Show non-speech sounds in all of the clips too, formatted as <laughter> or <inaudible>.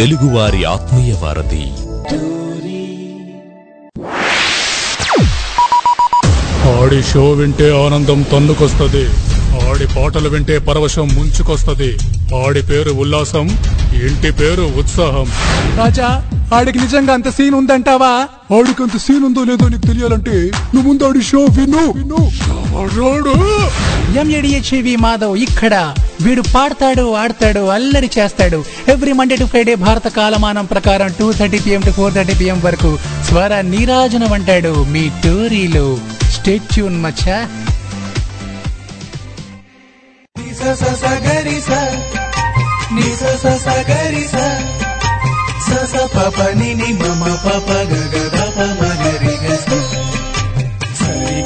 తెలుగువారి ఆత్మీయ వారధి. ఆడి షో వింటే ఆనందం తన్నుకొస్తది. ఆడి పాటలు వింటే పరవశం ముంచుకొస్తది. ఆడి పేరు ఉల్లాసం ఇంటి పేరు ఉత్సాహం. రాజా ఆడికి నిజంగా అంత సీన్ ఉందంటావా? ఆడికి అంత సీన్ ఉందో లేదో నీకు తెలియాలంటే నువ్వు ముందు ఆడి షో విను. విను. ఎంఏడిహెచ్వి మాధవ్ ఇక్కడ. వీడు పాడతాడు ఆడతాడు అల్లరి చేస్తాడు. ఎవ్రీ మండే టు ఫ్రైడే భారత కాలమానం ప్రకారం two thirty PM to four thirty PM వరకు స్వర నీరాజనం అంటాడు మీ టోరీలో. స్టేట్యూన్ మచ్చా.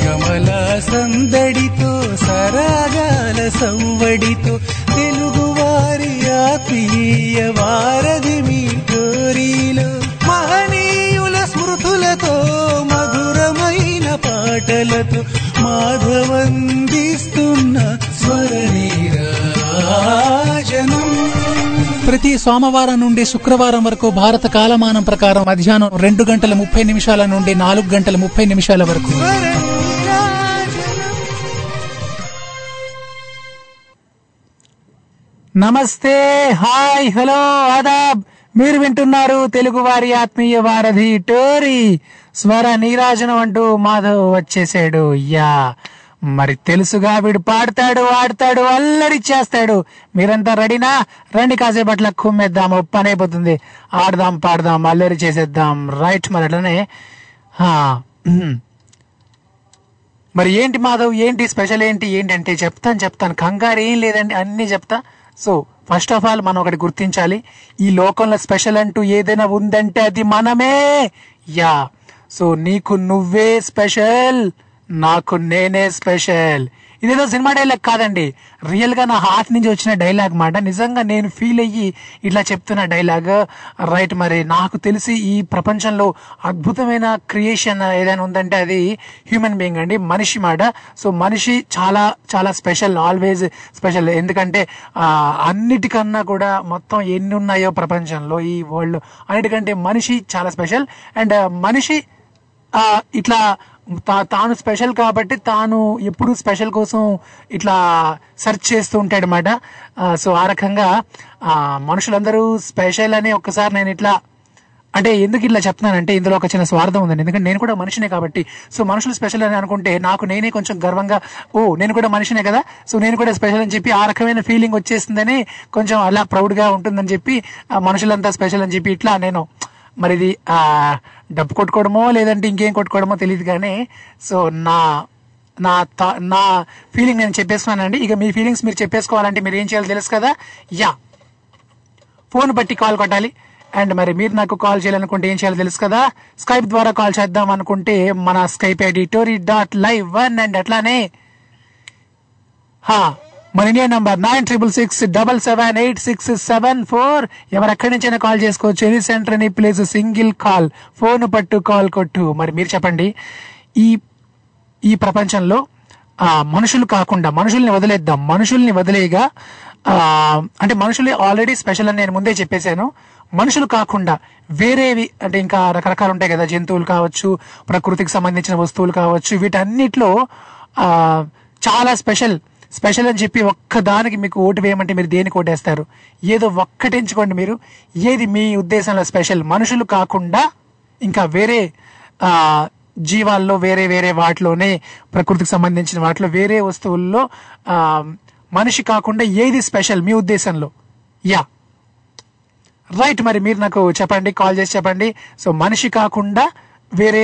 కమల సందడితో సరాగాల సవ్వడితో తెలుగువారి ఆత్మీయ వారధి మీ కోరిలో. మహనీయుల స్మృతులతో మధురమైన పాటలతో మాధవందిస్తున్న స్వరనీరాజనం ప్రతి సోమవారం నుండి శుక్రవారం వరకు భారత కాలమానం ప్రకారం మధ్యాహ్నం రెండు గంటల ముప్పై నిమిషాల నుండి నాలుగు గంటల ముప్పై నిమిషాల వరకు. నమస్తే హాయ్ హలో ఆదాబ్. మీరు వింటున్నారు తెలుగు వారి ఆత్మీయ వారధి టోరీ. స్వర నీరాజనం అంటూ మాధవ్ వచ్చేసాడు. యా. మరి తెలుసుగా వీడు పాడతాడు ఆడతాడు అల్లరి చేస్తాడు. మీరంతా రెడీనా? రండి కాసేపట్ల కుమ్మేద్దాం పని అయిపోతుంది. ఆడదాం పాడదాం అల్లరి చేసేద్దాం. రైట్ మరి అట్లనే. మరి ఏంటి మాధవ్ ఏంటి స్పెషల్ ఏంటి ఏంటంటే చెప్తాను చెప్తాను. కంగారు ఏం లేదండి అన్ని చెప్తా. సో ఫస్ట్ ఆఫ్ ఆల్ మనం ఒకటి గుర్తించాలి. ఈ లోకంలో స్పెషల్ అంటూ ఏదైనా ఉందంటే అది మనమే. యా. సో నీకు నువ్వే స్పెషల్. నాకు నేనే స్పెషల్. ఇదేదో సినిమా డైలాగ్ కాదండి. రియల్గా నా హార్ట్ నుంచి వచ్చిన డైలాగ్ మాట. నిజంగా నేను ఫీల్ అయ్యి ఇట్లా చెప్తున్న డైలాగ్ రైట్ మరి నాకు తెలిసి ఈ ప్రపంచంలో అద్భుతమైన క్రియేషన్ ఏదైనా ఉందంటే అది హ్యూమన్ బీయింగ్ అండి. మనిషి మాట. సో మనిషి చాలా చాలా స్పెషల్ ఆల్వేజ్ స్పెషల్ ఎందుకంటే అన్నిటికన్నా కూడా మొత్తం ఎన్ని ఉన్నాయో ప్రపంచంలో ఈ వరల్డ్ అన్నిటికంటే మనిషి చాలా స్పెషల్ అండ్ మనిషి ఇట్లా తాను స్పెషల్ కాబట్టి తాను ఎప్పుడు స్పెషల్ కోసం ఇట్లా సెర్చ్ చేస్తూ ఉంటాడనమాట సో ఆ రకంగా మనుషులందరూ స్పెషల్ అని ఒక్కసారి నేను ఇట్లా అంటే ఎందుకు ఇట్లా చెప్తున్నానంటే ఇందులో ఒక చిన్న స్వార్థం ఉందండి. ఎందుకంటే నేను కూడా మనిషినే కాబట్టి. సో మనుషులు స్పెషల్ అని అనుకుంటే నాకు నేనే కొంచెం గర్వంగా ఓ నేను కూడా మనిషినే కదా సో నేను కూడా స్పెషల్ అని చెప్పి ఆ రకమైన ఫీలింగ్ వచ్చేసిందని కొంచెం అలా ప్రౌడ్గా ఉంటుందని చెప్పి ఆ మనుషులంతా స్పెషల్ అని చెప్పి ఇట్లా నేను మరి ఇది ఆ డబ్బు కొట్టుకోవడమో లేదంటే ఇంకేం కొట్టుకోవడమో తెలియదు కానీ సో నా నా నా ఫీలింగ్ నేను చెప్పేసుకున్నానండి ఇక మీ ఫీలింగ్స్ మీరు చెప్పేసుకోవాలంటే మీరు ఏం చేయాలో తెలుసు కదా? యా. ఫోన్ బట్టి కాల్ కొట్టాలి. అండ్ మరి మీరు నాకు కాల్ చేయాలనుకుంటే ఏం చేయాలో తెలుసు కదా? స్కైప్ ద్వారా కాల్ చేద్దాం అనుకుంటే మన Skype ID Tori dot live one and అట్లానే. హా. మన India number nine triple six double seven eight six seven four. ఎవరు ఎక్కడి నుంచైనా కాల్ చేసుకోవచ్చు. Any centre any place single call. Phone పట్టు కాల్ కొట్టు. మరి మీరు చెప్పండి. ఈ ఈ ప్రపంచంలో ఆ మనుషులు కాకుండా మనుషుల్ని వదిలేద్దాం. మనుషుల్ని వదిలేయగా ఆ, అంటే మనుషులే ఆల్రెడీ స్పెషల్ అని నేను ముందే చెప్పేశాను. మనుషులు కాకుండా వేరేవి అంటే ఇంకా రకరకాలు ఉంటాయి కదా. జంతువులు కావచ్చు ప్రకృతికి సంబంధించిన వస్తువులు కావచ్చు వీటన్నిటిలో ఆ, చాలా స్పెషల్ స్పెషల్ అని చెప్పి ఒక్కదానికి మీకు ఓటు వేయమంటే మీరు దేనికి ఓటేస్తారు? ఏదో ఒక్కటి ఎంచుకోండి మీరు. ఏది మీ ఉద్దేశంలో స్పెషల్ మనుషులు కాకుండా ఇంకా వేరే జీవాల్లో వేరే వేరే వాటిలోనే ప్రకృతికి సంబంధించిన వాటిలో వేరే వస్తువుల్లో మనిషి కాకుండా ఏది స్పెషల్ మీ ఉద్దేశంలో? యా. రైట్ మరి మీరు నాకు చెప్పండి కాల్ చేసి చెప్పండి. సో మనిషి కాకుండా వేరే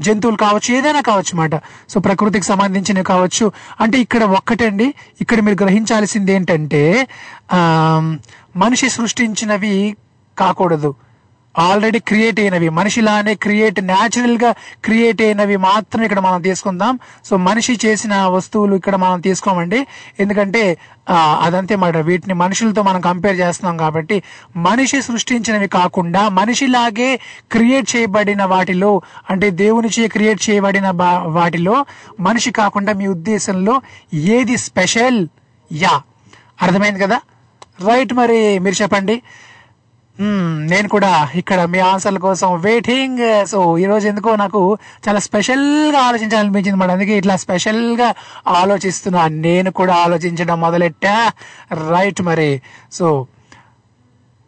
జంతువులు కావచ్చు ఏదైనా కావచ్చు మాట. సో ప్రకృతికి సంబంధించినవి కావచ్చు. అంటే ఇక్కడ ఒక్కటండి. ఇక్కడ మీరు గ్రహించాల్సింది ఏంటంటే మనిషి సృష్టించినవి కాకూడదు. ఆల్రెడీ క్రియేట్ అయినవి. మనిషిలానే క్రియేట్ న్యాచురల్గా క్రియేట్ అయినవి మాత్రం ఇక్కడ మనం తీసుకుందాం. సో మనిషి చేసిన వస్తువులు ఇక్కడ మనం తీసుకోమండి. ఎందుకంటే అదంతే మాట. వీటిని మనుషులతో మనం కంపేర్ చేస్తున్నాం కాబట్టి మనిషి సృష్టించినవి కాకుండా మనిషిలాగే క్రియేట్ చేయబడిన వాటిలో అంటే దేవునిచే క్రియేట్ చేయబడిన వాటిలో మనిషి కాకుండా మీ ఉద్దేశంలో ఏది స్పెషల్? యా. అర్థమైంది కదా? రైట్ మరి మీరు చెప్పండి. నేను కూడా ఇక్కడ మీ ఆన్సర్ల కోసం వెయిటింగ్ సో ఈ రోజు ఎందుకో నాకు చాలా స్పెషల్గా ఆలోచించాలనిపించింది మరి అందుకే ఇట్లా స్పెషల్గా ఆలోచిస్తున్నా. నేను కూడా ఆలోచించడం మొదలెట్టా. రైట్ మరి. సో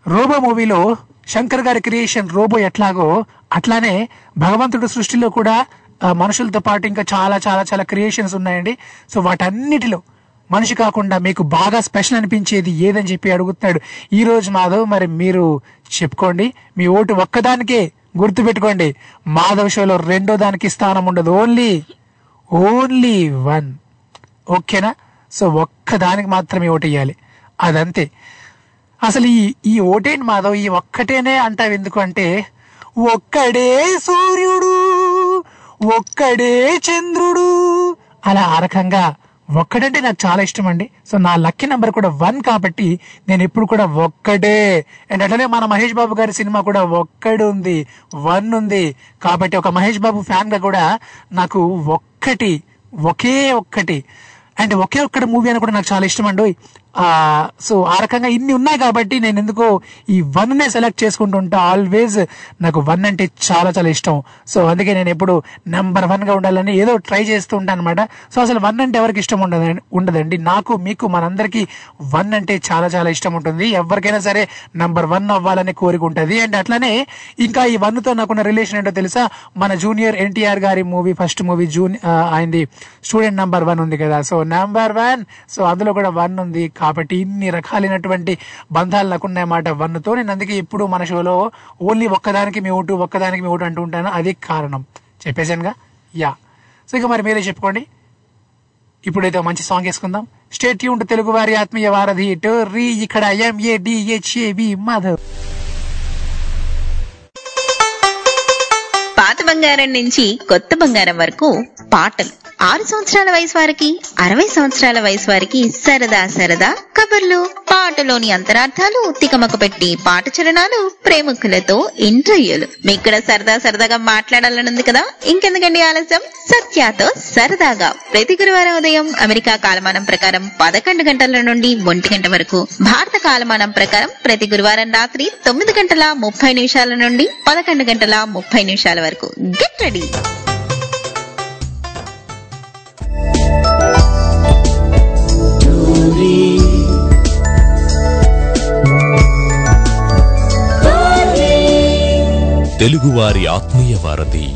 రోబో మూవీలో శంకర్ గారి క్రియేషన్ రోబో ఎట్లాగో అట్లానే భగవంతుడు సృష్టిలో కూడా మనుషులతో పాటు ఇంకా చాలా చాలా చాలా క్రియేషన్స్ ఉన్నాయండి. సో వాటన్నిటిలో మనిషి కాకుండా మీకు బాగా స్పెషల్ అనిపించేది ఏదని చెప్పి అడుగుతున్నాడు. ఈ రోజు మాధవ్ మరి మీరు చెప్పుకోండి. మీ ఓటు ఒక్కదానికే గుర్తు పెట్టుకోండి. మాధవ్ షోలో రెండో దానికి స్థానం ఉండదు. ఓన్లీ ఓన్లీ వన్ ఓకేనా సో ఒక్కదానికి మాత్రమే ఓటు వేయాలి. అదంతే. అసలు ఈ ఈ ఓటేంటి మాధవ్? ఈ ఒక్కటేనే అంటావు ఎందుకు అంటే ఒక్కడే సూర్యుడు ఒక్కడే చంద్రుడు అలా ఆ రకంగా ఒక్కడంటే నాకు చాలా ఇష్టం అండి సో నా లక్కీ నెంబర్ కూడా వన్ కాబట్టి నేను ఎప్పుడు కూడా ఒక్కడే. అండ్ అట్లనే మన మహేష్ బాబు గారి సినిమా కూడా ఒక్కడు ఉంది వన్ ఉంది. కాబట్టి ఒక మహేష్ బాబు ఫ్యాన్గా కూడా నాకు ఒక్కటి ఒకే ఒక్కటి. అండ్ ఒకే ఒక్కటి మూవీ అని కూడా నాకు చాలా ఇష్టం అండి సో ఆ రకంగా ఇన్ని ఉన్నాయి కాబట్టి నేను ఎందుకో ఈ వన్ నే సెలెక్ట్ చేసుకుంటూ ఉంటా. ఆల్వేస్ నాకు వన్ అంటే చాలా చాలా ఇష్టం. సో అందుకే నేను ఎప్పుడు నెంబర్ వన్గా ఉండాలని ఏదో ట్రై చేస్తూ ఉంటాను అనమాట సో అసలు వన్ అంటే ఎవరికి ఇష్టం ఉండదు ఉండదండి. నాకు మీకు మనందరికీ వన్ అంటే చాలా చాలా ఇష్టం ఉంటుంది. ఎవరికైనా సరే నంబర్ వన్ అవ్వాలని కోరిక ఉంటుంది. అండ్ అట్లానే ఇంకా ఈ వన్తో నాకున్న రిలేషన్ ఏంటో తెలుసా? మన జూనియర్ ఎన్టీఆర్ గారి మూవీ ఫస్ట్ మూవీ జూన్ ఆయనది స్టూడెంట్ నంబర్ వన్ ఉంది కదా. సో నంబర్ వన్ సో అందులో కూడా వన్ ఉంది. కాబట్టి ఇన్ని రకాలైనటువంటి బంధాలు నాకు ఉన్నాయన్నమాట నేను అందుకే ఇప్పుడు మన షోలో ఓన్లీ ఒక్కదానికి మీ ఓటు ఒక్కదానికి మీ ఓటు అంటూ ఉంటాను. అది కారణం. చెప్పేశానుగా? యా. సో ఇక మరి మీరే చెప్పుకోండి. ఇప్పుడైతే మంచి సాంగ్ వేసుకుందాం. స్టేట్ యూన్ తెలుగు వారి ఆత్మీయ వారధి రీ ఇక్కడ ఎంఏడిహెచ్ఏవి మాధవ్ బంగారం నుంచి కొత్త బంగారం వరకు పాటలు. ఆరు సంవత్సరాల వయసు వారికి అరవై సంవత్సరాల వయసు వారికి సరదా సరదా కబుర్లు పాటలోని అంతరార్థాలు తికమక పెట్టి పాట చరణాలు ప్రేమికులతో ఇంటర్వ్యూలు. మీకు కూడా సరదా సరదాగా మాట్లాడాలనుంది కదా? ఇంకెందుకండి ఆలస్యం? సత్యాతో సరదాగా. ప్రతి గురువారం ఉదయం అమెరికా కాలమానం ప్రకారం పదకొండు గంటల నుండి ఒంటి గంట వరకు భారత కాలమానం ప్రకారం ప్రతి గురువారం రాత్రి తొమ్మిది గంటల ముప్పై నిమిషాల నుండి పదకొండు గంటల ముప్పై నిమిషాల వరకు గెట్ రెడీ. తెలుగువారి ఆత్మీయ వారధి.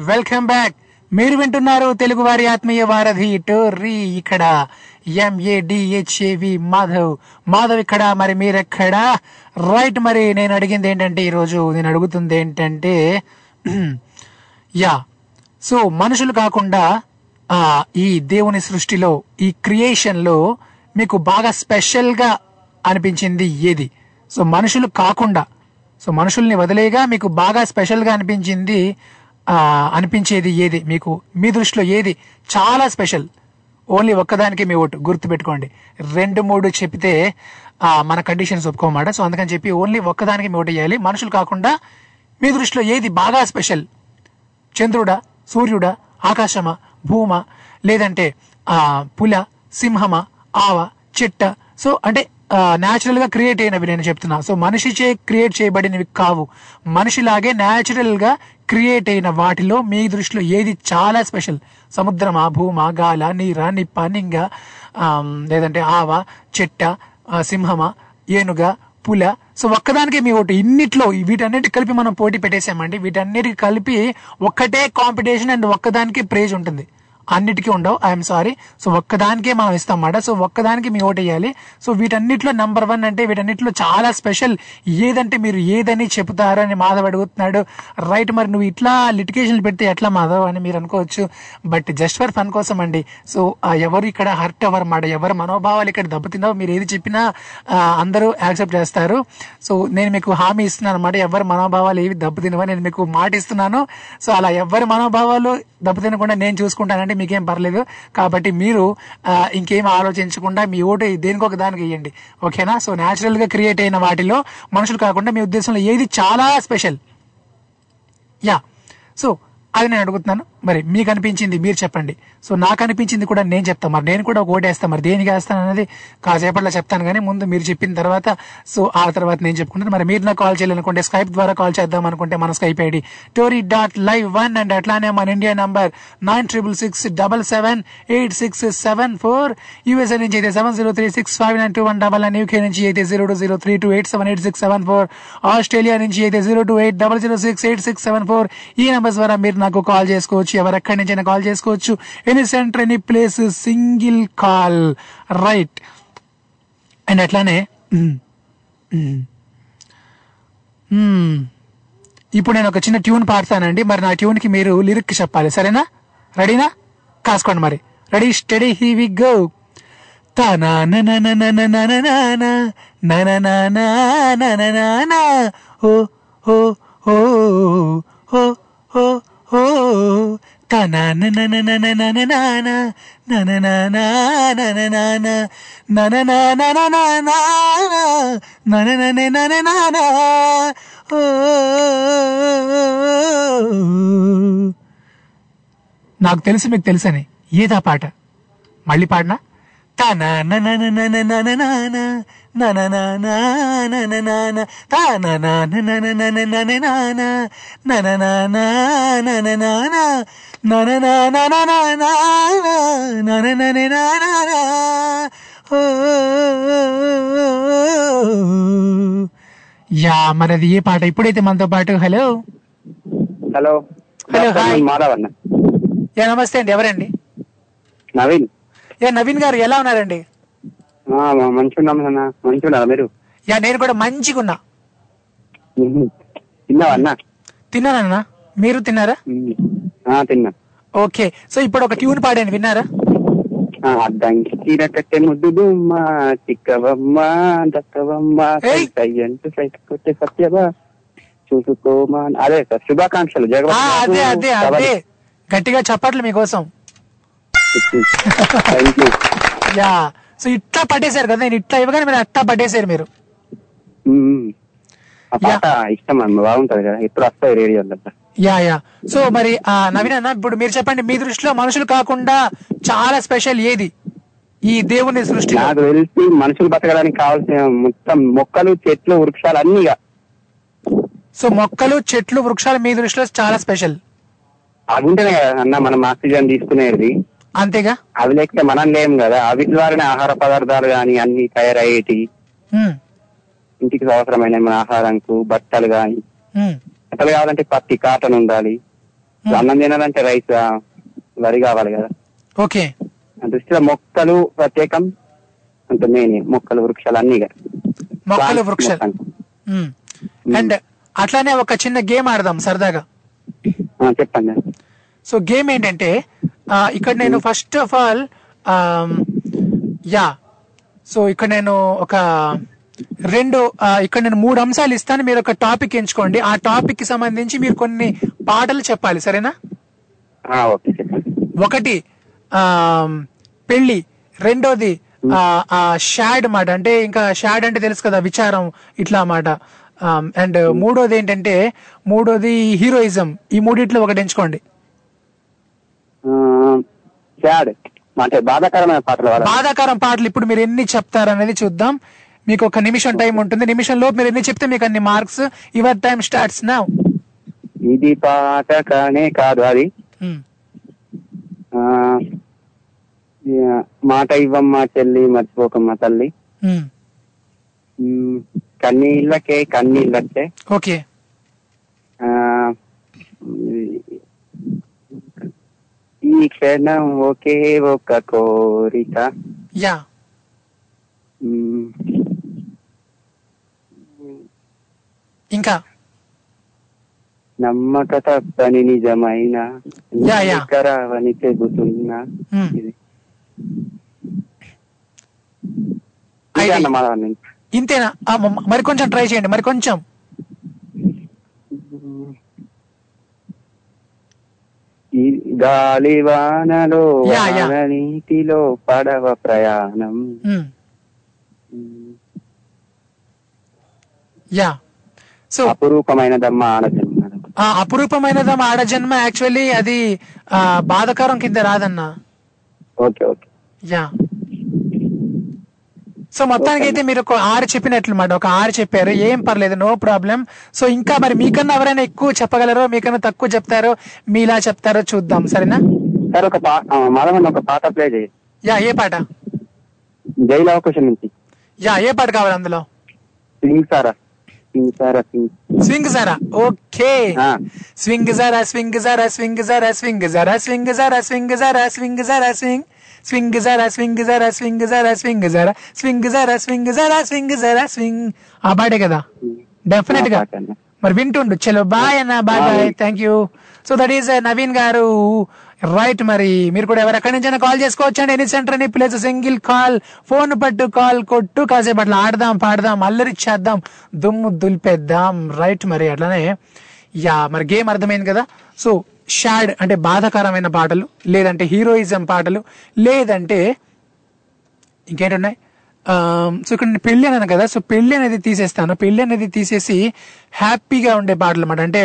వెల్కమ్ బ్యాక్ మీరు వింటున్నారు తెలుగు వారి ఆత్మీయ వారధి టోర్రీ. ఇక్కడ ఎంఏడిహెచ్ఏవి మాధవ్. మాధవ్ ఇక్కడ మరి మీరెక్కడ? రైట్ మరి నేను అడిగింది ఏంటంటే ఈరోజు నేను అడుగుతుంది ఏంటంటే <clears throat> యా. సో మనుషులు కాకుండా ఆ ఈ దేవుని సృష్టిలో ఈ క్రియేషన్లో మీకు బాగా స్పెషల్గా అనిపించింది ఏది? సో మనుషులు కాకుండా. సో మనుషుల్ని వదిలేగా మీకు బాగా స్పెషల్గా అనిపించింది అనిపించేది ఏది? మీకు మీ దృష్టిలో ఏది చాలా స్పెషల్? ఓన్లీ ఒక్కదానికి మీ ఓటు గుర్తు పెట్టుకోండి రెండు మూడు చెప్తే మన కండిషన్స్ ఒప్పుకోమాట. సో అందుకని చెప్పి ఓన్లీ ఒక్కదానికి మీ ఓటు వేయాలి. మనుషులు కాకుండా మీ దృష్టిలో ఏది బాగా స్పెషల్ చంద్రుడా సూర్యుడా ఆకాశమా భూమ లేదంటే పుల సింహమా ఆవ చెట్ట? సో అంటే న్యాచురల్గా క్రియేట్ అయినవి నేను చెప్తున్నా. సో మనిషిచే క్రియేట్ చేయబడినవి కావు. మనిషిలాగే న్యాచురల్గా క్రియేట్ అయిన వాటిలో మీ దృష్టిలో ఏది చాలా స్పెషల్ సముద్రమా భూమా గాల నీర నిప్ప నింగ లేదంటే ఆవ చెట్ట సింహమా ఏనుగ పుల. సో ఒక్కదానికే మీ ఓటు. ఇన్నిట్లో వీటన్నిటి కలిపి మనం పోటీ పెట్టేసామండి. వీటన్నిటికి కలిపి ఒక్కటే కాంపిటీషన్ అండ్ ఒక్కదానికి ప్రైజ్ ఉంటుంది. అన్నిటికీ ఉండవు. ఐఎమ్ సారీ సో ఒక్కదానికే మనం ఇస్తాం అన్నమాట సో ఒక్కదానికి మీ ఓటు వేయాలి. సో వీటన్నిటిలో నంబర్ వన్ అంటే వీటన్నిటిలో చాలా స్పెషల్ ఏదంటే మీరు ఏదని చెబుతారు అని మాధవ్ అడుగుతున్నాడు. రైట్ మరి నువ్వు ఇట్లా లిటికేషన్ పెడితే ఎట్లా మాధవ్ అని మీరు అనుకోవచ్చు. బట్ జస్ట్ ఫర్ ఫన్ కోసం అండి. సో ఎవరు ఇక్కడ హర్ట్ అవ్వరు అన్నమాట. ఎవరు మనోభావాలు ఇక్కడ దెబ్బతిన్నావు మీరు ఏది చెప్పినా అందరూ యాక్సెప్ట్ చేస్తారు. సో నేను మీకు హామీ ఇస్తున్నాను అనమాట ఎవరి మనోభావాలు ఏవి దెబ్బతినవని నేను మీకు మాట ఇస్తున్నాను. సో అలా ఎవరి మనోభావాలు దెబ్బతినకుండా నేను చూసుకుంటానండి మీకేం పర్లేదు. కాబట్టి మీరు ఇంకేం ఆలోచించకుండా మీ ఓటు దేనికి ఒక దానికి వేయండి. ఓకేనా? సో న్యాచురల్గా క్రియేట్ అయిన వాటిలో మనుషులు కాకుండా మీ ఉద్దేశంలో ఏది చాలా స్పెషల్. యా. సో అది నేను అడుగుతున్నాను. మరి మీకు అనిపించింది మీరు చెప్పండి. సో నాకు అనిపించింది కూడా నేను చెప్తాను మరి నేను కూడా ఒకటి ఓటు వేస్తాను మరి దేనికి వేస్తాను అనేది కాసేపట్లో చెప్తాను కానీ ముందు మీరు చెప్పిన తర్వాత సో ఆ తర్వాత నేను చెప్పుకుంటాను. మరి మీరు నాకు కాల్ చేయాలనుకుంటే స్కైప్ ద్వారా కాల్ చేద్దాం అనుకుంటే మన Skype ID Tori dot live one and అట్లానే మన India number nine triple six double seven eight six seven four. USA నుంచి అయితే seven zero three six five nine two one double nine. UK నుంచి అయితే zero two zero three two eight seven eight six seven four. Australia నుంచి అయితే zero two eight double zero six eight six seven four. ఈ numbers ద్వారా మీరు నాకు call చేసుకోవచ్చు ఎవరెక్కడి నుంచి కాల్ చేసుకోవచ్చు any centre any place single call right and అట్లానే ఇప్పుడు నేను ఒక చిన్న ట్యూన్ పాడతానండి మరి నా ట్యూన్కి మీరు లిరిక్ చెప్పాలి సరేనా రెడీనా కాసుకోండి మరి ready steady here we go తానా ఓ ఓ ఓ ఓ ఓ ఓ నాకు తెలుసు మీకు తెలుసని ఏదా పాట మళ్ళీ పాడనా తానా యా మరి అది ఏ పాట ఇప్పుడైతే మనతో పాటు hello hello hello, hi. Madhav అన్న యా నమస్తే అండి ఎవరండి నవీన్ యా నవీన్ గారు ఎలా ఉన్నారండి ఆ, మ- మంచిగా ఉన్నాం అన్న మంచిగా ఉన్నారా మీరు? యా నేను కూడా మంచిగా ఉన్నా ఉహు. తిన్నావా అన్న? తిన్నానన్నా మీరు తిన్నారా? తిన్నా. ఓకే. సో ఇప్పుడు ఒక ట్యూన్ పాడాను విన్నారా? ఆ, అద్దంకి చీర కట్టె ముద్దు బొమ్మ చిక్కవమ్మ దక్కవమ్మ ఏయ్. సయ్యంటు సైట్ కొట్టే సత్యవా. చూసుకోమా అదే సార్ శుభాకాంక్షలు అదే అదే అదే. గట్టిగా చెప్పట్లు మీకోసం. <laughs> యా. సో ఇట్లా పట్టేశారు కదా నేను ఇట్లా ఇవ్వగానే మీరు అట్లా పట్టేశారు మీరు. ఇష్టం బాగుంటది కదా ఎప్పుడు వస్తాయి రేడియోలో యా యా. సో మరి ఆ నవీన్ అన్న ఇప్పుడు మీరు చెప్పండి మీ దృష్టిలో మనుషులు కాకుండా చాలా స్పెషల్ ఏది? ఈ దేవుని సృష్టిలో. నాకు తెలిసి మనుషులు బతకడానికి కావాల్సిన మొత్తం మొక్కలు చెట్లు వృక్షాలు అన్ని సో మొక్కలు చెట్లు వృక్షాలు మీ దృష్టిలో చాలా స్పెషల్. అవి ఉంటేనే కదా అన్న మనం ఆక్సిజన్ తీసుకునేది. అంతేగా? అవి లేకపోతే మనం లేం కదా? అవి ద్వారానే ఆహార పదార్థాలు కానీ అన్ని తయారయ్యేటి. ఇంటికి అవసరమైన మన ఆహారంకు బట్టలు కానీ బట్టలు కావాలంటే పత్తి కాటన్ ఉండాలి. అన్నం తినాలంటే రైస్ వరి కావాలి కదా. ఓకే. దృష్టిలో మొక్కలు ప్రత్యేకం. అంటే మెయిన్ మొక్కలు వృక్షాలు అన్ని. మొక్కలు వృక్షాలు. అండ్ అట్లానే ఒక చిన్న గేమ్ ఆడదాం సరదాగా. చెప్పండి. సో గేమ్ ఏంటంటే ఇక్కడ నేను first of all yeah so ఇక్కడ నేను ఒక రెండు ఇక్కడ నేను మూడు అంశాలు ఇస్తాను మీరు ఒక టాపిక్ ఎంచుకోండి. ఆ టాపిక్కి సంబంధించి మీరు కొన్ని పాటలు చెప్పాలి సరేనా? ఒకటి ఆ పెళ్ళి రెండోది ఆ, ఆ షాడ్ మాట. అంటే ఇంకా షాడ్ అంటే తెలుసు కదా విచారం ఇట్లా మాట. అండ్ మూడోది ఏంటంటే మూడోది హీరోయిజం. ఈ మూడిట్లో ఒకటి ఎంచుకోండి. సాడ్ అంటే బాధాకరమైన పాటలు బాధాకరం పాటలు ఇప్పుడు మీరు ఎన్ని చెప్తారనేది చూద్దాం. మీకు ఒక నిమిషం టైం ఉంటుంది. నిమిషం లోపు మీరు ఎన్ని చెప్తే మీకు అన్ని marks. Your time starts now. ఇది పాట కానే కాదు అది. ఆ, యా, మాట ఇవ్వమ్మా చెల్లి మర్చిపోకమ్మా తల్లి. మ్, కన్నీళ్ళకే కన్నీళ్ళకే ఓకే ఆ, ఈ క్షణం ఒకే ఒక కోరిక. యా. ఇంకా? నమ్మక తప్పని నిజమైన? Yeah, yeah. నికరావని చెబుతున్నా. ఇది. ఐదు. అన్నమాట. ఇంతేనా? ఆ, మ- మరి కొంచెం ట్రై చేయండి. మరి కొంచెం. గాలి వానలో నీటిలో పడవ ప్రయాణం. యా సో అపురూపమైనదమ్మ ఆడజన్మ. అపురూపమైనదమ్మ ఆడ జన్మ యాక్చువల్లీ అది బాధకరం కింద రాదన్న. ఓకే ఓకే యా సో మొత్తానికి అయితే మీరు ఒక ఆరు చెప్పినట్లు మాట. ఒక ఆరు చెప్పారు. ఏం పర్లేదు నో ప్రాబ్లం సో ఇంకా మరి మీకన్నా ఎవరైనా ఎక్కువ చెప్పగలరో మీకన్నా తక్కువ చెప్తారో మీలా చెప్తారో చూద్దాం. సరేనా? సార్ ఒక మాధవన్ ఒక పాట ప్లే చేయి. యా ఏ పాట? జైలు అవకాశం నుంచి. యా ఏ పాట కావాలి అందులో? సింగ్ సారా. సింగ్ సారా స్వింగ్. జరా ఓకే. ఆ. స్వింగ్ జరా స్వింగ్ జరా స్వింగ్ జరా స్వింగ్ జరా స్వింగ్ జరా స్వింగ్ జరా స్వింగ్ జరా స్వింగ్. స్వింగ్ జరా స్వింగ్ జరా స్వింగ్ జరా స్వింగ్ జరా స్వింగ్ జరా స్వింగ్ జరా స్వింగ్ జరా స్వింగ్ ఆ పాటే కదా? డెఫినెట్గా. మరి వింటుండు. చలో బాయ్ అన్న bye bye. Thank you so that is Naveen గారు రైట్ మరి. మీరు కూడా ఎవరెక్కడి నుంచైనా కాల్ చేసుకోవచ్చు అండి ఎనీ సెంటర్ అని ప్లేస్ సింగిల్ కాల్ ఫోన్ పట్టు కాల్ కొట్టు. కాసేపు అట్లా ఆడదాం పాడదాం అల్లరి చేద్దాం దుమ్ము దులిపేద్దాం. రైట్ మరి అట్లానే. యా మరి గేమ్ అర్థమైంది కదా? సో షాడ్ అంటే బాధాకరమైన పాటలు లేదంటే హీరోయిజం పాటలు లేదంటే ఇంకేంటున్నాయి? సో ఇక్కడ నేను పెళ్ళి అన్నాను కదా సో పెళ్ళి అనేది తీసేస్తాను. పెళ్ళి అనేది తీసేసి హ్యాపీగా ఉండే పాటలు అన్నమాట. అంటే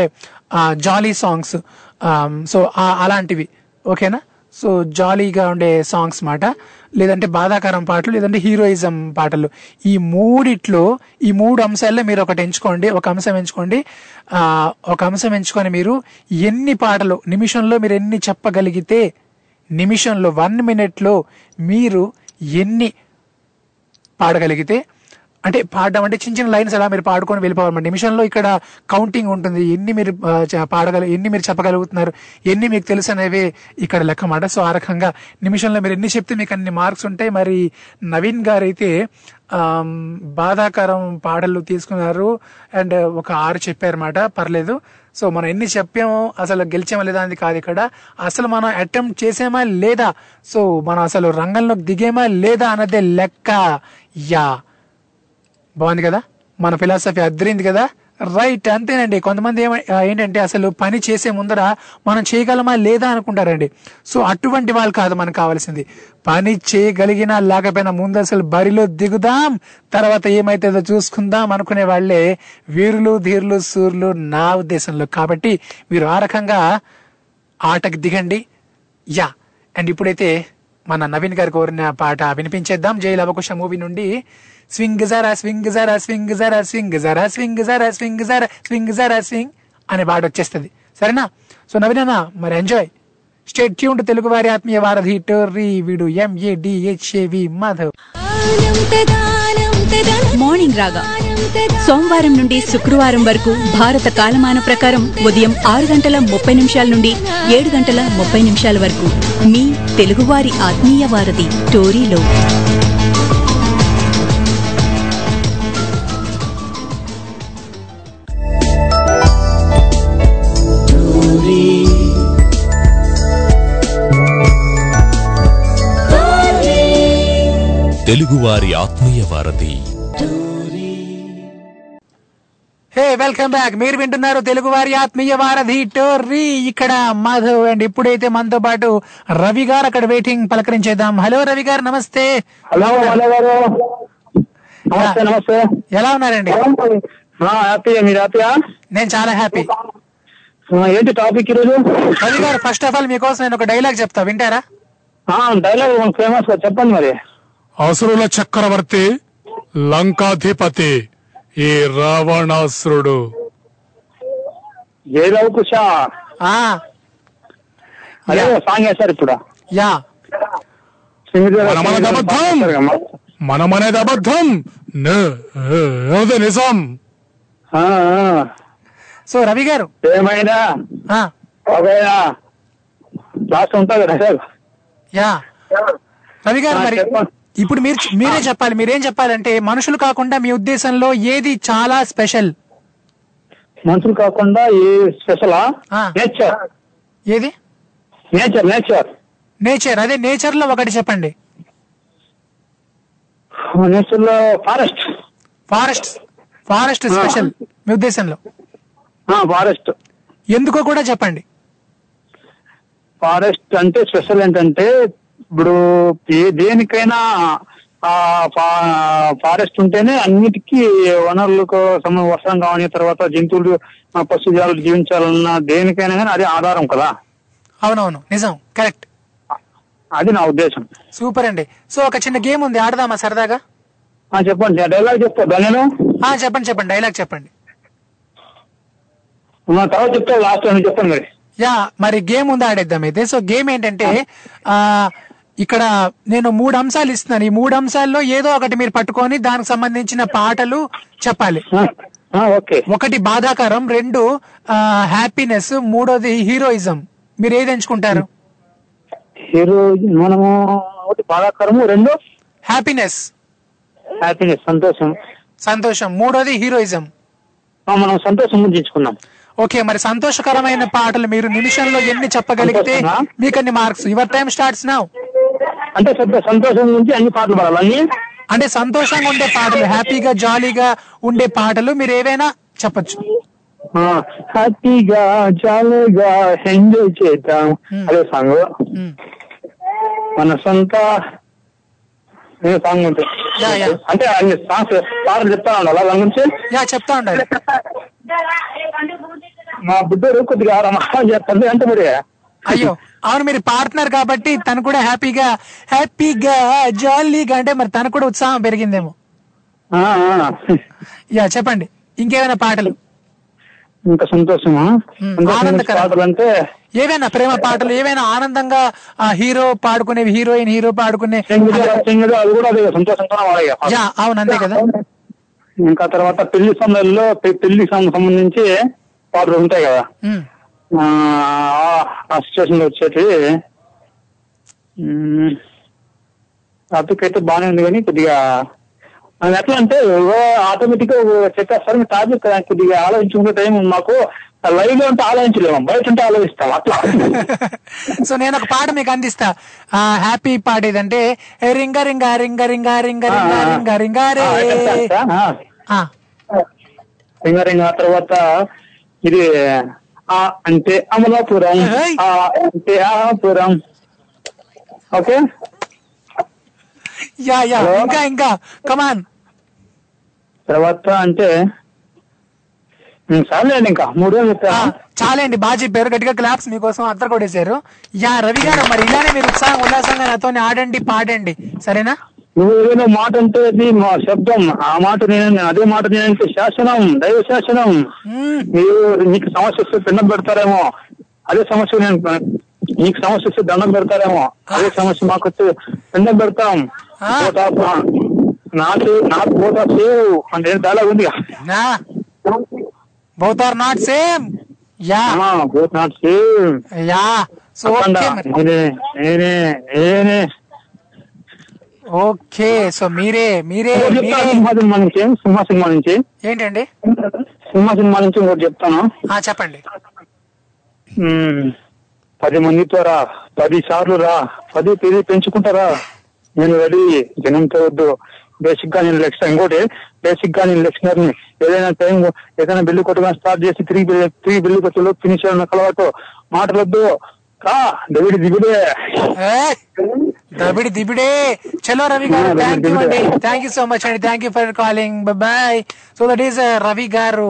జాలీ సాంగ్స్. సో అలాంటివి. ఓకేనా? సో జాలీగా ఉండే సాంగ్స్ మాట లేదంటే బాధాకరం పాటలు లేదంటే హీరోయిజం పాటలు. ఈ మూడిట్లో ఈ మూడు అంశాల్లో మీరు ఒకటి ఎంచుకోండి ఒక అంశం ఎంచుకోండి. ఆ, ఒక అంశం ఎంచుకొని మీరు ఎన్ని పాటలు నిమిషంలో మీరు ఎన్ని చెప్పగలిగితే నిమిషంలో వన్ మినిట్లో మీరు ఎన్ని పాడగలిగితే అంటే పాడడం అంటే చిన్న చిన్న లైన్స్ అలా మీరు పాడుకొని వెళ్ళిపోవాలి నిమిషంలో ఇక్కడ కౌంటింగ్ ఉంటుంది. ఎన్ని మీరు పాడగల ఎన్ని మీరు చెప్పగలుగుతున్నారు ఎన్ని మీకు తెలుసు అనేవి ఇక్కడ లెక్క మాట. సో ఆ రకంగా నిమిషంలో మీరు ఎన్ని చెప్తే మీకు అన్ని మార్క్స్ ఉంటాయి. మరి నవీన్ గారు అయితే బాధాకరం పాటలు తీసుకున్నారు. అండ్ ఒక ఆరు చెప్పారన్నమాట. పర్లేదు. సో మనం ఎన్ని చెప్పామో అసలు గెలిచామా లేదా అనేది కాదు ఇక్కడ. అసలు మనం అటెంప్ట్ చేసామా లేదా? సో మనం అసలు రంగంలోకి దిగేమా లేదా అన్నదే లెక్క. యా. బాగుంది కదా? మన ఫిలాసఫీ అద్దరింది కదా? రైట్ అంతేనండి. కొంతమంది ఏంటంటే అసలు పని చేసే ముందర మనం చేయగలమా లేదా అనుకుంటారండి. సో అటువంటి వాళ్ళు కాదు మనకు కావాల్సింది. పని చేయగలిగినా లేకపోయినా ముందు అసలు బరిలో దిగుదాం తర్వాత ఏమైతుందో చూసుకుందాం అనుకునే వాళ్ళే వీరులు ధీరులు సూర్యులు నా ఉద్దేశంలో. కాబట్టి మీరు ఆ రకంగా ఆటకు దిగండి. యా. అండ్ ఇప్పుడైతే మన నవీన్ గారు కోరిన పాట వినిపించేద్దాం. జైలు అవకాశం మూవీ నుండి స్వింగ్ జరా స్వింగ్ జరా స్వింగ్ జరా స్వింగ్ జరా స్వింగ్ జరా స్వింగ్ జరా స్వింగ్ జరా స్వింగ్ అనే పాట వచ్చేస్తుంది. సరేనా? సో నవీనా మరి ఎంజాయ్ స్టేట్ ట్యూన్ తెలుగు వారి ఆత్మీయ వారధి టోర్రీ వీడు ఎంఏడిహెచ్ఏవి మాధవ్. మార్నింగ్ రాగా. సోమవారం నుండి శుక్రవారం వరకు భారత కాలమాన ప్రకారం ఉదయం ఆరు గంటల ముప్పై నిమిషాల నుండి ఏడు గంటల ముప్పై నిమిషాల వరకు మీ తెలుగువారి ఆత్మీయ వారధి టోరీలో. తెలుగువారి ఆత్మీయ వారధి. Hey welcome back. మీరు వింటున్నారు తెలుగు వారి ఆత్మీయ వారధి టోర్రీ. ఇక్కడ మాధవ్ అండ్ ఇప్పుడైతే మనతో పాటు రవి గారు అక్కడ వెయిటింగ్ పలకరించేద్దాం. హలో రవి గారు నమస్తే. హలో హలో గారు. నమస్తే నమస్తే. ఎలా ఉన్నారండి? హ్యాపీ మీరు హ్యాపీయా? నేను చాలా హ్యాపీ. ఏంటి టాపిక్ ఈరోజు? రవి గారు ఫస్ట్ ఆఫ్ ఆల్ మీకోసం నేను ఒక డైలాగ్ చెప్తా. వింటారా? డైలాగ్ ఫేమస్ చెప్పండి మరి. అసురుల చక్రవర్తి లంకాధిపతి ఈ రావణాసురుడు. కుషా ఆ. అదే సాంగ్ వేశారు ఇప్పుడు. యా. మనమనది అబద్ధం. మనమనేది అబద్ధం. నిజం. సో రవి గారు. ఏమైనా? ఆ. ఒకవేళ లాస్ట్ ఉంటుంది కదా సార్. యా. రవి గారు మరి. ఇప్పుడు మీరు మీరే చెప్పాలి మీరేం చెప్పాలంటే మనుషులు కాకుండా మీ ఉద్దేశంలో ఏది చాలా స్పెషల్? మనుషులు కాకుండా ఏ స్పెషలా. నేచర్. ఏది? Nature nature. నేచర్ అదే నేచర్లో ఒకటి చెప్పండి. నేచర్లో ఫారెస్ట్. ఫారెస్ట్ ఫారెస్ట్ స్పెషల్ మీ ఉద్దేశంలో? ఫారెస్ట్. ఎందుకో కూడా చెప్పండి. ఫారెస్ట్ అంటే స్పెషల్ ఏంటంటే ఇప్పుడు ఏ దేనికైనా ఆ ఫారెస్ట్ ఉంటేనే అన్నిటికీ వనరులకు సంబంధ వర్షం కావని తర్వాత జంతువులు పశుజాలు జీవించాలన్నా దేనికైనా కానీ అది ఆధారం కదా? అవునవును. నిజం. కరెక్ట్. అది నా ఉద్దేశం. సూపర్ అండి. సో ఒక చిన్న గేమ్ ఉంది. ఆడదామా సరదాగా? ఆ, చెప్పండి. డైలాగ్ చెప్తా. నేను ఆ చెప్పండి చెప్పండి. డైలాగ్ చెప్పండి. తర్వాత చెప్తా. లాస్ట్ చెప్పండి మరి. యా మరి గేమ్ ఉంది ఆడేద్దాం అయితే సో గేమ్ ఏంటంటే ఆ ఇక్కడ నేను మూడు అంశాలు ఇస్తున్నాను. ఈ మూడు అంశాల్లో ఏదో ఒకటి మీరు పట్టుకొని దానికి సంబంధించిన పాటలు చెప్పాలి. ఒకటి బాధాకరం రెండు హ్యాపీనెస్ మూడోది హీరోయిజం మీరు ఏది ఎంచుకుంటారు? హీరో మనము ఒకటి బాధాకరము రెండు? హ్యాపీనెస్ హ్యాపీనెస్ సంతోషం. సంతోషం. మూడోది హీరోయిజం మనం సంతోషం ఓకే మరి సంతోషకరమైన పాటలు మీరు నిమిషంలో ఎన్ని చెప్పగలిగితే? మీకు అన్ని marks. Your time starts now అంటే సంతోషం గురించి అన్ని పాటలు పాడాలి? అన్ని? అంటే సంతోషంగా ఉండే పాటలు హ్యాపీగా జాలీగా ఉండే పాటలు మీరు ఏవైనా చెప్పొచ్చు. హ్యాపీగా జాలీగా ఎంజాయ్ చేద్దాం. అదే సాంగ్. మన సొంత సాంగ్ ఉంటుంది. అంటే అన్ని సాంగ్స్ పాటలు చెప్తా ఉండాలి దాని గురించి? యా చెప్తా ఉండాలి. మా బుడ్డోడు కొద్దిగా చేస్తుంది. అంటే మరి అయ్యో. అవును మీరు పాడుతున్నారు కాబట్టి తను కూడా హ్యాపీగా హ్యాపీగా జాలీగా అంటే మరి తనకు కూడా ఉత్సాహం పెరిగిందేమో. యా చెప్పండి. ఇంకేమైనా పాటలు? ఇంకా సంతోషమా. పాటలు అంటే ఏవైనా ప్రేమ పాటలు ఏవైనా ఆనందంగా ఆ హీరో పాడుకునేవి హీరోయిన్ హీరో పాడుకునే యా అవును అంతే కదా. ఇంకా తర్వాత పెళ్ళి సమయంలో పెళ్ళి సంబంధించి పాటలు ఉంటాయి కదా. లో వచ్చేటి అయితే బాగానే ఉంది కానీ కొద్దిగా అది ఎట్లా అంటే ఆటోమేటిక్గా చెప్పేస్తారు మీ టాపిక్ కొద్దిగా ఆలోచించుకునే టైం మాకు లైవ్లో ఉంటే ఆలోచించలేము బయట ఉంటే ఆలోచిస్తాం అట్లా. <laughs> సో నేను ఒక పాట మీకు అందిస్తా. ఆ హ్యాపీ పాట ఏదంటే రింగ రింగ రింగ రింగ రింగ రింగ రింగ రింగ రింగ రింగ తర్వాత ఇది ఆ అంటే అమలాపురం. ఆ అంటే ఆపురం ఓకే యా యా? ఇంకా ఇంకా. కమాన్ తర్వాత అంటే చాలండి ఇంకా. మూడు చాలండి. బాగా చెప్పారు గట్టిగా క్లాప్స్ మీకోసం అద్దరు కొట్టేశారు. యా రవి గారు మరి ఇలానే మీరు ఉత్సాహం ఉల్లాసంగా నాతో ఆడండి పాడండి. సరేనా? నువ్వు ఏదైనా మాట అంటే అది మా శబ్దం. ఆ మాట నేను అదే మాట నేనంటే శాసనం దైవ శాసనం. మీరు నీకు సమస్య వస్తే పిండం పెడతారేమో. అదే సమస్య నేను నీకు సమస్య వస్తే దండం పెడతారేమో. అదే సమస్య మాకు వస్తే పిండం పెడతాం. ఆ. పోతా నాకు నాకు పోతా సేవ్ అంటే డైలాగ్ ఉంది? Both are not same. Yeah. Not yeah. So నేనే నేనే నేనే. ఓకే సో మీరే మీరే సింహ సినిమా నుంచి సింహ సినిమా నుంచి. ఏంటండి? సింహ సినిమా నుంచి ఇంకోటి చెప్తాను. ఆ చెప్పండి. పది మందితో రా పది సార్లు రా పది పది పెంచుకుంటారా నేను రెడీ జనంతో వద్దు బేసిక్గా నేను లెక్చర్ ఇంకోటి బేసిక్గా నేను లెక్చరర్ని ఏదైనా టైం ఏదైనా బిల్లు కొట్టగానే స్టార్ట్ చేసి తిరిగి బిల్లు తిరిగి బిల్లు కొట్టే ఫినిష్ అయిన కలవాటు మాటలొద్దు. రా దవిడి దిగుడే దబిడి దిబిడే. చలో రవి గారు థ్యాంక్ యూ అండి. థ్యాంక్ యూ సో మచ్ అండి. Thank you for calling bye so that is Ravi garu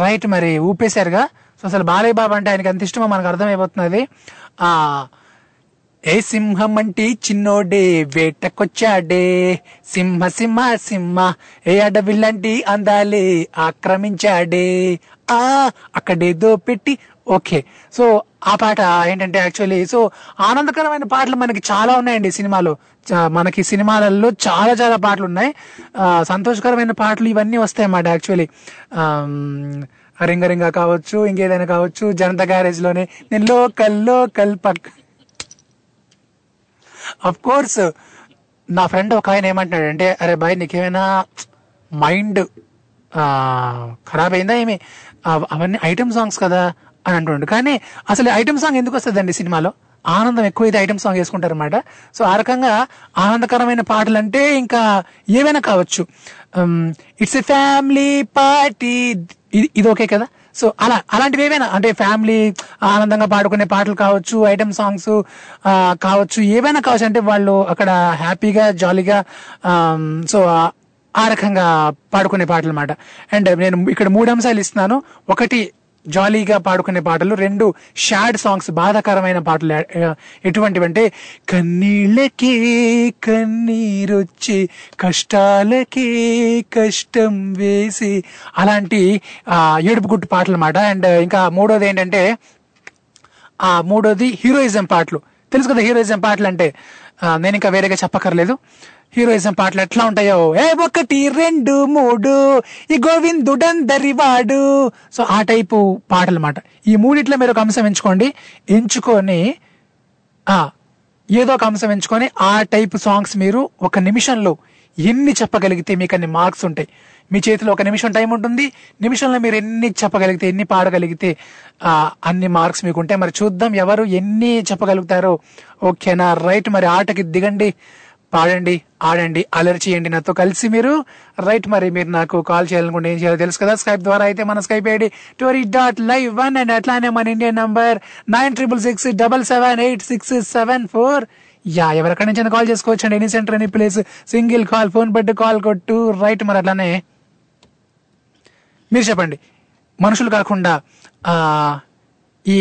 right మరి ఊపేశారుగా. సో అసలు బాలయ్య బాబు అంటే ఆయనకి ఎంత ఇష్టమో? మనకు అర్థమైపోతున్నది. ఆ ఏ సింహం అంటే చిన్నోడే వేటకొచ్చాడే. సింహ సింహ సింహ. ఏ అడవిలాంటి అందాలే ఆక్రమించాడే. ఆ అక్కడేదో పెట్టి ఓకే. సో ఆ పాట ఏంటంటే యాక్చువల్లీ సో ఆనందకరమైన పాటలు మనకి చాలా ఉన్నాయండి సినిమాలో. చా- మనకి సినిమాలలో చాలా చాలా పాటలు ఉన్నాయి. సంతోషకరమైన పాటలు ఇవన్నీ వస్తాయి అన్నమాట యాక్చువల్లీ రింగ రింగ కావచ్చు ఇంకేదైనా కావచ్చు జనతా గ్యారేజ్లోనే నేను లోకల్ లోకల్ పక్ అఫ్ కోర్స్ నా ఫ్రెండ్ ఒక ఆయన ఏమంటున్నాడంటే అరే బాయ్ నీకేమైనా మైండ్ ఖరాబ్ అయిందా ఏమి? అవన్నీ ఐటమ్ సాంగ్స్ కదా. అని అంటుండు. కానీ అసలు ఐటమ్ సాంగ్ ఎందుకు వస్తుందండి సినిమాలో? ఆనందం ఎక్కువ అయితే ఐటమ్ సాంగ్ వేసుకుంటారు అనమాట సో ఆ రకంగా ఆనందకరమైన పాటలు అంటే ఇంకా ఏమైనా కావచ్చు. ఇట్స్ ఎ ఫ్యామిలీ పార్టీ ఇది ఓకే కదా? సో అలా అలాంటివి ఏవైనా అంటే ఫ్యామిలీ ఆనందంగా పాడుకునే పాటలు కావచ్చు ఐటమ్ సాంగ్స్ కావచ్చు ఏవైనా కావచ్చు. అంటే వాళ్ళు అక్కడ హ్యాపీగా జాలీగా సో ఆ రకంగా పాడుకునే పాటలు అనమాట అండ్ నేను ఇక్కడ మూడు అంశాలు ఇస్తున్నాను. ఒకటి జాలీగా పాడుకునే పాటలు రెండు షాడ్ సాంగ్స్ బాధాకరమైన పాటలు ఎటువంటివంటే కన్నీళ్ళకి కన్నీరొచ్చి కష్టాలకే కష్టం వేసి అలాంటి ఏడుపు గుట్టు పాటలు అన్నమాట అండ్ ఇంకా మూడోది ఏంటంటే ఆ మూడోది హీరోయిజం పాటలు. తెలుసు కదా హీరోయిజం పాటలు అంటే నేను ఇంకా వేరేగా చెప్పక్కర్లేదు. హీరోయిజం పాటలు ఎట్లా ఉంటాయో? ఏ ఒకటి రెండు మూడు. ఈ గోవిందుడందరి వాడు సో ఆ టైపు పాటలు అన్నమాట ఈ మూడిట్లో మీరు ఒక అంశం ఎంచుకోండి. ఎంచుకొని ఆ ఏదో ఒక అంశం ఎంచుకొని ఆ టైప్ సాంగ్స్ మీరు ఒక నిమిషంలో ఎన్ని చెప్పగలిగితే మీకు అన్ని మార్క్స్ ఉంటాయి. మీ చేతిలో ఒక నిమిషం టైం ఉంటుంది. నిమిషంలో మీరు ఎన్ని చెప్పగలిగితే ఎన్ని పాడగలిగితే అన్ని మార్క్స్ మీకు ఉంటాయి మరి చూద్దాం ఎవరు ఎన్ని చెప్పగలుగుతారో. ఓకేనా? రైట్. మరి ఆటకి దిగండి. పాడండి ఆడండి అలర్ చేయండి నాతో కలిసి మీరు. రైట్ మరి మీరు నాకు కాల్ చేయాలనుకుంటే ఏం చేయాలో తెలుసు కదా? స్కైప్ ద్వారా అయితే మన Skype ID Tori dot live one and అట్లానే మన Indian number nine triple six double seven eight six seven four yeah ఎవరెక్కడి నుంచి కాల్ చేసుకోవచ్చు అండి any center any place single call phone పెట్టి కాల్ కొట్టు. రైట్ మరి అట్లానే మీరు చెప్పండి. మనుషులు కాకుండా ఈ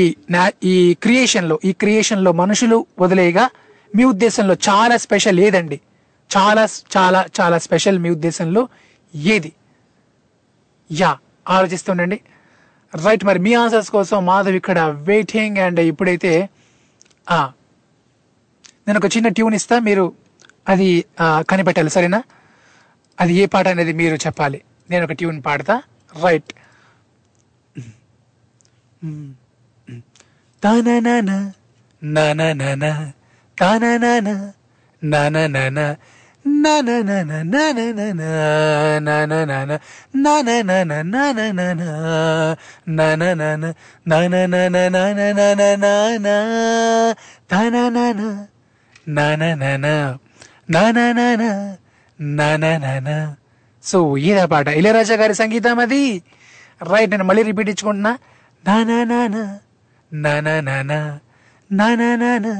ఈ క్రియేషన్లో ఈ క్రియేషన్లో మనుషులు వదిలేయగా మీ ఉద్దేశంలో చాలా స్పెషల్ ఏదండి? చాలా చాలా చాలా స్పెషల్ మీ ఉద్దేశంలో ఏది? యా ఆలోచిస్తుండండి రైట్ మరి మీ ఆన్సర్స్ కోసం మాధవ్ ఇక్కడ వెయిటింగ్ అండ్ ఇప్పుడైతే ఆ, నేను ఒక చిన్న ట్యూన్ ఇస్తా మీరు అది కనిపెట్టాలి సరేనా? అది ఏ పాట అనేది మీరు చెప్పాలి. నేను ఒక ట్యూన్ పాడతా. రైట్. తాననన నననన సో ఇదే పాట ఇళయరాజా గారి సంగీతం అది రైట్ నేను మళ్ళీ రిపీట్ ఇచ్చుకుంటున్నా నానా నానా నానా నానా నానా నానా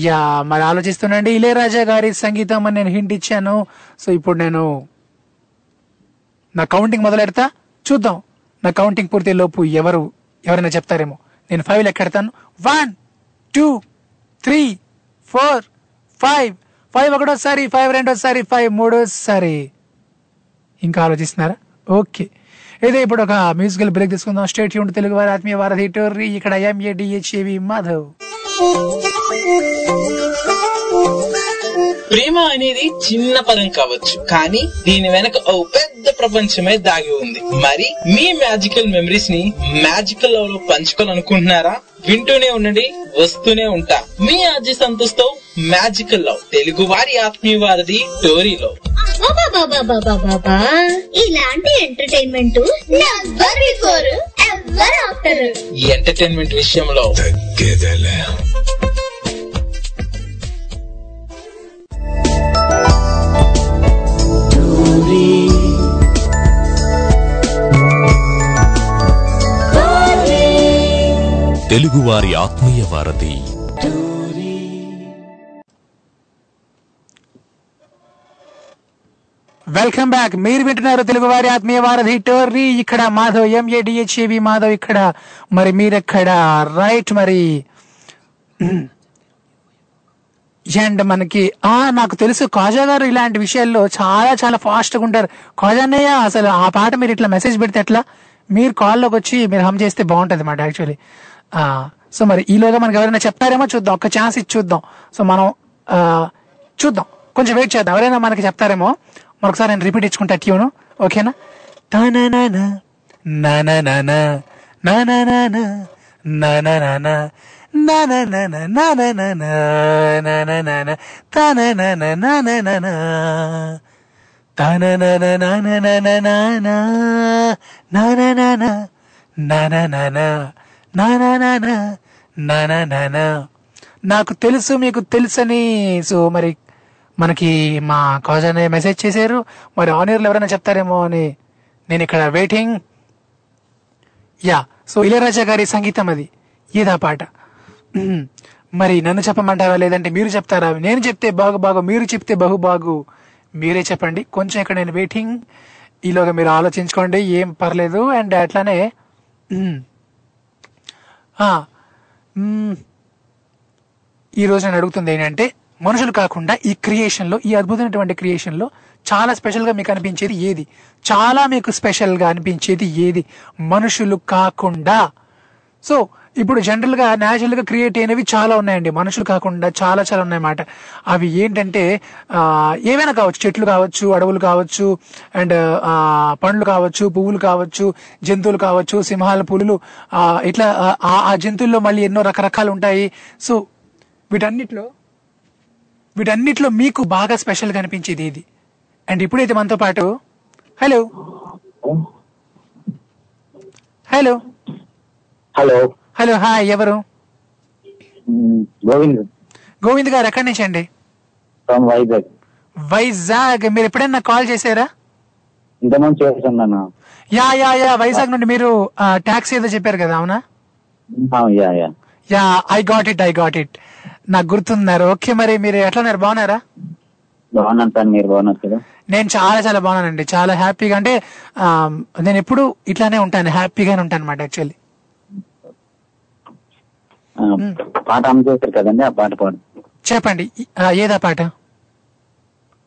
యా మరి ఆలోచిస్తున్నాండి ఇళయరాజా గారి సంగీతం అని నేను హింట్ ఇచ్చాను సో ఇప్పుడు నేను నా కౌంటింగ్ మొదలెడతా చూద్దాం నా కౌంటింగ్ పూర్తి లోపు ఎవరు ఎవరైనా చెప్తారేమో నేను five లెక్కెడతాను one two three four five five ఒకటోసారి ఫైవ్ రెండోసారి ఫైవ్ మూడోసారి. ఇంకా ఆలోచిస్తున్నారా? ఓకే. ఏదో ఇప్పుడు ఒక మ్యూజికల్ బ్రేక్ తీసుకుందాం. స్టేట్ యూనిట్ తెలుగు వారి ఆత్మీయ వారధి టోర్రీ ఇక్కడ ఎంఏడిహెచ్ఏవి మాధవ్. ప్రేమ అనేది చిన్న పదం కావచ్చు కానీ దీని వెనక ఓ పెద్ద ప్రపంచమే దాగి ఉంది. మరి మీ మ్యాజికల్ మెమరీస్ని మ్యాజికల్లో పంచుకోవాలనుకుంటున్నారా? వింటూనే ఉండండి వస్తూనే ఉంటా. మీ అజయ్ సంతోష్తో మ్యాజికల్ లవ్ తెలుగు వారి ఆత్మీయ వారిది టోరీలో. ఇలాంటి entertainment never before ever after ఈ ఎంటర్టైన్మెంట్ విషయంలో. తెలుగువారి ఆత్మీయ వారధి. వెల్కమ్ బ్యాక్ మీరు వింటున్నారు తెలుగు వారి ఆత్మీయ వారధి టోర్రీ. ఇక్కడ మాధవ్ ఎంఏడిహెచ్ఏవి మాధవ్ ఇక్కడ. మరి మీరెక్కడ? రైట్ మరి. అండ్ మనకి ఆ నాకు తెలుసు కాజా గారు ఇలాంటి విషయాల్లో చాలా చాలా ఫాస్ట్గా ఉంటారు. కాజా అసలు ఆ పాట మీరు ఇట్లా మెసేజ్ పెడితే ఎట్లా? మీరు కాల్లోకి వచ్చి మీరు హమ్ చేస్తే బాగుంటది మాట యాక్చువల్లీ సో మరి ఈలోగా మనకి ఎవరైనా చెప్తారేమో చూద్దాం. ఒక ఛాన్స్ ఇచ్చి చూద్దాం. సో మనం చూద్దాం. కొంచెం వెయిట్ చేద్దాం. ఎవరైనా మనకి చెప్తారేమో మరొకసారి నేను రిపీట్ ఇచ్చుకుంటా ట్యూను ఓకేనా? నా నా నానా నానా నాకు తెలుసు మీకు తెలుసని. సో మరి మనకి మా కాజ్ అనే మెసేజ్ చేశారు. మరి ఆనియర్లు ఎవరైనా చెప్తారేమో అని నేను ఇక్కడ వెయిటింగ్ యా సో ఇళయరాజా గారి సంగీతం అది. ఏదా పాట. మరి నన్ను చెప్పమంటారా లేదంటే మీరు చెప్తారా? నేను చెప్తే బాగు బాగు మీరు చెప్తే బహు బాగు. మీరే చెప్పండి. కొంచెం ఇక్కడ నేను వెయిటింగ్ ఈలోగా మీరు ఆలోచించుకోండి. ఏం పర్లేదు. అండ్ అట్లానే ఈ రోజు నేను అడుగుతుంది ఏంటంటే మనుషులు కాకుండా ఈ క్రియేషన్లో ఈ అద్భుతమైనటువంటి క్రియేషన్లో చాలా స్పెషల్గా మీకు అనిపించేది ఏది? చాలా మీకు స్పెషల్గా అనిపించేది ఏది? మనుషులు కాకుండా. సో ఇప్పుడు జనరల్గా న్యాచురల్గా క్రియేట్ అయినవి చాలా ఉన్నాయండి. మనుషులు కాకుండా చాలా చాలా ఉన్నాయన్నమాట అవి ఏంటంటే ఏవైనా కావచ్చు. చెట్లు కావచ్చు అడవులు కావచ్చు అండ్ పండ్లు కావచ్చు పువ్వులు కావచ్చు జంతువులు కావచ్చు సింహాల పులులు ఇట్లా ఆ, ఆ జంతువుల్లో మళ్ళీ ఎన్నో రకరకాలు ఉంటాయి. సో వీటన్నిటిలో వీటన్నిటిలో మీకు బాగా స్పెషల్గా అనిపించేది ఏది? అండ్ ఇప్పుడైతే మనతో పాటు hello hello hello hello hi ఎవరు? గోవింద్. గోవింద్ గారు ఎక్కడి నుంచి అండి? వైజాగ్. వైజాగ్. మీరు ఎప్పుడైనా కాల్ చేశారా? ఇంతమంది యా యా యా వైజాగ్ నుండి మీరు ట్యాక్సీ ఏదో చెప్పారు కదా అవునా? Yeah yeah. Yeah I got it I got it. నాకు గుర్తున్నారు. ఓకే మరి మీరు ఎట్లా ఉన్నారు? బాగున్నారా? బాగున్నాను మీరు బాగున్నారు కదా? నేను చాలా చాలా బాగున్నానండి. చాలా హ్యాపీగా. అంటే నేను ఎప్పుడు ఇట్లానే ఉంటాను హ్యాపీగానే ఉంటాను అనమాట యాక్చువల్లీ. పాట అమ్మ చేశారు కదండి ఆ పాట పాడు. చెప్పండి. ఆ, ఏదా పాట?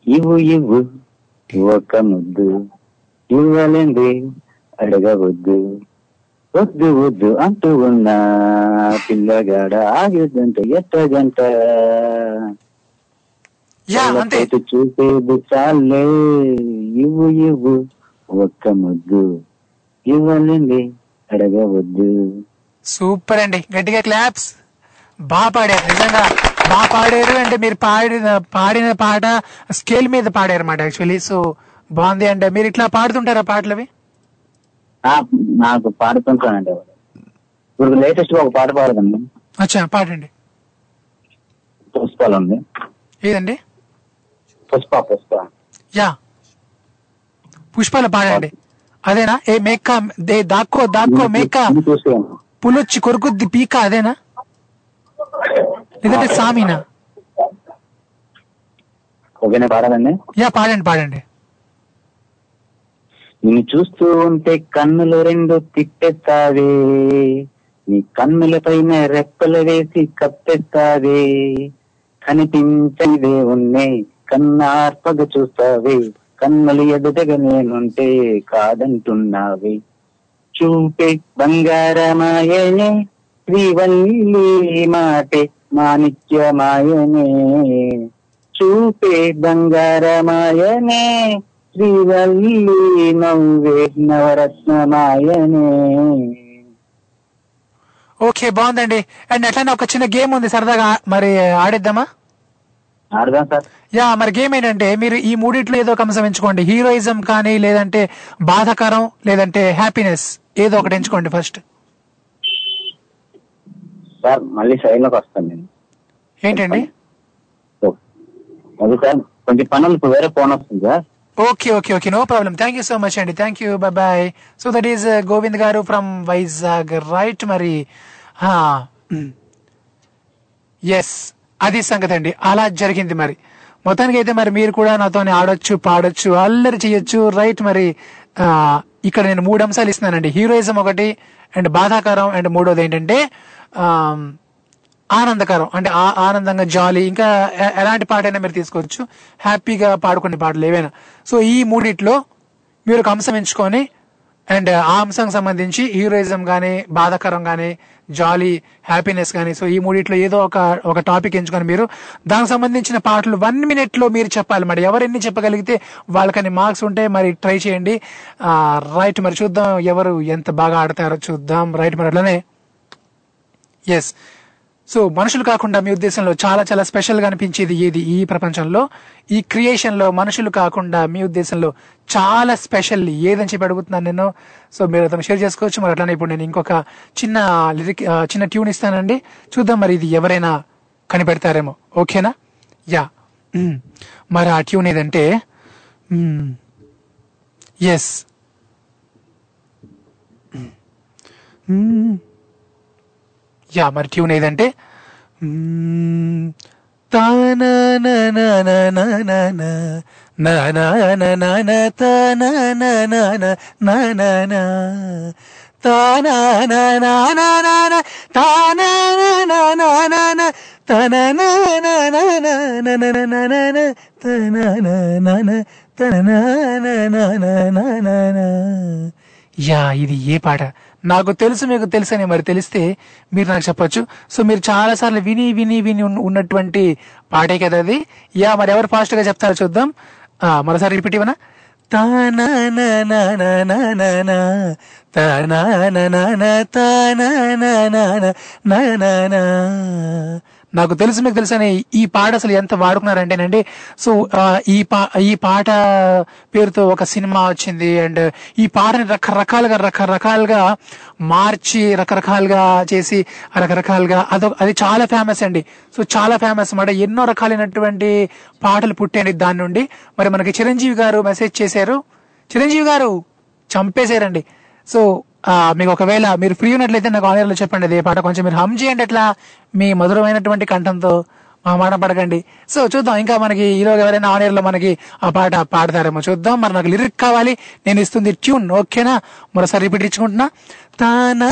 ఇవ్వు ఇవ్వు ఒక ముద్దు ఇవ్వలేంది అడగవద్దు. వద్దు వద్దు అంటూ ఉన్నా పిల్లగాడ ఆగేదంట ఎట్టగంట? చూసేది చాలే ఇవ్వు ఇవ్వు ఒక్క ముద్దు. ఇవ్వలేంది అడగవద్దు. సూపర్ అండి. గట్టిగా క్లాప్స్. బాగా పాడారు నిజంగా. బాగా పాడారు అంటే మీరు పాడిన పాడిన పాట స్కేల్ మీద పాడారు అన్నమాట యాక్చువల్లీ సో బాగుంది అంటే మీరు ఇట్లా పాడుతుంటారా పాటలు అవి ఆ, నాకు పాడుతుంటానండి ఇప్పుడు లేటెస్ట్ ఒక పాట పాడదండి. అచ్చా పాడండి. పుష్పాలు ఉంది ఏదండి? పుష్ప పుష్ప. యా. పుష్పాలు పాడండి. అదేనా? ఏ మేక దే దాక్కో దాక్కో మేక. పులొచ్చి కొరుకుద్ది పీక అదేనా? లేదంటే సామీనా? ఓకేనే పాడాలండి యా పాడండి పాడండి. నిన్ను చూస్తూ ఉంటే కన్నులు రెండు తిట్టేస్తావే. నీ కన్నుల పైన రెప్పలు వేసి కప్పేస్తావే. కనిపించనిదే ఉన్నే కన్నార్పగ చూస్తావే. కన్నులు ఎదుటగా నేనుంటే కాదంటున్నావే. చూపే బంగారమాయనే శ్రీవల్లి మాటే మాణిక్యమాయనే. చూపే బంగారమాయనే శ్రీవల్లి నవ్వే నవరత్నమాయనే. ఓకే బాగుందండి. అండ్ అట్లనే ఒక చిన్న గేమ్ ఉంది సరదాగా మరి ఆడిద్దామా? ఆడదాం సార్. యా మరి గేమ్ ఏంటంటే మీరు ఈ మూడిట్లో ఏదో ఒక అంశం ఎంచుకోండి. హీరోయిజం కానీ లేదంటే బాధాకరం లేదంటే హ్యాపీనెస్ ఏదో ఒకటి ఎంచుకోండి ఫస్ట్ సార్ మళ్ళీ సైడ్లోకి వస్తాను నేను. ఏంటండి? అది సార్ కొంచెం పనులు వేరే ఫోన్ వస్తుంది sir. Okay okay okay no problem thank you so much అండి thank you bye bye so that is Govind garu from Vizag right మరి ఎస్ అది సంగతి అండి. అలా జరిగింది మరి. మొత్తానికి అయితే మరి మీరు కూడా నాతో ఆడొచ్చు పాడొచ్చు అల్లరి చేయొచ్చు రైట్ మరి ఇక్కడ నేను మూడు అంశాలు ఇస్తున్నానండి. హీరోయిజం ఒకటి అండ్ బాధాకరం అండ్ మూడోది ఏంటంటే ఆనందకరం. అంటే ఆ- ఆనందంగా జాలీ ఇంకా ఎలాంటి పాటైనా మీరు తీసుకోవచ్చు. హ్యాపీగా పాడుకునే పాటలు ఏవైనా. సో ఈ మూడిట్లో మీరు ఒక అంశం ఎంచుకొని అండ్ uh, ఆ అంశం సంబంధించి హీరోయిజం కానీ బాధాకరం కానీ జాలీ హ్యాపీనెస్ కానీ సో ఈ మూడిట్లో ఏదో ఒక ఒక టాపిక్ ఎంచుకొని మీరు దానికి సంబంధించిన పాటలు వన్ మినిట్లో మీరు చెప్పాలి. మరి ఎవరెన్ని చెప్పగలిగితే వాళ్ళకని మార్క్స్ ఉంటే మరి ట్రై చేయండి. రైట్ మరి చూద్దాం ఎవరు ఎంత బాగా ఆడతారో చూద్దాం. రైట్ మరి అట్లనే. ఎస్ సో మనుషులు కాకుండా మీ ఉద్దేశంలో చాలా చాలా స్పెషల్గా అనిపించేది ఏది ఈ ప్రపంచంలో? ఈ క్రియేషన్లో మనుషులు కాకుండా మీ ఉద్దేశంలో చాలా స్పెషల్ ఏదని చెప్పి అడుగుతున్నాను నేను. సో మీరు అతను షేర్ చేసుకోవచ్చు. మరి అట్లానే ఇప్పుడు నేను ఇంకొక చిన్న లిరిక్ చిన్న ట్యూన్ ఇస్తానండి. చూద్దాం మరి ఇది ఎవరైనా కనిపెడతారేమో. ఓకేనా? యా. మరి ఆ ట్యూన్ ఏదంటే ఎస్ యా మరి ట్యూన్ ఏదంటే యా ఇది ఏ పాట నాకు తెలుసు మీకు తెలుసని మరి తెలిస్తే మీరు నాకు చెప్పొచ్చు సో మీరు చాలా సార్లు విని విని విని ఉన్నటువంటి పాటే కదా అది యా మరి ఎవరు ఫాస్ట్గా చెప్తారో చూద్దాం మరోసారి రిపీట్ ఇవ్వనా తానా తానననన, తాననననననన. నాకు తెలుసు మీకు తెలుసు అని ఈ పాట అసలు ఎంత వాడుకున్నారంటేనండి. సో ఈ పా ఈ పాట పేరుతో ఒక సినిమా వచ్చింది అండ్ ఈ పాటని రకరకాలుగా రకరకాలుగా మార్చి రకరకాలుగా చేసి రకరకాలుగా అదొక అది చాలా ఫేమస్ అండి. సో చాలా ఫేమస్ అన్నమాట ఎన్నో రకాలైనటువంటి పాటలు పుట్టాయండి దాని నుండి. మరి మనకి చిరంజీవి గారు మెసేజ్ చేశారు. చిరంజీవి గారు చంపేశారండి. సో మీకు ఒకవేళ మీరు ఫ్రీ ఉన్నట్లయితే నాకు ఆన్లైన్లో చెప్పండి అది ఏ పాట కొంచెం మీరు హమ్ చేయండి అట్లా మీ మధురమైనటువంటి కంఠంతో మా మాట పడకండి సో చూద్దాం ఇంకా మనకి ఈలోగా ఎవరైనా ఆన్లో మనకి ఆ పాట పాడతారేమో చూద్దాం మరి నాకు లిరిక్ కావాలి నేను ఇస్తుంది ట్యూన్ ఓకేనా మరోసారి రిపీట్ ఇచ్చుకుంటున్నా తానా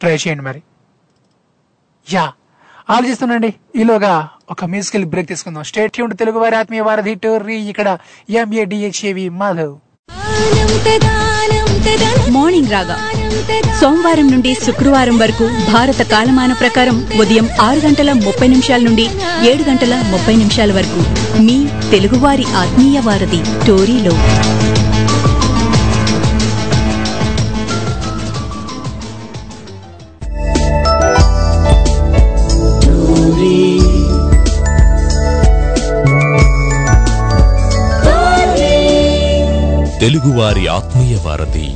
ట్రై చేయండి మరి. యా ఆలోచిస్తుండీ ఈలోగా ఒక మ్యూజికల్ బ్రేక్ తీసుకుందాం. స్టేట్ ట్యూన్ తెలుగు వారి ఆత్మీయ వారధి టోర్రీ ఇక్కడ ఎంఏడిహెచ్ఏవి మాధవ్. మార్నింగ్ రాగా. సోమవారం నుండి శుక్రవారం వరకు భారత కాలమాన ప్రకారం ఉదయం ఆరు గంటల ముప్పై నిమిషాల నుండి ఏడు గంటల ముప్పై నిమిషాల వరకు మీ తెలుగువారి ఆత్మీయ వారధి టోరీలో. తెలుగువారి ఆత్మీయ వారధి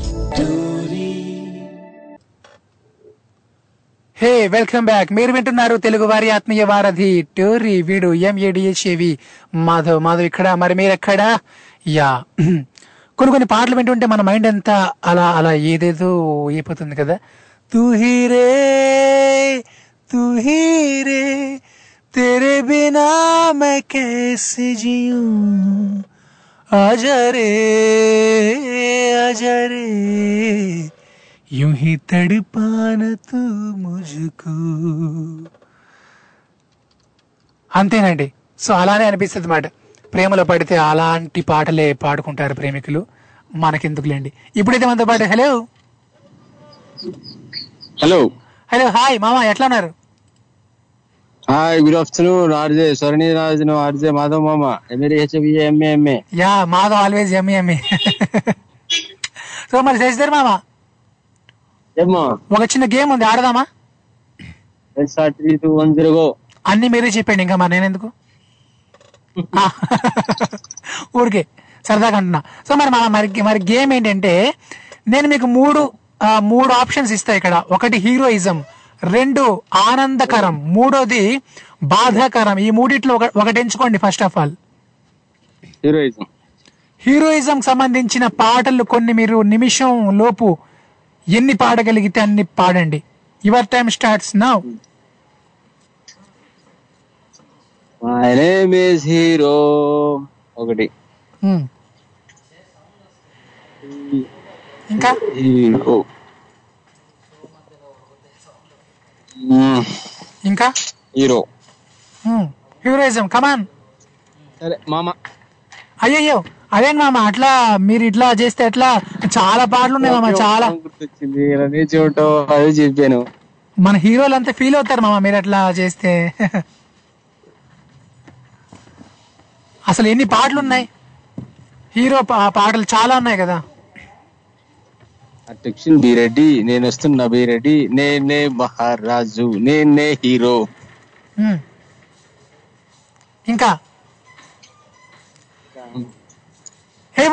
హే వెల్కమ్ బ్యాక్ మీరు వింటున్నారు తెలుగు వారి ఆత్మీయ వారధి టోరీ వీడు ఎంఏడిహెచ్ఏవి మాధవ్ మాధవ్ ఇక్కడ మరి మీరు ఎక్కడ యా కొన్ని కొన్ని పాటలు వింటుంటే మన మైండ్ అంతా అలా అలా ఏదేదో అయిపోతుంది కదా తూ హీరే తూ హీరే तेरे बिना मैं कैसे जीऊं आजा रे आजा रे यूं ही तड़पाना तू मुझको అంతేనండి సో అలానే అనిపిస్తుంది మాట ప్రేమలో పడితే అలాంటి పాటలే పాడుకుంటారు ప్రేమికులు మనకెందుకులేండి ఇప్పుడైతే మనతో పాటు హలో హలో హలో హాయ్ మామ ఎట్లా ఉన్నారు Hi good afternoon RJ Swarni Raju RJ Madhav మామ ఎంఏ హెచ్ఎఫ్ ఎంఏ ఎంఏ యా మాధవ్ ఆల్వేజ్ ఎమ్మి ఎమ్మి సో మరి శశిధర్ మామ? ఏమ్మా ఒక చిన్న గేమ్ ఉంది ఆడదామా? Three two one zero go అన్ని మీరే చెప్పండి ఇంకా మరి నేనెందుకు? <laughs> ఊరికే సరదాగా అంటున్నా. సో మరి మన మరి మరి గేమ్ ఏంటంటే నేను మీకు మూడు మూడు ఆప్షన్స్ ఇస్తా ఇక్కడ. ఒకటి హీరోయిజం రెండు ఆనందకరం మూడోది బాధాకరం. ఈ మూడిట్లో ఒక- ఒకటి ఎంచుకోండి first of all heroism. Heroism సంబంధించిన పాటలు కొన్ని మీరు నిమిషం లోపు ఎన్ని పాడగలిగితే అన్ని పాడండి. Your time starts now my name is hero ఒకటి. ఇంకా హీరో ఇంకా? హీరో. హీరోయిజం కమాన్ సరే మామ. అయ్యయ్యో అదేంటి మామ అట్లా మీరు ఇట్లా చేస్తే ఎట్లా? చాలా పాటలు ఉన్నాయి మామ చాలా. గుర్తొచ్చింది. రనే చూడటం అదే చెప్పాను. మన హీరోలు అంతా ఫీల్ అవుతారు మామ మీరు అట్లా చేస్తే. అసలు ఎన్ని పాటలు ఉన్నాయి? హీరో పా- పాటలు చాలా ఉన్నాయి కదా. అటెక్షన్ బి రెడ్డి నేను వస్తున్నా బి రెడ్డి నేనే మహారాజు నేనే హీరో. ఇంకా?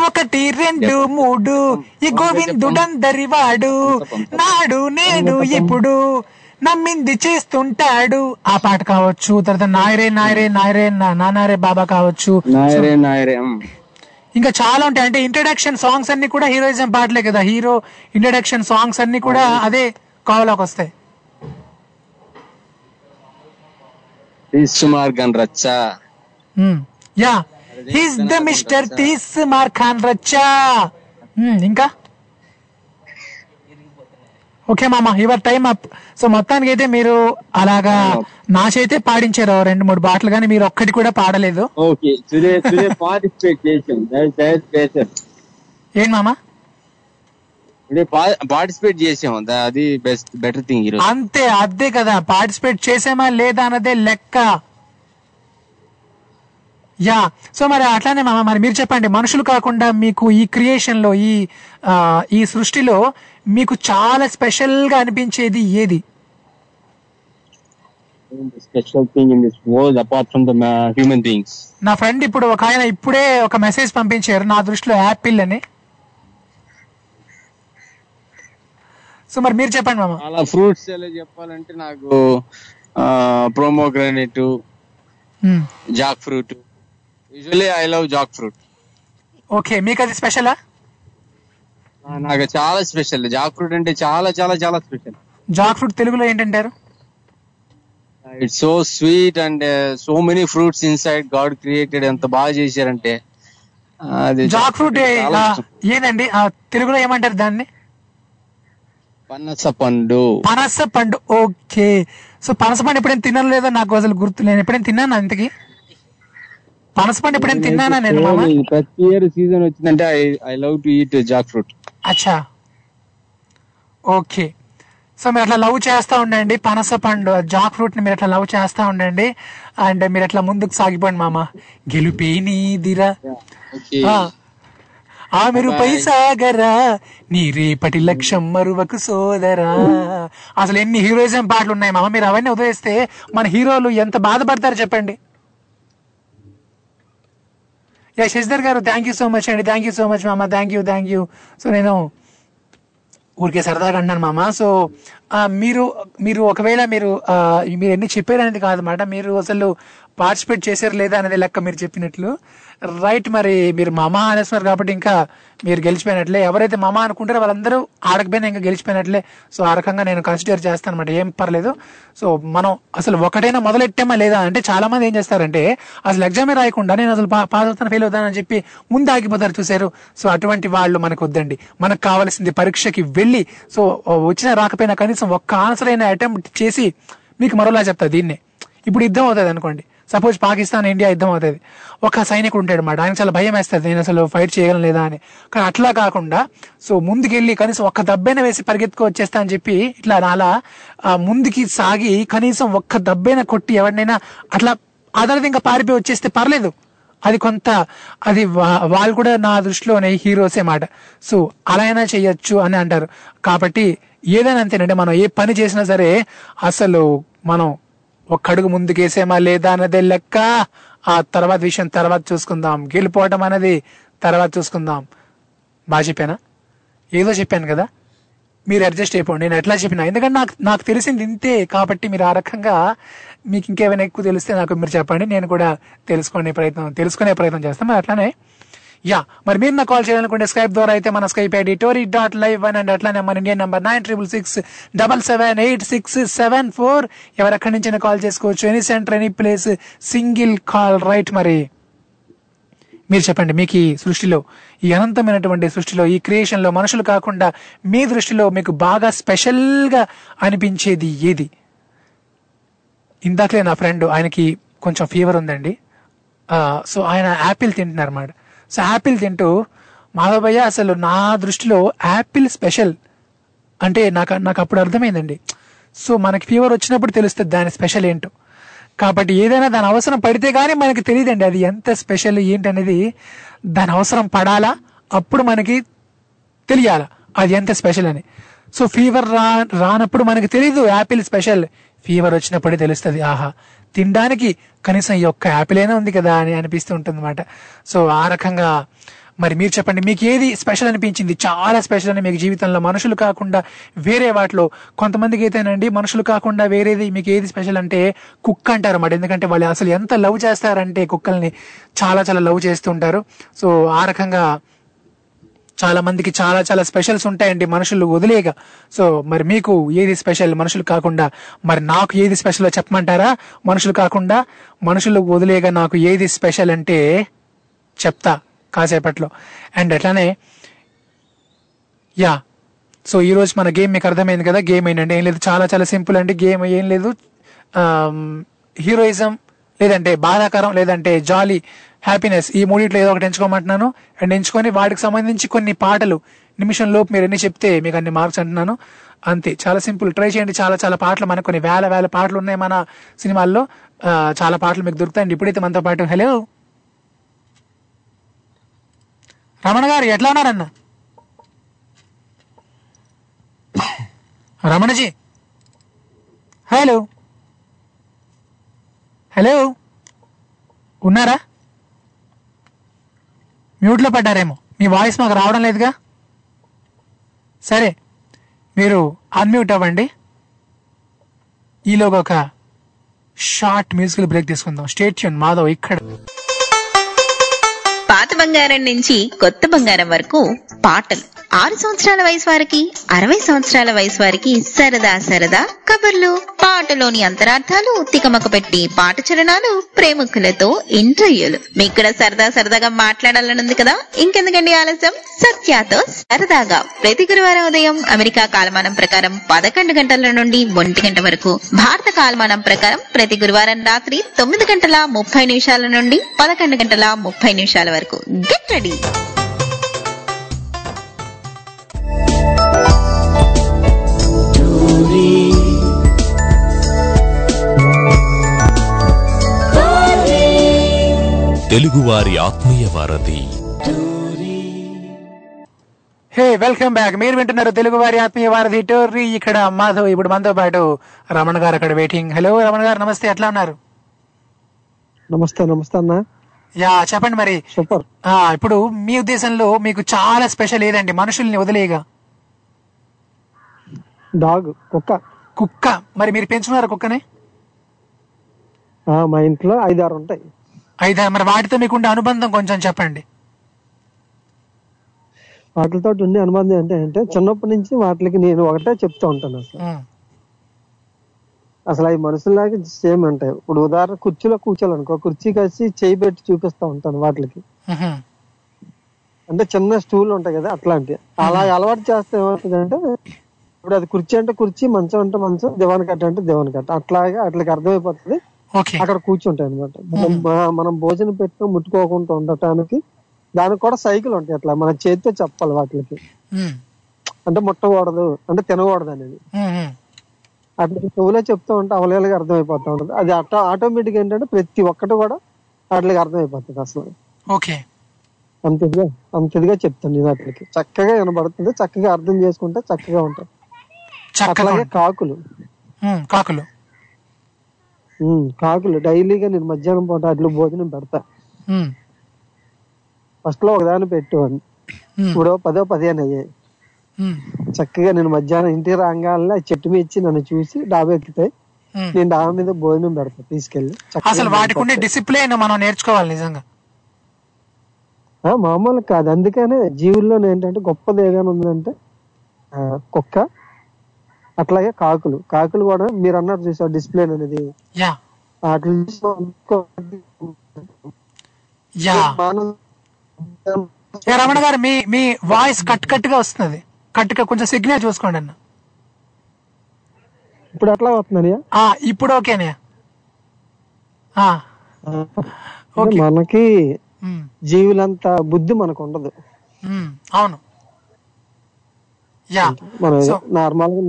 ఒకటి రెండు మూడు ఈ గోవిందుడందరి వాడు నాడు నేను ఇప్పుడు నమ్మింది చేస్తుంటాడు. ఆ పాట కావచ్చు తర్వాత నాయరే నాయరే నాయరే నా- నానారే బాబా కావచ్చు. నాయరే నాయరే. ఇంకా చాలా ఉంటాయి. అంటే ఇంట్రడక్షన్ సాంగ్స్ అన్ని కూడా హీరోయిజం పాటలే కదా. హీరో ఇంట్రడక్షన్ సాంగ్స్ అన్ని కూడా అదే కావలోకి వస్తాయి. తీస్ రచ్చా యా హీస్ ద మిస్టర్ తీస్ రచ్చా ఇంకా? ఓకే మామ యువర్ టైం అప్ సో మొత్తానికి అయితే మీరు అలాగా నా చేతే పాడించారు రెండు మూడు పాటలు కానీ మీరు ఒక్కటి కూడా పాడలేదు. ఏంటి మామ? పార్టిసిపేట్ చేసాం దా- అది బెస్ట్ బెటర్ థింగ్ అంతే అదే కదా. పార్టిసిపేట్ చేసామా లేదా అన్నదే లెక్క. యా. సో మరి అట్లానే మామ మరి మీరు చెప్పండి మనుషులు కాకుండా మీకు ఈ క్రియేషన్లో ఈ ఆ, ఈ సృష్టిలో మీకు చాలా స్పెషల్గా అనిపించేది ఏది? Special thing in this world apart from the human beings నా ఫ్రెండ్ ఇప్పుడు ఒక ఆయన ఇప్పుడే ఒక మెసేజ్ పంపించారు నా దృష్టిలో యాపిల్ అని. సో మరి మీరు చెప్పండి మామ. అలా ఫ్రూట్స్ ఎలా చెప్పాలంటే నాకు pomegranate. Jackfruit usually I love jackfruit okay మీకు అది స్పెషలా నాకు చాలా స్పెషల్ జాక్ ఫ్రూట్ అంటే చాలా చాలా చాలా స్పెషల్ జాక్ ఫ్రూట్ తెలుగులో ఏంటంటారు? It's so sweet and so many fruits inside God created ఎంత బాగా చేశారంటే అది జాక్ ఫ్రూట్ ఆ, తెలుగులో ఏమంటారు దాన్ని? పనస పండు పనస పండు ఓకే సో పనస పండు ఎప్పుడైనా తిన్నాను లేదో నాకు అసలు గుర్తు నేను ఎప్పుడైనా తిన్నాను అంతకి పనస పండు ఎప్పుడైనా తిన్నానా నేను మామ? ప్రతి ఇయర్ సీజన్ వచ్చిందంటే I I love to eat jackfruit అచ్చా. ఓకే. సో మీరు అట్లా లవ్ చేస్తూ ఉండండి పనస పండు జాక్ ఫ్రూట్ని మీరు అట్లా లవ్ చేస్తూ ఉండండి అండ్ మీరు అట్లా ముందుకు సాగిపోండి మామ. గెలుపే నీదిరా ఆ. ఆ మెరుపై సాగరా నీ రేపటి లక్ష్యం మరువకు సోదరా. అసలు ఎన్ని హీరోయిజం పాటలు ఉన్నాయి మామ. మీరు అవన్నీ వదిలేస్తే మన హీరోలు ఎంత బాధపడతారు చెప్పండి. Yeah Shashidhar garu thank you so much అండి థ్యాంక్ యూ సో మచ్ మామ thank you thank you so నేను ఊరికే సరదాగా అన్నాను మామ సో మీరు మీరు ఒకవేళ మీరు మీరు ఎన్ని చెప్పారు అనేది కాదన్నమాట. మీరు అసలు పార్టిసిపేట్ చేశారు లేదా అనేది లెక్క మీరు చెప్పినట్లు. రైట్ మరి మీరు మమా అనేస్తున్నారు కాబట్టి ఇంకా మీరు గెలిచిపోయినట్లే. ఎవరైతే మమా అనుకుంటారో వాళ్ళందరూ ఆడకపోయినా ఇంకా గెలిచిపోయినట్లే. సో ఆ రకంగా నేను కన్సిడర్ చేస్తాను అనమాట ఏం పర్లేదు. సో మనం అసలు ఒకటైనా మొదలెట్టామా లేదా అంటే చాలా మంది ఏం చేస్తారంటే అసలు ఎగ్జామే రాయకుండా నేను అసలు పా- పాస్ అవుతాను ఫెయిల్ అవుతానని చెప్పి ముందు ఆగిపోతారు చూసారు సో అటువంటి వాళ్ళు మనకు వద్దండి. మనకు కావాల్సింది పరీక్షకి వెళ్ళి సో వచ్చినా రాకపోయినా కనీసం ఒక్క ఆన్సర్ అయినా అటెంప్ట్ చేసి మీకు మరోలా చెప్తా దీన్నే. ఇప్పుడు యుద్ధం అవుతుంది అనుకోండి. సపోజ్ పాకిస్తాన్ ఇండియా యుద్ధం అవుతుంది. ఒక సైనికుడు ఉంటాడు అన్నమాట. ఆయన చాలా భయం వేస్తుంది. నేను అసలు ఫైట్ చేయగలను లేదా అని. కానీ అట్లా కాకుండా సో ముందుకెళ్ళి కనీసం ఒక్క దబ్బైన వేసి పరిగెత్తుకు వచ్చేస్తా అని చెప్పి ఇట్లా అలా ముందుకి సాగి కనీసం ఒక్క దబ్బైన కొట్టి ఎవరినైనా అట్లా అదనది ఇంకా పారిపోయి వచ్చేస్తే పర్లేదు. అది కొంత అది వా- వాళ్ళు కూడా నా దృష్టిలోనే హీరోసే మాట. సో అలా అయినా చెయ్యొచ్చు అని అంటారు. కాబట్టి ఏదైనా అంతేనంటే మనం ఏ పని చేసినా సరే అసలు మనం ఒక్కడుగు ముందుకేసేమా లేదా అన్నదే లెక్క. ఆ తర్వాత విషయం తర్వాత చూసుకుందాం. గెలిపోవటం అనేది తర్వాత చూసుకుందాం. బాగా చెప్పానా? ఏదో చెప్పాను కదా? మీరు అడ్జస్ట్ అయిపోండి. నేను ఎట్లా చెప్పినా? ఎందుకంటే నాకు నాకు తెలిసింది ఇంతే. కాబట్టి మీరు ఆ రకంగా మీకు ఇంకేమైనా ఎక్కువ తెలిస్తే నాకు మీరు చెప్పండి. నేను కూడా తెలుసుకునే ప్రయత్నం తెలుసుకునే ప్రయత్నం చేస్తాను. మరి అట్లానే యా మరి మీరు నాకు కాల్ చేయాలనుకుంటే స్కైప్ ద్వారా అయితే మన Skype ID Tori dot live one and. అట్లానే మన Indian number nine triple six double seven eight six seven four ఎవరెక్కడి నుంచి కాల్ చేసుకోవచ్చు. Any center any place single call right మరి? మీరు చెప్పండి మీకు ఈ సృష్టిలో ఈ అనంతమైనటువంటి సృష్టిలో ఈ క్రియేషన్లో మనుషులు కాకుండా మీ దృష్టిలో మీకు బాగా స్పెషల్గా అనిపించేది ఏది? ఇందాకలే నా ఫ్రెండ్ ఆయనకి కొంచెం ఫీవర్ ఉందండి. సో ఆయన యాపిల్ తింటున్నారు అన్నమాట సో యాపిల్ తింటూ మాధవయ్య అసలు నా దృష్టిలో యాపిల్ స్పెషల్. అంటే నాకు నాకు అప్పుడు అర్థమైందండి. సో మనకి ఫీవర్ వచ్చినప్పుడు తెలుస్తుంది దాని స్పెషల్ ఏంటో. కాబట్టి ఏదైనా దాని అవసరం పడితే కానీ మనకి తెలియదండి అది ఎంత స్పెషల్ ఏంటనేది. దాని అవసరం పడాలా? అప్పుడు మనకి తెలియాల? అది ఎంత స్పెషల్ అని. సో ఫీవర్ రా రానప్పుడు మనకి తెలీదు యాపిల్ స్పెషల్. ఫీవర్ వచ్చినప్పుడే తెలుస్తుంది ఆహా తినడానికి కనీసం ఈ ఒక్క యాపిల్ అయినా ఉంది కదా అని అనిపిస్తూ ఉంటుంది అనమాట సో ఆ రకంగా మరి మీరు చెప్పండి మీకు ఏది స్పెషల్ అనిపించింది? చాలా స్పెషల్ అని మీకు జీవితంలో మనుషులు కాకుండా వేరే వాటిలో కొంతమందికి అయితేనండి మనుషులు కాకుండా వేరేది మీకు ఏది స్పెషల్ అంటే కుక్క అంటారు అన్నమాట. ఎందుకంటే వాళ్ళు అసలు ఎంత లవ్ చేస్తారంటే కుక్కల్ని చాలా చాలా లవ్ చేస్తుంటారు. సో ఆ రకంగా చాలా మందికి చాలా చాలా స్పెషల్స్ ఉంటాయండి మనుషులు వదిలేక సో మరి మీకు ఏది స్పెషల్ మనుషులు కాకుండా మరి నాకు ఏది స్పెషల్ చెప్పమంటారా? మనుషులు కాకుండా మనుషులు వదిలేగా నాకు ఏది స్పెషల్ అంటే చెప్తా కాసేపట్లో. అండ్ అట్లానే యా. సో ఈ రోజు మన గేమ్ మీకు అర్థమైంది కదా గేమ్ ఏంటంటే ఏం లేదు చాలా చాలా సింపుల్ అండి గేమ్ ఏం లేదు. హీరోయిజం లేదంటే బాధాకరం లేదంటే జాలీ హ్యాపీనెస్ ఈ మూడిట్లో ఏదో ఒకటి ఎంచుకోమంటున్నాను. అండ్ ఎంచుకొని వాటికి సంబంధించి కొన్ని పాటలు. నిమిషం లోపు మీరు ఎన్ని చెప్తే మీకు అన్ని మార్క్స్ అంటున్నాను. అంతే. చాలా సింపుల్. ట్రై చేయండి. చాలా చాలా పాటలు మనకు కొన్ని వేల వేల పాటలు ఉన్నాయి మన సినిమాల్లో. చాలా పాటలు మీకు దొరుకుతాయండి ఇప్పుడైతే మనతో పాటు హలో. రమణ గారు ఎట్లా ఉన్నారన్న? రమణజీ. హలో. హలో. ఉన్నారా? మ్యూట్లో పడ్డారేమో. మీ వాయిస్ మాకు రావడం లేదుగా? సరే మీరు అన్మ్యూట్ అవ్వండి. ఈలోగా ఒక షార్ట్ మ్యూజికల్ బ్రేక్ తీసుకుందాం. స్టేట్యూన్ మాధవ్ ఇక్కడ. పాత బంగారం నుంచి కొత్త బంగారం వరకు పాటలు. ఆరు సంవత్సరాల వయసు వారికి అరవై సంవత్సరాల వయసు వారికి సరదా సరదా కబుర్లు పాటలోని అంతరార్థాలు తికమక పెట్టి పాట చరణాలు ప్రేమికులతో ఇంటర్వ్యూలు. మీకు కూడా సరదా సరదాగా మాట్లాడాలనుంది కదా? ఇంకెందుకండి ఆలస్యం? సత్యాతో సరదాగా. ప్రతి గురువారం ఉదయం అమెరికా కాలమానం ప్రకారం పదకొండు గంటల నుండి ఒంటి గంట వరకు భారత కాలమానం ప్రకారం ప్రతి గురువారం రాత్రి తొమ్మిది గంటల ముప్పై నిమిషాల నుండి పదకొండు గంటల ముప్పై నిమిషాల వరకు. గెట్ రెడీ తెలుగువారి ఆత్మీయ వారధి. Hey welcome back. మీరు వింటున్నారు తెలుగు వారి ఆత్మీయ వారధి టోర్రీ ఇక్కడ మాధవ్ ఇప్పుడు మనతో పాటు రమణ గారు అక్కడ వెయిటింగ్ హలో రమణ గారు నమస్తే. ఎట్లా ఉన్నారు? నమస్తే నమస్తే అన్న. యా చెప్పండి మరి. సూపర్. ఆ ఇప్పుడు మీ ఉద్దేశంలో మీకు చాలా స్పెషల్ ఏదండి? మనుషుల్ని వదిలేగా డాగ్ కుక్క. కుక్క. మరి మీరు పెంచుకున్నారా కుక్కని? ఆ, మా ఇంట్లో ఐదారు ఉంటాయి. అయితే మరి వాటితో మీకుండే అనుబంధం కొంచెం చెప్పండి. వాటితో ఉండే అనుబంధం ఏంటి అంటే చిన్నప్పటి నుంచి వాటికి నేను ఒకటే చెప్తూ ఉంటాను అసలు. అసలు అవి మనుషుల్లాగా సేమ్ ఉంటాయి ఇప్పుడు ఉదాహరణ కుర్చీలో కూర్చోాలనుకో కుర్చీ కలిసి చేయి పెట్టి చూపిస్తా ఉంటాను వాటికి. అంటే చిన్న స్టూల్ ఉంటాయి కదా అట్లాంటివి. అలా అలవాటు చేస్తే ఏమవుతుందంటే ఇప్పుడు అది కుర్చీ అంటే కుర్చీ మంచం అంటే మంచం దివాన్ కట్ట అంటే దివాన్ కట్ట. అట్లాగే అట్లకి అర్థమైపోతుంది. అక్కడ కూర్చుంటాయి అనమాట మనం భోజనం పెట్టిన ముట్టుకోకుండా ఉండటానికి దానికి కూడా సైకిల్ ఉంటాయి అట్లా. మన చేతితో చెప్పాలి వాటికి. అంటే ముట్టకూడదు అంటే తినకూడదు అనేది. అట్లా చెవులే చెప్తూ ఉంటే అవలేలుగా అర్థమైపోతా ఉంటుంది. అది అట్లా ఆటోమేటిక్ ఏంటంటే ప్రతి ఒక్కటి కూడా వాటికి అర్థమైపోతుంది అసలు. ఓకే. అంత ఇదిగా అంత ఇదిగా చెప్తాను నేను వాటికి. చక్కగా వినబడుతుంది చక్కగా అర్థం చేసుకుంటే చక్కగా ఉంటాయి. చక్కగా అట్లాగే. కాకులు. కాకులు. కాకులు డైలీగా నేను మధ్యాహ్నం పూట అట్లు భోజనం పెడతా. ఫస్ట్లో ఒకదాన్ని పెట్టేవాడిని. ఇప్పుడు పదో పదిహేను అయ్యాయి. చక్కగా నేను మధ్యాహ్నం ఇంటికి రాగానే చెట్టు మీద ఇచ్చి నన్ను చూసి డాబా ఎక్కుతాయి. నేను డాబా మీద భోజనం పెడతా తీసుకెళ్ళి చక్కగా అసలు వాటికి ఉండే డిసిప్లిన్ మనం నేర్చుకోవాలి నిజంగా. మామూలు కాదు. అందుకనే జీవుల్లో ఏంటంటే గొప్పది ఏదైనా ఉందంటే కుక్క అట్లాగే కాకులు. కాకులు కూడా మీరు అన్నారు చూసారు డిసిప్లిన్ అనేది. అట్లా రమణ గారు మీ మీ వాయిస్ కట్ కట్గా వస్తున్నది కట్టుగా కొంచెం సిగ్నల్ చూసుకోండి అన్న. ఇప్పుడు ఎట్లా వస్తుందని ఆ, ఇప్పుడు ఓకేనే ఆ, మనకి జీవులంత బుద్ధి మనకు ఉండదు. అవును. యా నార్మల్గా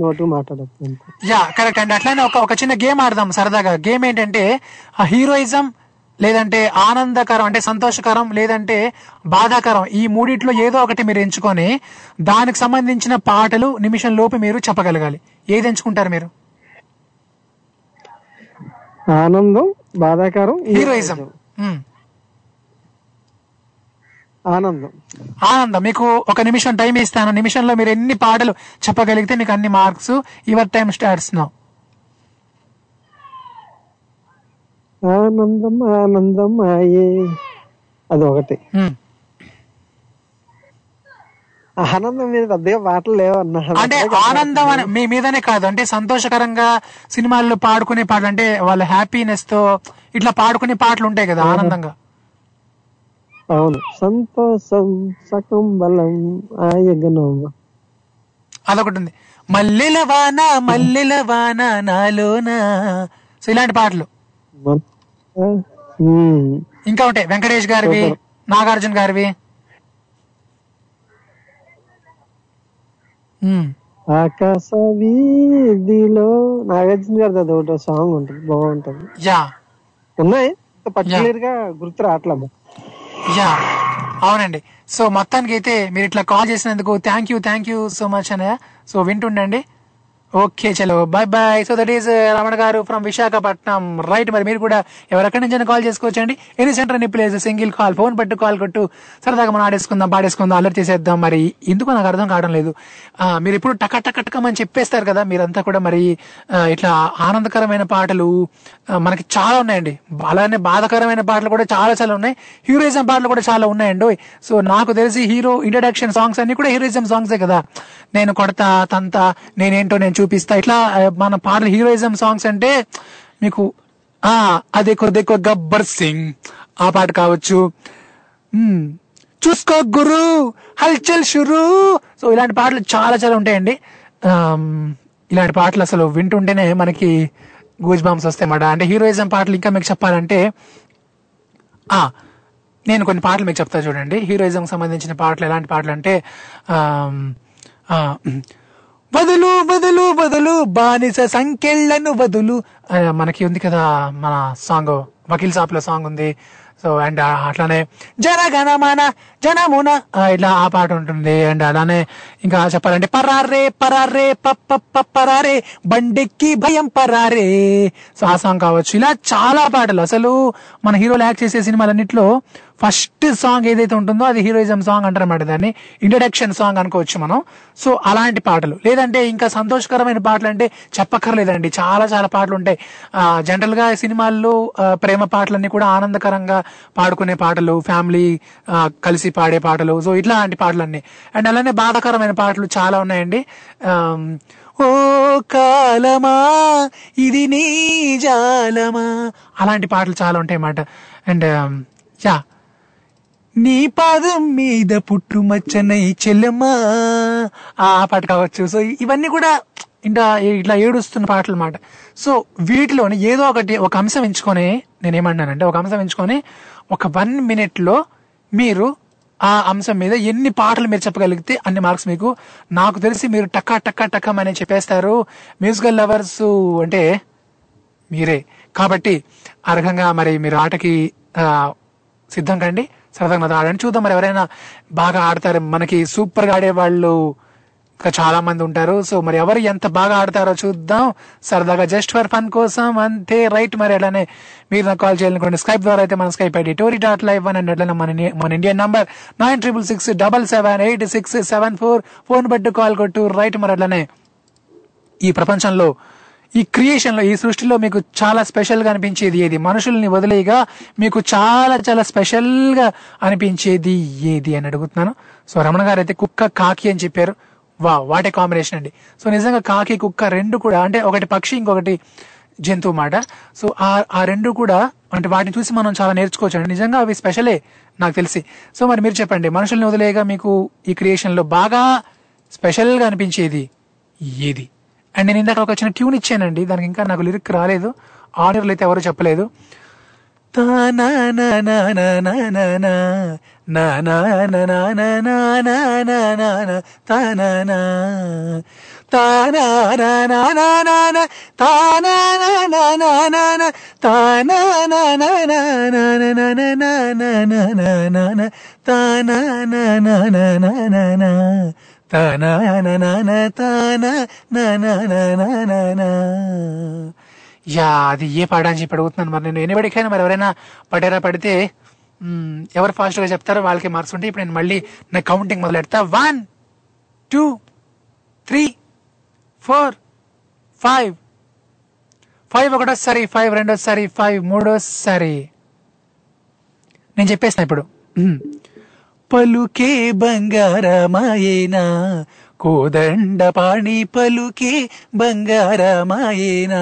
యా కరెక్ట్ అండి. అట్లానే ఒక ఒక చిన్న గేమ్ ఆడదాం సరదాగా. గేమ్ ఏంటంటే ఆ హీరోయిజం లేదంటే ఆనందకరం అంటే సంతోషకరం లేదంటే బాధాకరం. ఈ మూడిట్లో ఏదో ఒకటి మీరు ఎంచుకొని దానికి సంబంధించిన పాటలు నిమిషం లోపు మీరు చెప్పగలగాలి. ఏది ఎంచుకుంటారు మీరు? ఆనందం బాధాకరం హీరోయిజం. ఉమ్. ఆనందం. ఆనందం. మీకు ఒక నిమిషం టైం ఇస్తాను. నిమిషంలో మీరు ఎన్ని పాటలు చెప్పగలిగితే మీకు అన్ని marks your time starts now. ఆనందం ఆనందం ఆయే. అది ఒకటి. ఆనందం మీద పెద్దగా పాటలు లేవన్నా అంటే ఆనందం అని మీ మీదనే కాదు. అంటే సంతోషకరంగా సినిమాల్లో పాడుకునే పాటలు అంటే వాళ్ళ హ్యాపీనెస్తో ఇట్లా పాడుకునే పాటలు ఉంటాయి కదా ఆనందంగా. అవును. సంతోషం సకం బలం ఆయగనం. అదొకటి ఉంది మల్లెల వాన మల్లెల వాన నాలోన. సో ఇలాంటి పాటలు. ఇంకా ఉంటాయి వెంకటేష్ గారివి. నాగార్జున గారివి. ఆకాశ వీధిలో నాగార్జున గారిది అది ఒకటి సాంగ్ ఉంటుంది. బాగుంటుంది. యా. ఉన్నాయి. పర్టికులర్గా గుర్తు రావట్లే యా అవునండి. సో మొత్తానికి అయితే మీరు ఇట్లా కాల్ చేసినందుకు thank you thank you so much అన్నయ్య. సో వింటుండండి. ఓకే చలో bye bye so that is Ramana garu from Visakhapatnam right మరి మీరు కూడా ఎవరెక్కడి నుంచి కాల్ చేసుకోవచ్చండి. Any center any place single call phone పెట్టు కాల్ కొట్టు. సరదాగా మనం ఆడేసుకుందాం పాడేసుకుందాం అలర్ట్ చేసేద్దాం. మరి ఎందుకు నాకు అర్థం కావడం లేదు. మీరు ఇప్పుడు టక టక టకమని చెప్పేస్తారు కదా మీరంతా కూడా మరి ఇట్లా ఆనందకరమైన పాటలు మనకి చాలా ఉన్నాయండి. అలానే బాధకరమైన పాటలు కూడా చాలా చాలా ఉన్నాయి. హీరోయిజం పాటలు కూడా చాలా ఉన్నాయండి. సో నాకు తెలిసి హీరో ఇంట్రడక్షన్ సాంగ్స్ అన్ని కూడా హీరోయిజం సాంగ్సే కదా. నేను కొడతా తంతా నేనేంటో నేను చూపిస్తా. ఇట్లా మన పాటలు హీరోయిజం సాంగ్స్ అంటే మీకు ఆ అదేకో దేకో గబ్బర్ సింగ్ ఆ పాట కావచ్చు. చూసుకో గురు హల్చల్ షురు. సో ఇలాంటి పాటలు చాలా చాలా ఉంటాయండి. ఇలాంటి పాటలు అసలు వింటుంటేనే మనకి గూజ్ బాంబ్స్ వస్తాయి మాట అంటే హీరోయిజం పాటలు ఇంకా మీకు చెప్పాలంటే ఆ నేను కొన్ని పాటలు మీకు చెప్తా చూడండి. హీరోయిజం సంబంధించిన పాటలు ఎలాంటి పాటలు అంటే బదులు బదులు బదులు బానిస సంఖ్యలను బదులు. మనకి ఉంది కదా మన సాంగ్ వకీల్ సాప్లో సాంగ్ ఉంది. సో అండ్ అట్లానే జనగణమన జనమున ఆ, ఇట్లా ఆ పాట ఉంటుంది. అండ్ అలానే ఇంకా చెప్పాలంటే పరారే పరారే పప్ప పరారే బండెక్కి భయం పరారే. సో ఆ సాంగ్ కావచ్చు. ఇలా చాలా పాటలు. అసలు మన హీరోలు యాక్ట్ చేసే సినిమాలన్నింటిలో ఫస్ట్ సాంగ్ ఏదైతే ఉంటుందో అది హీరోయిజం సాంగ్ అంటారన్నమాట దాన్ని. ఇంట్రడక్షన్ సాంగ్ అనుకోవచ్చు మనం. సో అలాంటి పాటలు. లేదంటే ఇంకా సంతోషకరమైన పాటలు అంటే చెప్పక్కర్లేదండి. చాలా చాలా పాటలు ఉంటాయి. జనరల్గా సినిమాల్లో ప్రేమ పాటలన్నీ కూడా ఆనందకరంగా పాడుకునే పాటలు ఫ్యామిలీ కలిసి పాడే పాటలు. సో ఇట్లాంటి పాటలన్నీ. అండ్ అలానే బాధాకరమైన పాటలు చాలా ఉన్నాయండి. ఓ కాలమా ఇది నీ జాలమా అలాంటి పాటలు చాలా ఉంటాయి అన్నమాట అండ్ యా. నీ పాదం మీద పుట్టుమచ్చనై చెల్లెమ్మా. ఆ పాట కావచ్చు. సో ఇవన్నీ కూడా ఇంకా ఇట్లా ఏడుస్తున్న పాటలు అన్నమాట సో వీటిలోని ఏదో ఒకటి ఒక అంశం ఎంచుకొని నేనేమన్నానంటే ఒక అంశం ఎంచుకొని ఒక వన్ మినిట్లో మీరు ఆ అంశం మీద ఎన్ని పాటలు మీరు చెప్పగలిగితే అన్ని మార్క్స్ మీకు నాకు తెలిసి మీరు టక్కా టక్కా టక్కం అని చెప్పేస్తారు. మ్యూజికల్ లవర్స్ అంటే మీరే. కాబట్టి ఆ రకంగా మరి మీరు ఆటకి సిద్ధం కండి. సరదాగా ఆడని ఆడండి చూద్దాం. మరి ఎవరైనా బాగా ఆడతారు మనకి సూపర్గా ఆడేవాళ్ళు ఆడే వాళ్ళు ఇంకా చాలా మంది ఉంటారు. సో మరి ఎవరు ఎంత బాగా ఆడతారో చూద్దాం. సరదాగా జస్ట్ ఫర్ ఫన్ కోసం అంతే రైట్. మరి అలానే మీరు నాకు కాల్ చేయాలనుకోండి స్కైప్ ద్వారా అయితే మన Skype ID Tori dot live one and అట్లనే మన మన Indian number nine triple six double seven eight six seven four. Phone బట్టి కాల్ కొట్టు రైట్. మరి అట్లనే ఈ ప్రపంచంలో ఈ క్రియేషన్లో ఈ సృష్టిలో మీకు చాలా స్పెషల్గా అనిపించేది ఏది? మనుషుల్ని వదిలేయగా మీకు చాలా చాలా స్పెషల్గా అనిపించేది ఏది అని అడుగుతున్నాను. సో రమణ గారు అయితే కుక్క కాకి అని చెప్పారు. వా వాటే కాంబినేషన్ అండి. సో నిజంగా కాకి కుక్క రెండు కూడా అంటే ఒకటి పక్షి ఇంకొకటి జంతువు మాట. సో ఆ ఆ రెండు కూడా అంటే వాటిని చూసి మనం చాలా నేర్చుకోవచ్చు అండి. నిజంగా అవి స్పెషలే నాకు తెలిసి. సో మరి మీరు చెప్పండి మనుషుల్ని వదిలేయగా మీకు ఈ క్రియేషన్లో బాగా స్పెషల్గా అనిపించేది ఏది? అండ్ నేను ఇందాక ఒక చిన్న ట్యూన్ ఇచ్చానండి దానికి ఇంకా నాకు లిరిక్ రాలేదు ఆనర్లు అయితే ఎవరు చెప్పలేదు తానా యా అది ఏ పాట అని చెప్పి అడుగుతున్నాను మరి నేను. ఎన్ని మరి ఎవరైనా పడేరా పడితే ఎవరు ఫాస్ట్గా చెప్తారో వాళ్ళకి మార్క్స్ ఉంటే ఇప్పుడు నేను మళ్ళీ నా కౌంటింగ్ మొదలు పెడతా one two three four five five ఒకటోసారి ఫైవ్ రెండోసారి ఫైవ్ మూడోసారి. నేను చెప్పేస్తాను ఇప్పుడు. పలుకే బంగారమాయేనా? కోదండ పాణి పలుకే బంగారమాయేనా?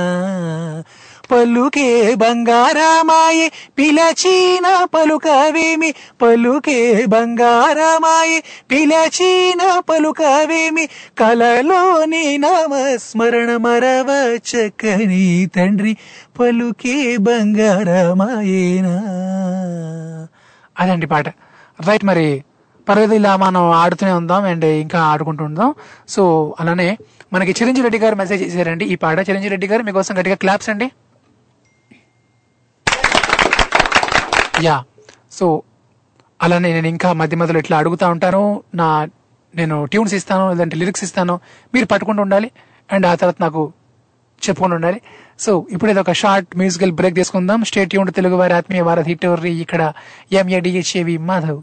పలుకే బంగారమాయే పిలచీన పలుకవేమి? పలుకే బంగారమాయే పిలచీన పలుకవేమి? కలలోని నామస్మరణ మరవ చక్కని తండ్రి పలుకే బంగారమాయేనా? అదండి పాట. రైట్ మరి. పర్లేదు ఇలా మనం ఆడుతూనే ఉందాం అండ్ ఇంకా ఆడుకుంటూ ఉందాం. సో అలానే మనకి చిరంజీవి రెడ్డి గారు మెసేజ్ చేశారండి ఈ పాట. చిరంజీవి రెడ్డి గారు మీకోసం గట్టిగా క్లాప్స్ అండి. యా సో అలానే నేను ఇంకా మధ్య మధ్యలో ఇట్లా అడుగుతా ఉంటాను. నా నేను ట్యూన్స్ ఇస్తాను లేదంటే లిరిక్స్ ఇస్తాను. మీరు పట్టుకుంటూ ఉండాలి. అండ్ ఆ తర్వాత నాకు చెప్పుకుని ఉండాలి సో ఇప్పుడు ఇది ఒక షార్ట్ మ్యూజికల్ బ్రేక్ తీసుకుందాం. స్టేట్ యూనిట్ తెలుగు వారి ఆత్మీయ వారధి టోర్రీ ఇక్కడ ఎంఏడిహెచ్ఏవి మాధవ్.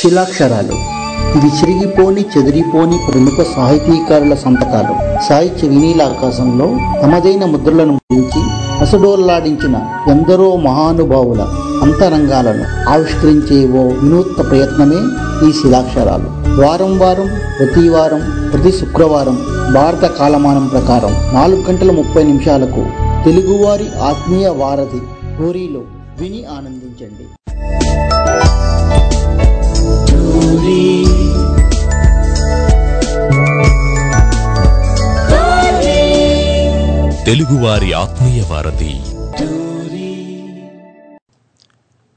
శిలాక్షరాలు. విసిరిగిపోని చెదిరిపోని ప్రముఖ సాహితీకారుల సంతకాలు. సాహిత్య వినీలాకాశంలో తమదైన ముద్రలను గురించి అసడోల్లాడించిన ఎందరో మహానుభావుల అంతరంగాలను ఆవిష్కరించే ఓ వినూత్న ప్రయత్నమే ఈ శిలాక్షరాలు. వారం వారం ప్రతి వారం ప్రతి శుక్రవారం భారత కాలమానం ప్రకారం నాలుగు గంటల ముప్పై నిమిషాలకు తెలుగువారి ఆత్మీయ వారధి టోరీలో విని ఆనందించండి. తెలుగువారి ఆత్మీయ వారధి.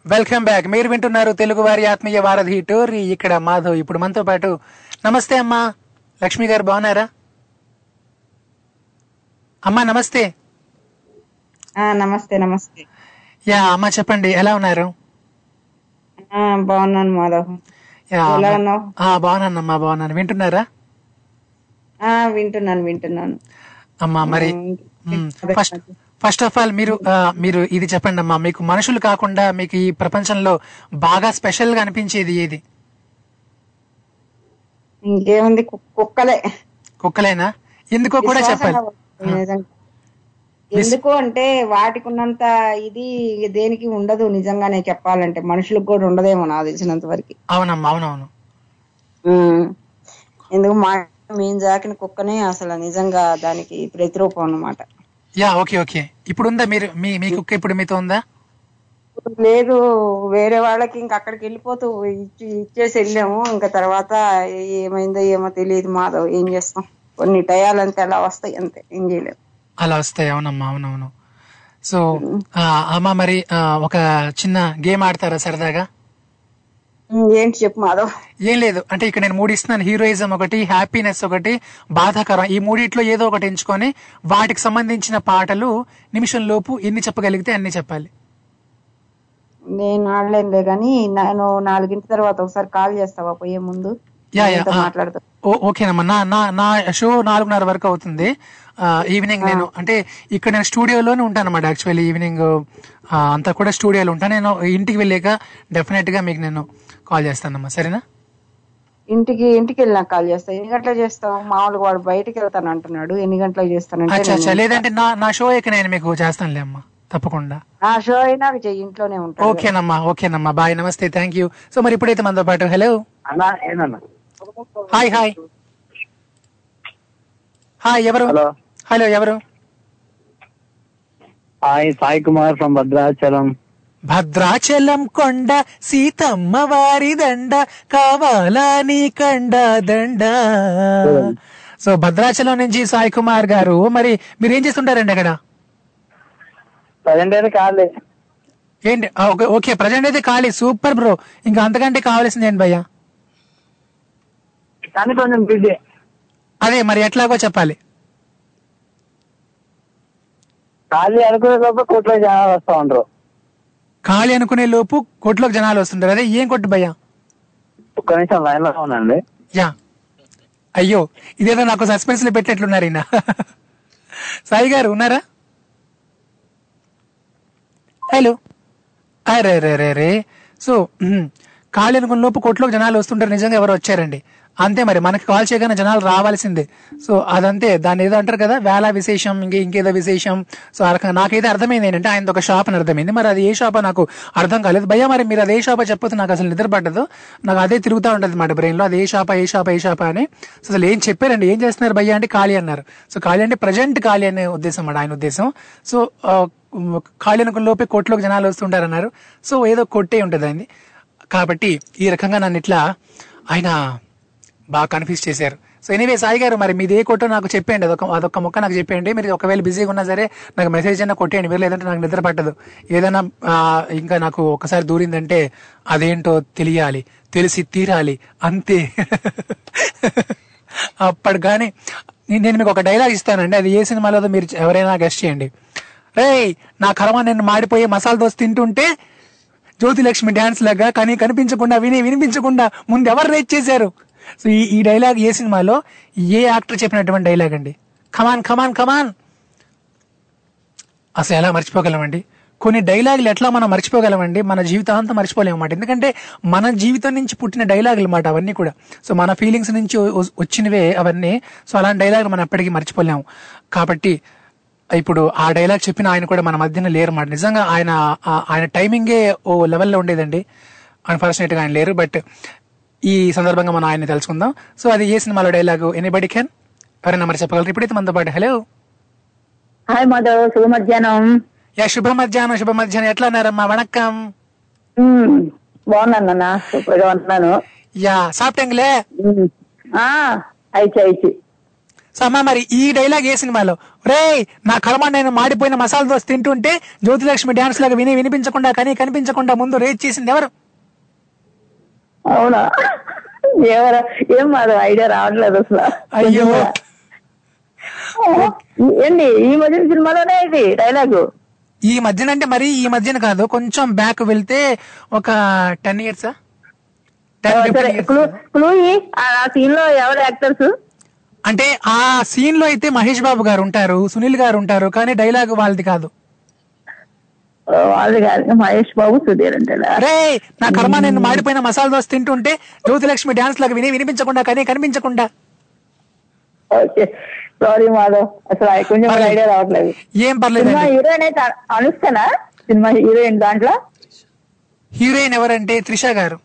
Welcome back. మీరు వింటున్నారు తెలుగు వారి ఆత్మీయ వారధి టోర్రీ ఇక్కడ మాధవ్ ఇప్పుడు మనతో పాటు. నమస్తే అమ్మా. లక్ష్మి గారు బాగున్నారా? అమ్మా నమస్తే. ఆ నమస్తే నమస్తే. యా అమ్మా చెప్పండి. ఎలా ఉన్నారు? ఆ బాగున్నాను మాధవ్. బాగున్నానమ్మా బాగున్నాను వింటున్నారా? ఆ వింటున్నాను వింటున్నాను. అమ్మా మరి ఫస్ట్ ఫస్ట్ ఆఫ్ ఆల్ మీరు ఆ, మీరు ఇది చెప్పండి అమ్మా. మీకు మనుషులు కాకుండా మీకు ఈ ప్రపంచంలో బాగా స్పెషల్గా అనిపించేది ఏది? ఇంకేముంది? కుక్కలే. కుక్కలేనా? ఎందుకో కూడా చెప్పాలి. నిజంగా. ఎందుకు అంటే వాటికి ఉన్నంత ఇది దేనికి ఉండదు నిజంగానే చెప్పాలంటే. మనుషులకు కూడా ఉండదేమో నాకు తెలిసినంత వరకు. అవునమ్మా అవునవును. ఎందుకు మా మేము జాకిన కుక్కనే అసలు నిజంగా దానికి ప్రతిరూపం అన్నమాట. Yeah okay okay. ఇప్పుడు ఉందా మీరు? మీ మీ కుక్క ఇప్పుడు మీతో ఉందా? లేదు వేరే వాళ్ళకి ఇంక అక్కడికి వెళ్ళిపోతూ ఇచ్చి ఇచ్చేసి వెళ్ళాము. ఇంకా తర్వాత ఏమైందో ఏమో తెలియదు మాధవ్ ఏం చేస్తాం? కొన్ని టయాలంతే అలా వస్తాయి అంతే ఏం చేయలేము అలా వస్తాయి అవునమ్మా అవునవును. సో అమ్మ మరి ఒక చిన్న గేమ్ ఆడతారా సరదాగా? ఏంటి చెప్పు మాధవ్. ఏం లేదు. అంటే ఇక్కడ నేను మూడు ఇస్తున్నాను హీరోయిజం ఒకటి హ్యాపీనెస్ ఒకటి బాధాకరం. ఈ మూడిట్లో ఏదో ఒకటి ఎంచుకొని వాటికి సంబంధించిన పాటలు నిమిషం లోపు ఎన్ని చెప్పగలిగితే అన్ని చెప్పాలి. నేను ఆడలేనులే కానీ నేను నాలుగింటి తర్వాత ఒకసారి కాల్ చేస్తావా పోయే ముందు. మాట్లాడతా. ఓకేనమ్మా. నా నా నా షో నాలుగున్నర వరకు అవుతుంది. ఈవినింగ్ నేను అంటే ఇక్కడ నేను స్టూడియోలోనే ఉంటాను అన్నమాట యాక్చువల్లీ ఈవినింగ్. అంతా కూడా స్టూడియోలో ఉంటాను నేను ఇంటికి వెళ్ళాక డెఫినెట్గా మీకు నేను కాల్ చేస్తానమ్మా సరేనా? ఇంటికి ఇంటికి వెళ్ళినా కాల్ చేస్తా. ఎన్ని గంటలకు చేస్తావు? మామూలుగా వాడు బయటికి వెళ్తాను అంటున్నాడు. ఎన్ని చేస్తానంటే అచ్చా నేను- లేదంటే నా నా షో ఇక నేను మీకు చేస్తానులే అమ్మా తప్పకుండా. ఆ షో అయినా చెయ్యి ఇంట్లోనే ఉంటాను ఓకేనమ్మా ఓకేనమ్మా. బాయ్ నమస్తే థ్యాంక్ యూ. సో మరి ఇప్పుడైతే మనతో పాటు హలో. Hi hi. హాయ్ ఎవరు? హలో. హలో ఎవరు? Hi Sai Kumar from Bhadrachalam. Bhadrachalam కొండ సీతమ్మ వారి దండ కావాలా నీ కండ దండ. సో భద్రాచలం నుంచి సాయి కుమార్ గారు మరి మీరు ఏం చేస్తుంటారండి అక్కడ? ప్రజెంట్ అయితే కాలే ఏంటి? ఓకే ప్రజెంట్ అయితే ఖాళీ. Super bro. ఇంకా అంతకంటే కావాల్సింది ఏంటి భయ్యా? కానీ కొంచెం బిజీ. అదే మరి ఎట్లాగో చెప్పాలి. ఖాళీ అనుకునే కోట్లో జనాలు వస్తా ఉండరు ఖాళీ అనుకునే లోపు కొట్లోకి జనాలు వస్తుంటారు. అదే ఏం కొట్టు భయ్యా? ఒక్క నిమిషం లైన్లో ఉండండి యా. అయ్యో ఇదేదో నాకు సస్పెన్స్లో పెట్టినట్లున్నారు ఈయన. సాయి గారు ఉన్నారా? హలో. అరే రే రే రే. సో. ఖాళీ అనుకున్న లోపు కొట్లోకి జనాలు వస్తుంటారు. నిజంగా ఎవరు వచ్చారండి. అంతే మరి మనకి కాల్ చేయగానే జనాలు రావాల్సిందే. సో అదంతే. దాన్ని ఏదో అంటారు కదా వేళ విశేషం ఇంకే ఇంకేదో విశేషం. సో ఆ రకంగా నాకైతే అర్థమైంది ఏంటంటే ఆయన ఒక షాప్ అని అర్థమైంది. మరి అది ఏ షాపో నాకు అర్థం కాలేదు. భయ్యా మరి మీరు అది ఏ షాప్ చెప్పొద్దు నాకు అసలు నిద్ర పడ్డదు నాకు అదే తిరుగుతూ ఉంటుంది మాట బ్రెయిన్లో అది ఏ షాపా ఏ షాపా ఏ షాపా అని. సో అసలు ఏం చెప్పారండి? ఏం చేస్తున్నారు భయ్యా అంటే ఖాళీ అన్నారు. సో ఖాళీ అంటే ప్రజెంట్ ఖాళీ అనే ఉద్దేశం అన్నమాట ఆయన ఉద్దేశం. సో ఖాళీ అనుకున్న లోపే కోట్లోకి జనాలు వస్తుంటారన్నారు. సో ఏదో కొట్టే ఉంటుంది అయింది కాబట్టి ఈ రకంగా నన్ను ఇట్లా ఆయన బాగా కన్ఫ్యూజ్ చేశారు. సో ఎనీవే సాయి గారు మరి మీది ఏ కొట్టో నాకు చెప్పండి అదొక అదొక మొక్క నాకు చెప్పండి మీరు ఒకవేళ బిజీగా ఉన్నా సరే నాకు మెసేజ్ అయినా కొట్టేయండి. మీరు లేదంటే నాకు నిద్ర పట్టదు. ఏదైనా ఇంకా నాకు ఒకసారి దూరిందంటే అదేంటో తెలియాలి. తెలిసి తీరాలి. అంతే. <laughs> అప్పటి కానీ నేను మీకు ఒక డైలాగ్ ఇస్తానండి. అది ఏ సినిమాలో మీరు ఎవరైనా గెస్ట్ చేయండి. రే నా కర్మ నేను మాడిపోయే మసాలా దోశ తింటుంటే జ్యోతిలక్ష్మి డాన్స్ లాగా కానీ కనిపించకుండా విని వినిపించకుండా ముందు ఎవరు రేట్ చేశారు? సో ఈ ఈ డైలాగ్ ఏ సినిమాలో ఏ యాక్టర్ చెప్పినటువంటి డైలాగ్ అండి? Come on come on come on అసలు ఎలా మర్చిపోగలమండి? కొన్ని డైలాగులు ఎట్లా మనం మర్చిపోగలమండి? మన జీవితాంతం మర్చిపోలేము అన్నమాట. ఎందుకంటే మన జీవితం నుంచి పుట్టిన డైలాగులు అన్నమాట అవన్నీ కూడా. సో మన ఫీలింగ్స్ నుంచి వచ్చినవే అవన్నీ. సో అలాంటి డైలాగులు మనం ఎప్పటికీ మర్చిపోలేము. కాబట్టి ఇప్పుడు ఆ డైలాగ్ చెప్పిన ఆయన కూడా మన మధ్యన లేరు మాట నిజంగా ఆయన ఆయన టైమింగే ఓ లెవెల్లో ఉండేదండి. అన్ఫార్చునేట్గా ఆయన లేరు బట్ ఈ సందర్భంగా మనం ఆయన్ని తెలుసుకుందాం. సో అది ఏ సినిమాలో డైలాగు ఎనీబడి కెన్ ఎవరైనా మరి చెప్పగలరు ఇప్పుడైతే మనతో పాటు. Hello hi Madhav. శుభ మధ్యాహ్నం యా శుభ మధ్యాహ్నం శుభ మధ్యాహ్నం ఎట్లా ఉన్నారమ్మా? వణక్కం. మ్మ్. బాగున్నాను నాన్న. సూపర్గా ఉన్నాను యా సాప్టంగ్లే ఆ అయిచి అయిచి సో అమ్మా మరి ఈ డైలాగ్ ఏ సినిమాలో? రే నా కర్మ నేను మాడిపోయిన మసాలా దోశ తింటుంటే జ్యోతిలక్ష్మి డాన్స్ లాగా విని వినిపించకుండా కానీ కనిపించకుండా ముందు రేట్ చేసింది ఎవరు? అవునా? ఎవరు? ఏం మాధవ్ ఐడియా రావట్లేదు అసలు. అయ్యో. ఏంటి? ఈ మధ్య సినిమాలోనే ఇది డైలాగు. ఈ మధ్యన అంటే మరి ఈ మధ్యన కాదు. కొంచెం బ్యాక్ వెళ్తే ఒక టెన్ ఇయర్స్ సీన్లో ఎవరు యాక్టర్స్? అంటే ఆ సీన్లో అయితే మహేష్ బాబు గారు ఉంటారు సునీల్ గారు ఉంటారు కానీ డైలాగ్ వాళ్ళది కాదు. వాళ్ళు కాదు మహేష్ బాబు సుధీర్ అంటే అరే నా కర్మ నేను మాడిపోయిన మసాలా దోశ తింటుంటే జ్యోతిలక్ష్మి డాన్స్ లాగా విని వినిపించకుండా కానీ కనిపించకుండా. ఓకే. సారీ మాధవ్. అసలు కొంచెం ఐడియా రావట్లేదు. ఏం పర్లేదు సినిమా హీరోయిన్ అయితే అను- అనుష్కనా? సినిమా హీరోయిన్ దాంట్లో? హీరోయిన్ ఎవరంటే త్రిష గారు.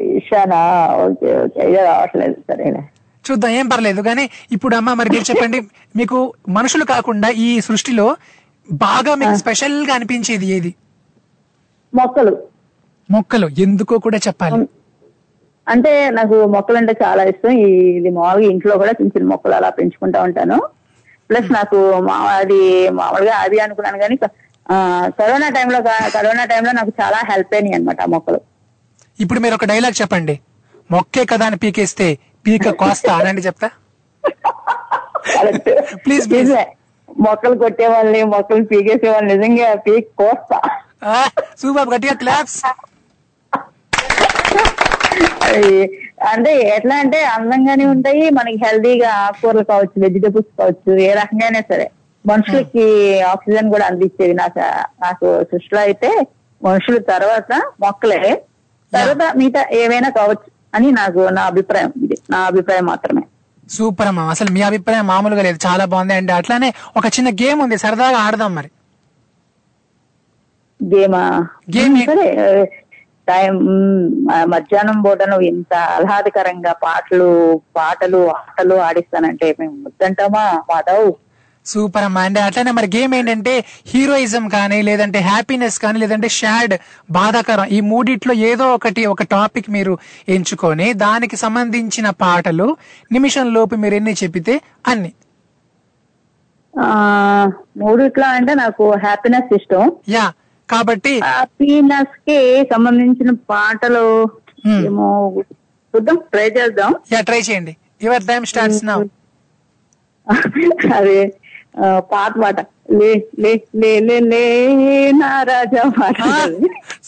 Ishana okay okay. ఐడియా రావట్లేదు సరేనా చూద్దాం ఏం పర్లేదు. కానీ ఇప్పుడు అమ్మ మరి మీరు చెప్పండి. మీకు మనుషులు కాకుండా ఈ సృష్టిలో బాగా మీకు స్పెషల్గా అనిపించేది ఏది? మొక్కలు. మొక్కలు. ఎందుకో కూడా చెప్పాలి. అంటే నాకు మొక్కలు అంటే చాలా ఇష్టం. ఇది మామూలుగా ఇంట్లో కూడా చిన్న చిన్న మొక్కలు అలా పెంచుకుంటా ఉంటాను. ప్లస్ నాకు అది మామూలుగా అది అనుకున్నాను కానీ కరోనా టైంలో కరోనా టైంలో నాకు చాలా హెల్ప్ అయినాయి అనమాట ఆ మొక్కలు. ఇప్పుడు మీరు ఒక డైలాగ్ చెప్పండి. మొక్కే కదా అని పీకేస్తే పీక <laughs> కోస్తా అనండి చెప్తా? Please please. మొక్కలు కొట్టే వాళ్ళని మొక్కలు పీకేసే వాళ్ళని నిజంగా పీక్ కోస్తా. సూపర్ గట్టిగా క్లాప్స్. అంటే ఎట్లా అంటే అందంగానే ఉంటాయి మనకి హెల్దీగా ఆకుకూరలు కావచ్చు వెజిటబుల్స్ కావచ్చు ఏ రకంగానే సరే. మనుషులకి ఆక్సిజన్ కూడా అందించేవి నాకు నాకు సృష్టిలో అయితే మనుషుల తర్వాత మొక్కలే. తర్వాత మిగతా ఏవైనా కావచ్చు అని నాకు నా అభిప్రాయం ఇది. నా అభిప్రాయం మాత్రమే. సూపర్ అమ్మా. అసలు మీ అభిప్రాయం మామూలుగా లేదు. చాలా బాగుంది. అండ్ అట్లానే ఒక చిన్న గేమ్ ఉంది. సరదాగా ఆడదాం మరి. గేమా? గేమ్. సరే టైం మధ్యాహ్నం పూట నువ్వు ఇంత ఆహ్లాదకరంగా పాటలు పాటలు ఆటలు ఆడిస్తానంటే మేము వద్దంటామా? మాధవ్? సూపర్ అమ్మా. అండ్ అట్లానే మరి గేమ్ ఏంటంటే హీరోయిజం కానీ లేదంటే హ్యాపీనెస్ కానీ లేదంటే షాడ్ బాధాకరం ఈ మూడిట్లో ఏదో ఒకటి ఒక టాపిక్ మీరు ఎంచుకొని దానికి సంబంధించిన పాటలు నిమిషం లోపు మీరు ఎన్ని చెప్పితే అన్ని. ఆ మూడిట్లో అంటే నాకు హ్యాపీనెస్ ఇష్టం. యా కాబట్టి పీనస్కి సంబంధించిన పాటలు ఏమో చూద్దాం ట్రై చేద్దాం. యా ట్రై చేయండి. Your time starts now. అది పాత పాట లే లే లే లే లే నా రాజా పాట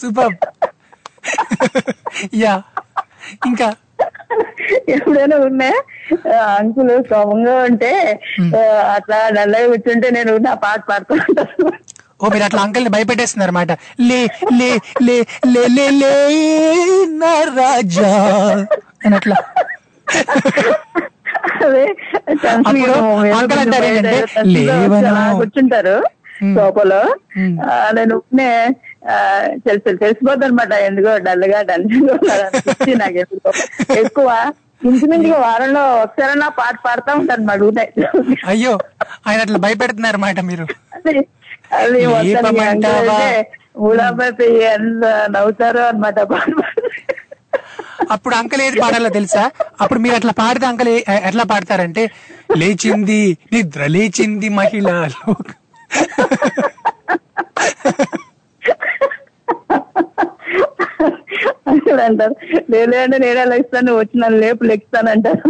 సూపర్. యా. ఇంకా? ఎప్పుడైనా ఉన్నా అంకుల్ కోపంగా ఉంటే అట్లా నల్లగా కూర్చుంటే నేను నా పాట పాడుతూ ఓ మీరు అట్లా అంకల్ని భయపెట్టేస్తున్నారు అనమాట లే లే లే లే లే లే నా రాజా. అని అట్లా. అదే కూర్చుంటారు సోఫాలో నేను ఉప్నే తెలుసు తెలిసిపోద్ది అనమాట ఎందుకో డల్గా డల్ అనిపించి నాకు ఎందుకో. ఎక్కువ ఇంచుమించుగా వారంలో ఒకసారైనా పాట పాడుతూ ఉంటాను మా అయ్యో ఆయన అట్లా భయపెడుతున్నారు అన్నమాట మీరు. అది ఎంత నవ్వుతారో అనమాట పాట. అప్పుడు అంకల్ ఏది పాడాలో తెలుసా? అప్పుడు మీరు అట్లా పాడితే అంకల్ ఎట్లా పాడతారంటే లేచింది నిద్ర లేచింది మహిళ అంటారు. లేదే అంటే నేనే లెక్స్తాను వచ్చి నన్ను లేపు లెక్స్తాను అంటారు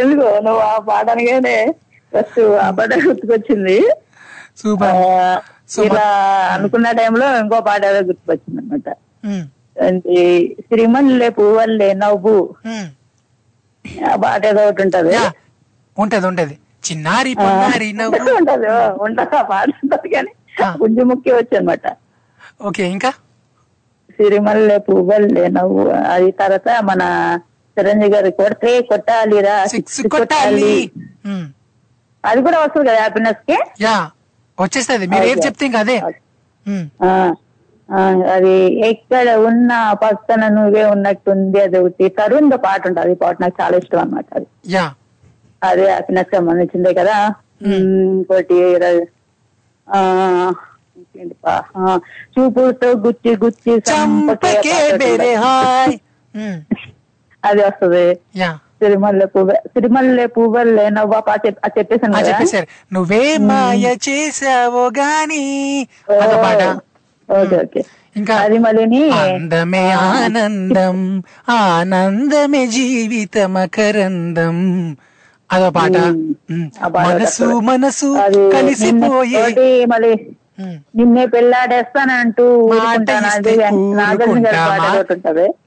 ఎందుకో నువ్వు ఆ పాడనగానే ఫస్ట్ ఆ పాట గుర్తుకొచ్చింది. సూపర్ ఇలా అనుకున్న టైంలో ఇంకో పాట ఏదో గుర్తుకొచ్చింది అనమాట శ్రీమల్లె పువ్వల్లే నవ్వు. ఆ పాట ఏదో ఒకటి ఉంటది. ఉంటది ఉంటది. చిన్నారి పొన్నారి నవ్వు. <laughs> ఉంటది ఉంటది ఆ పాట ఉంటది కానీ గుంజు ముక్కి వచ్చి అనమాట ఓకే ఇంకా? సిరిమల్లె పువ్వల్లే నవ్వు. అది తర్వాత మన చిరంజీవి గారి కొడితే కొట్టాలిరా సిక్స్ కొట్టాలి. ఉమ్. అది కూడా వస్తుంది కదా హ్యాపీనెస్కి యా. వచ్చేస్తుంది. మీరు ఏది చెప్తే ఇంకా అదే. అది. ఎక్కడ ఉన్నా పక్కన నువ్వే ఉన్నట్టుంది అది ఒకటి. తరుణ్ పాట ఉంటుంది. పాట నాకు చాలా ఇష్టం అన్నమాట అది. అదే హ్యాపీనెస్ సంబంధించిందే కదా? ఇంకోటి చూపులతో గుచ్చి గుచ్చి. <laughs> అది వస్తుంది. యా సిరిమల్లె పువ్వు సిరిమల్లె పువ్వులే చెప్పేసాను చెప్పేశారు. నువ్వే మాయ చేసావో గాని పాట. Okay okay. ఇంకా అది మళ్ళీ అందమే ఆనందం ఆనందమే జీవిత మకరందం అదో పాట. మనసు మనసు కలిసిపోయే మళ్ళీ నిన్నే పెళ్ళాడేస్తానంటూ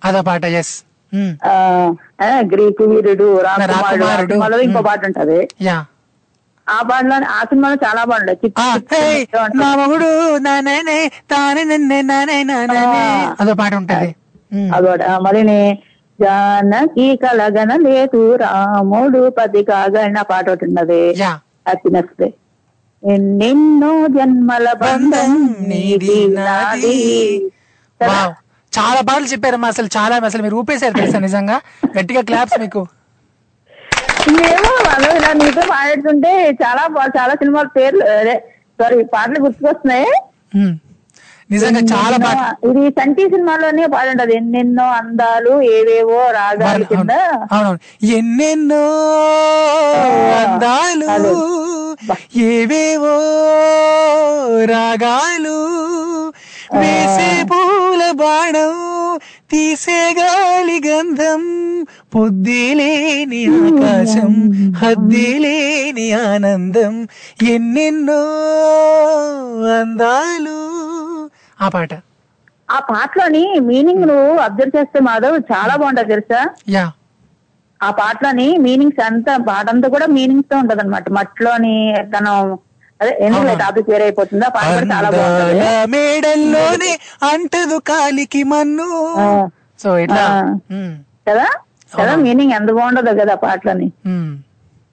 అది పాట ఎస్ గ్రీకు వీరుడు. సినిమాలో ఇంకో పాట ఉంటది ఆ పాటలో ఆ సినిమాలో చాలా బాగుంటాయి నానే అదో పాట ఉంటది అదొకటి ఆ, మళ్ళీ జానకి కలగన లేదు రాముడు పది కాగన పాట ఒకటి ఉన్నది. హ్యాపీనెస్ డే ఎన్నెన్నో జన్మల బంధం నీది నాది. చాలా పాటలు చెప్పారమ్మా అసలు చాలా అసలు మీరు ఊపేశారు తెలుసా నిజంగా? గట్టిగా క్లాప్స్ మీకు. ఏమో ఇలా నీతో మాట్లాడుతుంటే చాలా చాలా సినిమాల పేర్లు అదే సారీ పాటలు గుర్తుకొస్తున్నాయి. నిజంగా చాలా ఎన్నెన్నో- ఇది సంటి సినిమాలోనే పాట ఉంటది. ఎన్నెన్నో అందాలు ఏవేవో రాగాలు కింద. అవునవును. ఎన్నెన్నో అందాలు ఏవేవో రాగాలు వేసే పూల బాణం తీసే గాలి గంధం పొద్దులేని ఆకాశం హద్దులేని ఆనందం ఎన్నెన్నో అందాలు. ఆ పాట. ఆ పాటలోని మీనింగ్ నువ్వు అబ్జర్వ్ చేస్తే మాధవ్ చాలా బాగుంటది తెలుసా? యా. ఆ పాటలోని మీనింగ్స్ అంతా పాట అంతా కూడా మీనింగ్స్తో ఉంటది అనమాట మట్టిలోని తను మేడల్లోనే అంటదు కాలికి మన్ను. సో ఇట్లా. కదా? కదా? మీనింగ్ ఎంత బాగుంటదో కదా పాటలోని.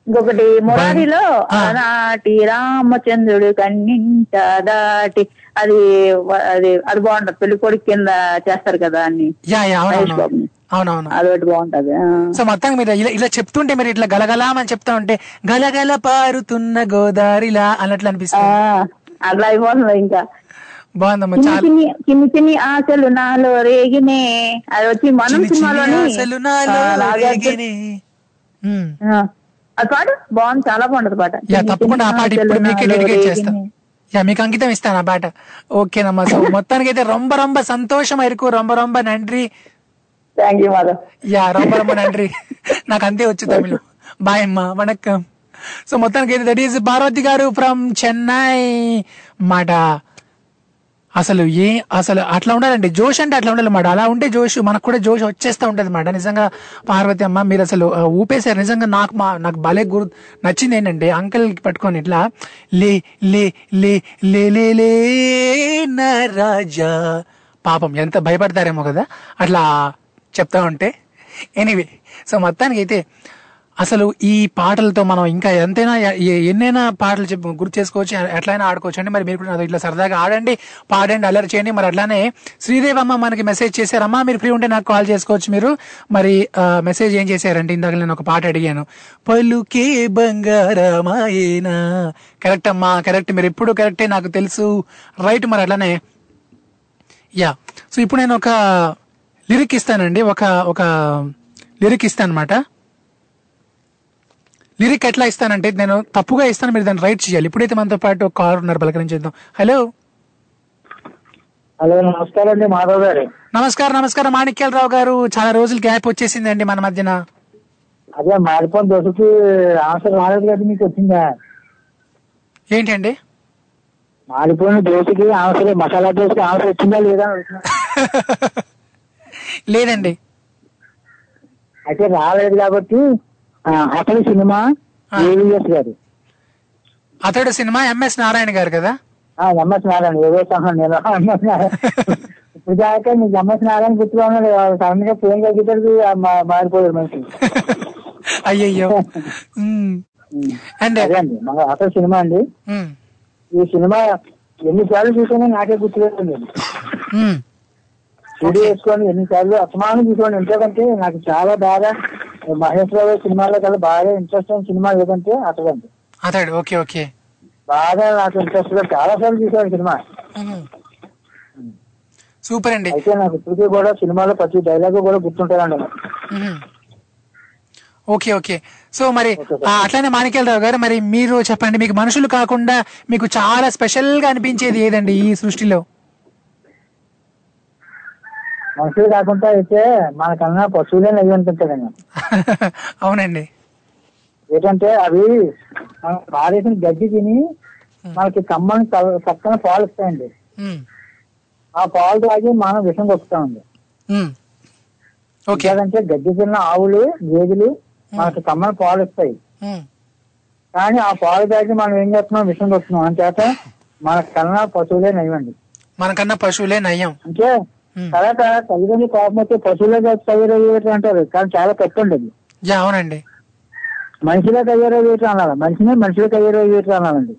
ఇంకొకటి మురారిలో ఆనాటి రామచంద్రుడు కన్నింట దాటి. అది అది అది బాగుంటది. పెళ్ళి కొడుకు కింద చేస్తారు కదా యా మహేష్ బాబుని. అవునవును. అదొకటి బాగుంటది. సో మొత్తం మీరు ఇలా ఇలా చెప్తుంటే మీరు ఇట్లా గలగలామని చెప్తా ఉంటే గలగల పారుతున్న గోదారిలా అన్నట్లు అనిపిస్తుంది. అట్లా అయిపోతుంది ఇంకా. బాగుందమ్మా చిన్ని చాలా. చిన్ని చిన్ని చిన్ని ఆశలు నాలో రేగినే. అది వచ్చి మనం చిన్ని చిన్ని సినిమాలోని ఆశలు నాలో ఆ, నాగార్జున- రేగినే. ఉమ్. ఆ, అది పాడు బాగుంది చాలా బాగుంటది పాట. తప్పకుండా ఆ పాట ఇప్పుడు మీకే డెడికేట్ చేస్తా. యా మీకు అంకితం ఇస్తాను ఆ పాట. ఓకేనమ్మా సో మొత్తానికి అయితే రొంబ రొంబ సంతోషం ఇరుకు రొంబ రొంబ నండ్రి థ్యాంక్ యూ మాధవ్ యా రొంబ రొంబ నండ్రి. నాకు అంతే వచ్చు తమిళ. బాయ్ అమ్మా. వణక్కం. సో మొత్తానికి అయితే దట్ ఈస్ పార్వతి గారు ఫ్రమ్ చెన్నై మాట. అసలు ఏ అసలు అట్లా ఉండాలండి. జోష్ అంటే అట్లా ఉండాలి మాట. అలా ఉంటే జోష్ మనకు కూడా జోష్ వచ్చేస్తా ఉంటది మాట. నిజంగా పార్వతి అమ్మ మీరు అసలు ఊపేశారు. నిజంగా నాకు మా నాకు భలే గురు నచ్చింది ఏంటంటే అంకల్ పట్టుకొని ఇట్లా లే లే లే లే లే లే నా రాజా పాపం ఎంత భయపడతారేమో కదా. అట్లా చెప్తా ఉంటే ఎనీవే సో మొత్తానికి అయితే అసలు ఈ పాటలతో మనం ఇంకా ఎంతైనా ఎన్నైనా పాటలు చెప్పు గుర్తు చేసుకోవచ్చు ఎట్లయినా ఆడుకోవచ్చు అండి. మరి మీరు కూడా నాతో ఇట్లా సరదాగా ఆడండి పాడండి అల్లరి చేయండి. మరి అట్లానే శ్రీదేవి అమ్మ మనకి మెసేజ్ చేశారమ్మా మీరు ఫ్రీ ఉంటే నాకు కాల్ చేసుకోవచ్చు మీరు. మరి మెసేజ్ ఏం చేశారంటే ఇందాక నేను ఒక పాట అడిగాను. పలుకే బంగారమాయేనా? కరెక్ట్ అమ్మా కరెక్ట్ మీరు ఎప్పుడు కరెక్టే నాకు తెలుసు. రైట్ మరి అట్లానే యా సో ఇప్పుడు నేను ఒక లిరిక్ ఇస్తానండి ఒక ఒక లిరిక్ ఇస్తాను అనమాట లిరిక్ ఎట్లా ఇస్తానంటే నేను తప్పుగా ఇస్తాను మీరు దాన్ని రైట్ చేయాలి. ఇప్పుడైతే మనతో పాటు ఒక కాల్ ఉన్నారు పలకరించేద్దాం హలో. హలో నమస్కారం అండి మాధవ్ గారు. నమస్కారం నమస్కారం. మాణిక్యాలరావు గారు చాలా రోజులు గ్యాప్ వచ్చేసిందండి మన మధ్యన. అదే మారిపోయిన దోశకి ఆన్సర్ రాలేదు కదా మీకు వచ్చిందా? ఏంటండి? మారిపోయిన దోశకి ఆన్సర్ మసాలా దోశకి ఆన్సర్ వచ్చిందా లేదా. <laughs> లేదండి. అయితే రాలేదు కాబట్టి అసలు సినిమా ఏవిఎస్ గారు. అతడు సినిమా ఎంఎస్ నారాయణ గారు కదా? ఆ, ఎంఎస్ నారాయణ ఏదో సహా నేను ఎంఎస్ నారాయణ. ఇప్పుడు దాకా నీకు ఎంఎస్ నారాయణ గుర్తుగా ఉన్నాడు సడన్గా ఫోన్ కలిగేటప్పుడు మారిపోయాడు మనిషి. అయ్యయ్యో. అండ్ అదే అండి మన అసలు సినిమా అండి. ఈ సినిమా ఎన్నిసార్లు చూసానో నాకే గుర్తులేదండి స్టూడియో వేసుకొని ఎన్నిసార్లు అసమానం చూసుకోండి ఎందుకంటే నాకు చాలా బాగా మహేష్ బాబు సినిమాలో కల్లా బాగా ఇంట్రెస్ట్ అయిన సినిమా ఏదంటే అతడండి. అతడు. ఓకే ఓకే బాగా నాకు ఇంట్రెస్ట్గా చాలా సార్లు చూసాను సినిమా. సూపర్ అండి. అయితే నాకు ఇప్పటికీ కూడా సినిమాలో ప్రతి డైలాగ్ కూడా గుర్తుంటానండి. ఓకే ఓకే సో మరి అట్లానే మాణిక్యాలరావు గారు మరి మీరు చెప్పండి మీకు మనుషులు కాకుండా మీకు చాలా స్పెషల్గా అనిపించేది ఏదండి ఈ సృష్టిలో? మనుషులు కాకుండా అయితే మనకన్నా పశువులే నవ్వు అనిపించదండి <laughs> అవునండి. ఏంటంటే అవి మనం పారేసిన గడ్డి తిని మనకి కమ్మని చక్కని పాలు ఇస్తాయండి. ఆ పాలు తాగి మనం విషం కొక్కుతామండి. ఎందుకంటే గడ్డి తిన్న ఆవులు గేదెలు మనకి కమ్మని పాలు ఇస్తాయి. కానీ ఆ పాలు తాగి మనం ఏం చేస్తున్నాం? విషం కొడుతున్నాం అంచేత మన కన్నా పశువులే నయ్యండి. మనకన్నా పశువులే నయ్యం. అంటే తర్వాత తల్లిదండ్రులు కోపం వస్తే పశువులే తయారయ్యేటట్టు అంటారు. కానీ చాలా తప్పండి అది అవునండి. మనిషిలో తయారయ్యేటట్టు అనాలి మనిషిని మనిషిలో తయారయ్యేటట్టు అనాలండి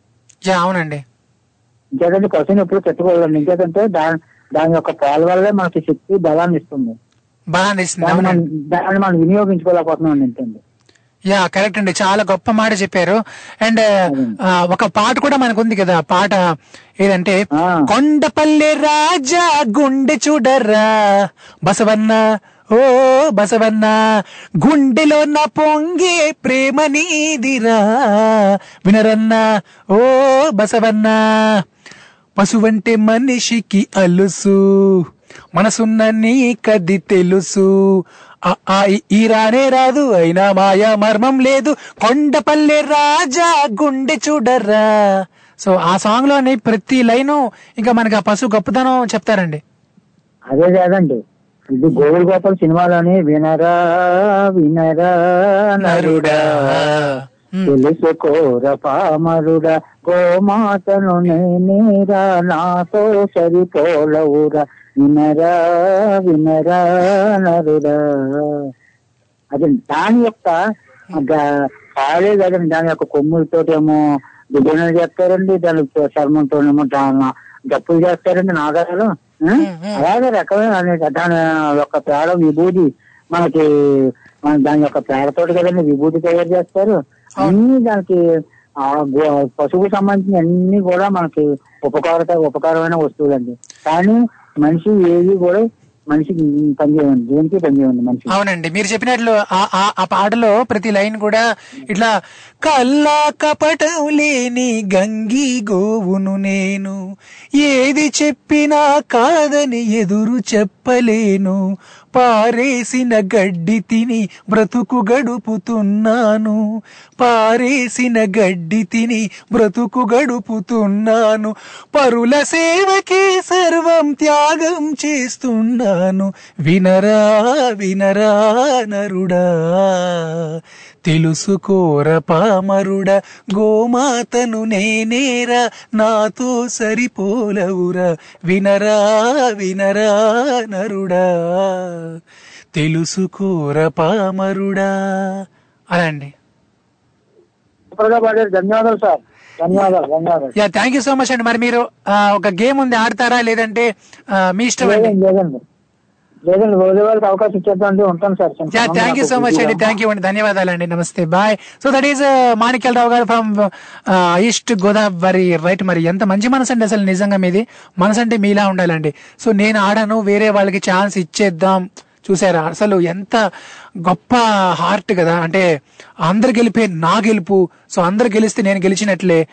అవునండి. ఇంకేదంటే పశువుని ఎప్పుడు పెట్టుకోవాలండి. ఇంకేదంటే దాని దాని యొక్క పాల వల్లే మనకి శక్తి బలాన్ని ఇస్తుంది. బలాన్ని ఇస్తుంది. దాన్ని మనం వినియోగించుకోలేకపోతున్నాం ఏంటండి యా కరెక్ట్ అండి. చాలా గొప్ప మాట చెప్పారు. అండ్ ఒక పాట కూడా మనకు ఉంది కదా. పాట ఏదంటే కొండపల్లె రాజా గుండె చూడరా బసవన్న ఓ బసవన్న గుండెలో నా పొంగే ప్రేమ నీదిరా వినరన్నా ఓ బసవన్న. పశువంటే మనిషికి అలుసు మనసున్న నీ కది తెలుసు ఆ ఆ ఈ ఈ రానే రాదు అయినా మాయా మర్మం లేదు. కొండపల్లె రాజా గుండె చూడరా. సో ఆ సాంగ్లోని ప్రతి లైను ఇంకా మనకి ఆ పశు గొప్పతనం చెప్తారండి. అదే కాదండి. ఇది గోవుల గోపాల్ సినిమాలోని వినరా వినరా నరుడా. తెలుసుకోర పామరుడా గోమాతను నేనేరా నాతో సరిపోలవురా. వినరా వినరా నరుడా. అది దాని యొక్క పాలే కదండి దాని యొక్క కొమ్ములతోటేమో డిజైన్లు చేస్తారండి దాని చర్మంతోనేమో డప్పులు చేస్తారండి నాగాలు ఆ? అలాగే రకమైన దాని యొక్క పేడ విభూది మనకి మన దాని యొక్క పేడతోటి కదండి విభూతి తయారు చేస్తారు. అన్ని దానికి ఆ పశువుకు సంబంధించిన అన్ని కూడా మనకి ఉపకార ఉపకారమైన వస్తువులండి. కానీ మనిషి ఏది కూడా మనిషికి పనిచేయండి దేనికి పనిచేయండి మనిషి. అవునండి మీరు చెప్పినట్లు ఆ- ఆ- ఆ పాటలో ప్రతి లైన్ కూడా ఇట్లా కల్లా కపటం లేని గంగి గోవును నేను ఏది చెప్పినా కాదని ఎదురు చెప్పలేను పారేసిన గడ్డి తిని బ్రతుకు గడుపుతున్నాను. పారేసిన గడ్డి తిని బ్రతుకు గడుపుతున్నాను. పరుల సేవకే సర్వం త్యాగం చేస్తున్నాను. వినరా వినరా నరుడా తెలుసుకోర పామరుడా గోమాతను నేనేరా నాతో సరిపోలవురా వినరా వినరా నరుడా. తెలుసుకోర పామరుడా ధన్యవాదాలు sir. Yeah thank you so much అండి. మరి మీరు ఒక గేమ్ ఉంది ఆడతారా లేదంటే మీ ఇష్టం అండి? లేదండి అవకాశం ఇచ్చేద్దాం ఉంటాను sir. Thank you so much అండి థ్యాంక్ యూ అండి ధన్యవాదాలు అండి నమస్తే bye so that is Manikyala Rao గారు ఫ్రమ్ ఈస్ట్ గోదావరి రైట్ మరి ఎంత మంచి మనసు అండి అసలు నిజంగా మీది. మనసు అంటే మీలా ఉండాలండి. సో నేను ఆడను వేరే వాళ్ళకి ఛాన్స్ ఇచ్చేద్దాం. చూసారా అసలు ఎంత గొప్ప హార్ట్ కదా. అంటే అందరు గెలిపే నా గెలుపు. సో అందరు గెలిస్తే నేను గెలిచినట్లే.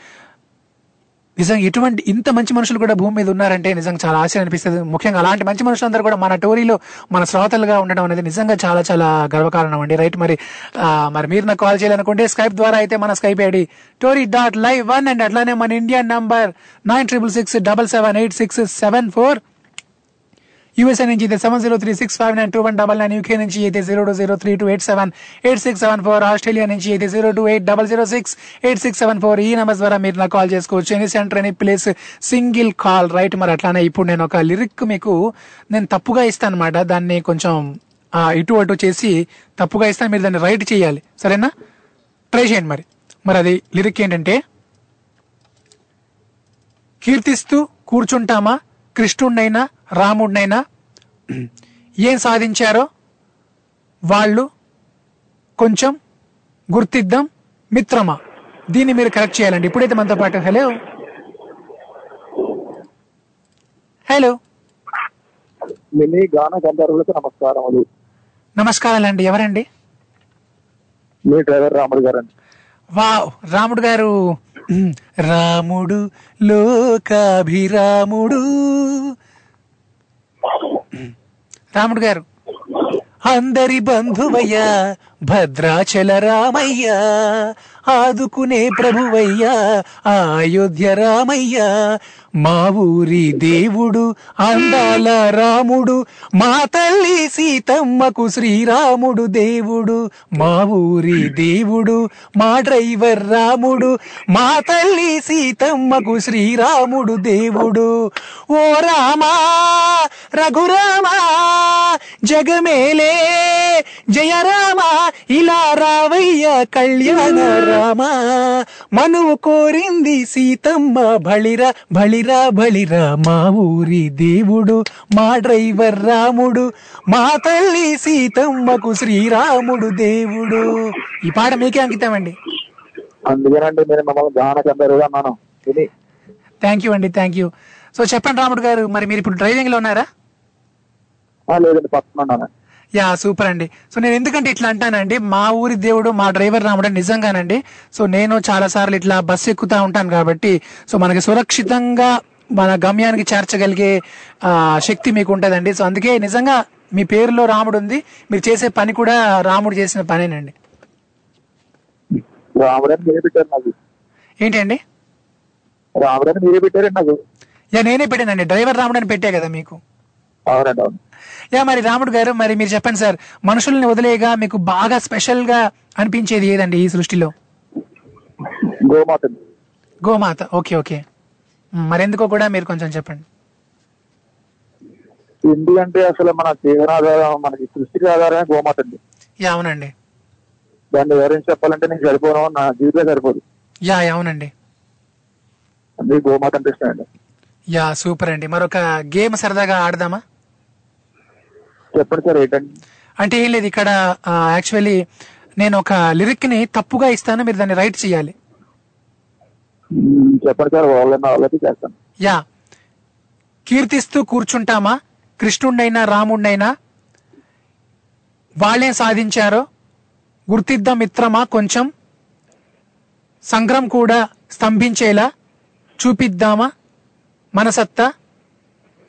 నిజంగా ఇటువంటి ఇంత మంచి మనుషులు కూడా భూమి మీద ఉన్నారంటే నిజంగా చాలా ఆశ్చర్యం అనిపిస్తుంది. ముఖ్యంగా అలాంటి మంచి మనుషులందరూ కూడా మన టోరీలో మన శ్రోతలుగా ఉండడం అనేది నిజంగా చాలా చాలా గర్వకారణం అండి. రైట్ మరి మరి మీరు నాకు కాల్ చేయాలనుకుంటే స్కైప్ ద్వారా అయితే మన Skype ID Tori dot live one and అట్లానే మన Indian number nine triple six double seven eight six seven four USA నుంచి అయితే seven zero three six five nine two one double nine UK నుంచి అయితే zero two zero three two eight seven eight six seven four Australia నుంచి అయితే zero two eight double zero six eight six seven four ఈ number ద్వారా మీరు నాకు call చేసుకోవచ్చు. Any center any place single call right మరి అట్లానే ఇప్పుడు నేను ఒక లిరిక్ మీకు నేను తప్పుగా ఇస్తాను అనమాట దాన్ని కొంచెం ఇటు అటు చేసి తప్పుగా ఇస్తాను మీరు దాన్ని రైట్ చేయాలి. సరేనా? ట్రై చేయండి మరి. మరి అది లిరిక్ ఏంటంటే కీర్తిస్తూ కూర్చుంటామా? కృష్ణుడినైనా రాముడినైనా ఏం సాధించారో వాళ్ళు కొంచెం గుర్తిద్దాం మిత్రమా? దీన్ని మీరు కరెక్ట్ చేయాలండి. ఇప్పుడైతే మనతో పాటు హలో హలో మినీ గాన గంధర్వులకు నమస్కారములు. నమస్కారాలండి ఎవరండి? మీ డ్రైవర్ రాముడు గారండి. వావ్! రాముడు గారు రాముడు లోకాభిరాముడు. రాముడు గారు. అందరి బంధువయ్యా భద్రాచల రామయ్య ఆదుకునే ప్రభువయ్యా అయోధ్య రామయ్య మా ఊరి దేవుడు అందాల రాముడు మా తల్లి సీతమ్మకు శ్రీరాముడు దేవుడు మా ఊరి దేవుడు మా డ్రైవర్ రాముడు మా తల్లి సీతమ్మకు శ్రీరాముడు దేవుడు. ఓ రామా రఘురామా జగమేలే జయరామ ఇలా రావయ్య కళ్యాణ రామ. మనువు కోరింది సీతమ్మ బళిరా బళిరా బళిరా మా ఊరి దేవుడు మా డ్రైవర్ రాముడు మా తల్లి సీతమ్మకు శ్రీరాముడు దేవుడు. ఈ పాట మీకే అంకితం అండి అందుకేనండి నేను మమ్మల్ని గాన గంధర్వులు అన్నాను విని. థ్యాంక్ యూ అండి థ్యాంక్ యూ సో చెప్పండి రాముడు గారు మరి మీరు ఇప్పుడు డ్రైవింగ్లో ఉన్నారా లేదండి పక్కన ఉన్నాను. యా సూపర్ అండి. సో నేను ఎందుకంటే ఇట్లా అంటానండి మా ఊరి దేవుడు మా డ్రైవర్ రాముడు నిజంగానండి. సో నేను చాలా సార్లు ఇట్లా బస్సు ఎక్కుతా ఉంటాను కాబట్టి సో మనకి సురక్షితంగా మన గమ్యానికి చేర్చగలిగే శక్తి మీకు ఉంటదండి సో అందుకే నిజంగా మీ పేరులో రాముడు ఉంది మీరు చేసే పని కూడా రాముడు చేసిన పనేనండి. ఏంటండి? రాముడని మీరే పెట్టారండి నాకు. యా నేనే పెట్టానండి. డ్రైవర్ రాముడు అని పెట్టే కదా మీకు. అవునండి అవును. యా మరి రాముడు గారు మరి మీరు చెప్పండి సార్ మనుషుల్ని వదిలేయగా మీకు బాగా స్పెషల్గా అనిపించేది ఏదండి ఈ సృష్టిలో? గోమాత గోమాత. Okay okay. మరెందుకో కూడా మీరు కొంచెం చెప్పండి. ఎందుకంటే అసలు మన జీవనాధారం మనకి సృష్టికి ఆధారమే గోమాత అండి యా అవునండి. దాన్ని వివరించి చెప్పాలంటే నేను సరిపోను నా జీవితం సరిపోదు. యా అవునండి. అందుకే గోమాత అంటే ఇష్టం అండి. యా సూపర్ అండి. మరొక గేమ్ సరదాగా ఆడదామా? చెప్పండి సార్ ఏంటండి అంటే ఏం లేదు ఇక్కడ యాక్చువల్లీ నేను ఒక లిరిక్ని తప్పుగా ఇస్తాను మీరు దాన్ని రైట్ చేయాలి. మ్మ్, చెప్పండి సార్ వాళ్ళని వాళ్ళకి చేస్తాను. యా. కీర్తిస్తూ కూర్చుంటామా? కృష్ణుండైనా రాముండైనా వాళ్ళేం సాధించారో? గుర్తిద్దాం మిత్రమా కొంచెం? సంగ్రం కూడా స్తంభించేలా చూపిద్దామా? మన సత్తా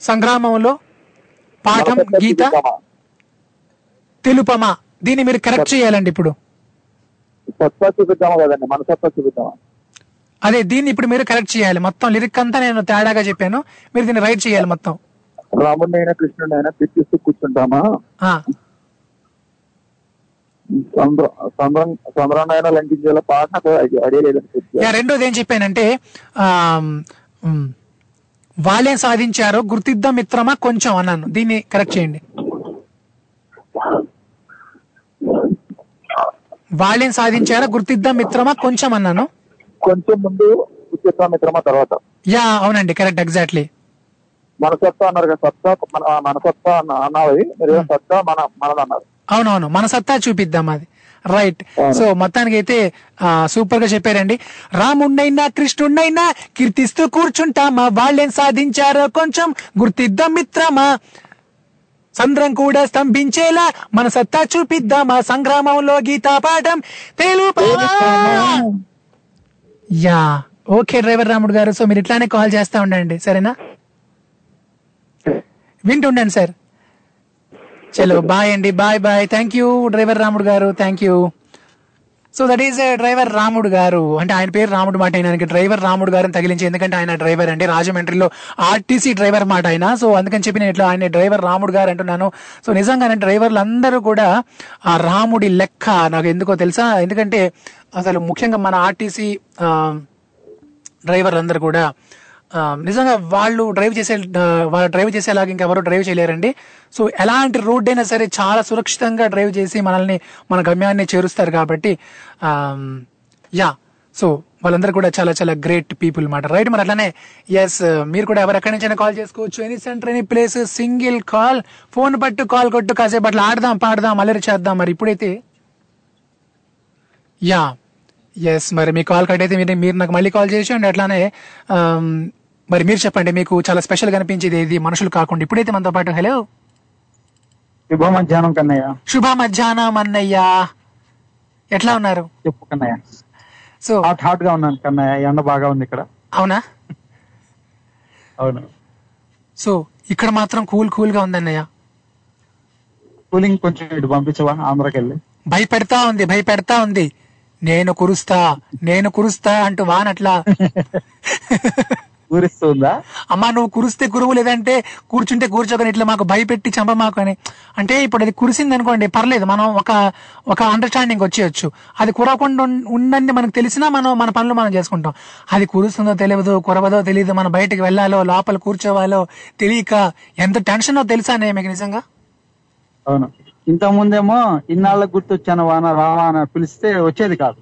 సంగ్రామంలో? పాఠం గీత? తెలుపమా? దీన్ని మీరు కరెక్ట్ చేయాలండి ఇప్పుడు. సత్తా చూపిద్దామా కదండి? మన సత్తా చూపిద్దామా? అదే దీన్ని ఇప్పుడు మీరు కరెక్ట్ చేయాలి. మొత్తం లిరిక్ అంతా నేను తేడాగా చెప్పాను. మీరు దీన్ని రైట్ చేయాలి మొత్తం. రాముడిని కృష్ణుడిని అయినా తిట్టిస్తూ కూర్చుంటామా? లంకించేలా పాట యా, రెండోది ఏం చెప్పానంటే వాళ్ళేం సాధించారో గుర్తిద్దాం మిత్రమా? కొంచెం అన్నాను. దీన్ని కరెక్ట్ చేయండి. వాళ్ళేం సాధించారో గుర్తిద్దాం మిత్రమా? కొంచెం అన్నాను. కొంచెం ముందు ఉచిత మిత్రమా తర్వాత? యా అవునండి. కరెక్ట్ ఎగ్జాక్ట్లీ మన సత్తా అన్నారు కదా సత్తా? మన మన సత్తా అన్న అన్నది సత్తా మన మనది అన్నారు. అవునవును. మన సత్తా చూపిద్దాం అది. రైట్ సో మొత్తానికి అయితే సూపర్గా చెప్పారండి. రాముండైనా కృష్ణుండైనా కీర్తిస్తూ కూర్చుంటామా? వాళ్ళేం సాధించారో కొంచెం గుర్తిద్దాం మిత్రమా? సంద్రం కూడా స్తంభించేలా మన సత్తా చూపిద్దామా? సంగ్రామంలో గీతా పాఠం తెలుపమా యా. ఓకే డ్రైవర్ రాముడు గారు. సో మీరు ఇట్లానే కాల్ చేస్తా ఉండండి. సరేనా? వింటుండండి సార్. చలో బాయ్ అండి bye bye thank you driver Ramudu garu. Thank you so that is driver Ramudu garu. అంటే ఆయన పేరు రాముడు మాట ఆయనకి డ్రైవర్ రాముడు గారిని తగిలించి ఎందుకంటే ఆయన డ్రైవర్ అండి. రాజమండ్రిలో ఆర్టీసీ డ్రైవర్ మాట ఆయన సో అందుకని చెప్పి నేను ఇట్లా ఆయన డ్రైవర్ రాముడు గారు అంటున్నాను. సో నిజంగానే డ్రైవర్లు అందరూ కూడా ఆ రాముడి లెక్క నాకు ఎందుకో తెలుసా? ఎందుకంటే అసలు ముఖ్యంగా మన ఆర్టీసీ డ్రైవర్లు అందరూ కూడా నిజంగా వాళ్ళు డ్రైవ్ చేసే వాళ్ళు డ్రైవ్ చేసేలాగా ఇంకెవరు డ్రైవ్ చేయలేరండి. సో ఎలాంటి రోడ్ అయినా సరే చాలా సురక్షితంగా డ్రైవ్ చేసి మనల్ని మన గమ్యాన్ని చేరుస్తారు కాబట్టి యా సో వాళ్ళందరూ కూడా చాలా చాలా గ్రేట్ పీపుల్ మాట. రైట్ మరి అట్లానే ఎస్ మీరు కూడా ఎవరు ఎక్కడి నుంచైనా కాల్ చేసుకోవచ్చు. Any center any place single call phone పట్టు కాల్ కొట్టు కాసేపు అట్లా ఆడదాం పాడదాం అల్లరి చేద్దాం మరి. ఇప్పుడైతే యా ఎస్ మరి మీ కాల్ కట్ అయితే మీరు మీరు నాకు మళ్ళీ కాల్ చేసి అండ్ అట్లానే మరి మీరు చెప్పండి మీకు చాలా స్పెషల్గా అనిపించేది ఇది మనుషులు కాకుండా. ఇప్పుడైతే మనతో పాటు హలో శుభ మధ్యాహ్నం కన్నయ్య. శుభ మధ్యాహ్నం అన్నయ్య. ఎట్లా ఉన్నారు? చెప్పు కన్నయ్య. సో హాట్ హాట్గా ఉన్నాను కన్నయ్య. ఎండ బాగా ఉంది ఇక్కడ. అవునా? అవును. సో ఇక్కడ మాత్రం కూల్ కూల్గా ఉందన్నయ్య. కూలింగ్ కొంచెం ఇటు పంపించవా? ఆంధ్రాకి వెళ్ళి భయపెడతా ఉంది భయపెడతా ఉంది. నేను కురుస్తా నేను కురుస్తా అంటూ వానట్లా. <laughs> ఊరిస్తుందా అమ్మా నువ్వు కురిస్తే కురువు లేదంటే కూర్చుంటే కూర్చోకని ఇట్లా మాకు భయపెట్టి చంప మాకు అని అంటే ఇప్పుడు అది కురిసింది అనుకోండి పర్లేదు మనం ఒక ఒక అండర్స్టాండింగ్ వచ్చేయచ్చు. అది కురవకుండా ఉందని మనకు తెలిసినా మనం మన పనులు మనం చేసుకుంటాం. అది కురుస్తుందో తెలియదు కురవదో తెలియదు మనం బయటికి వెళ్ళాలో లోపల కూర్చోవాలో తెలియక ఎంత టెన్షనో తెలుసా నే మీకు నిజంగా? అవును. ఇంత ముందేమో ఇన్నాళ్ళకి గుర్తొచ్చాను వాన రావా అని పిలిస్తే వచ్చేది కాదు.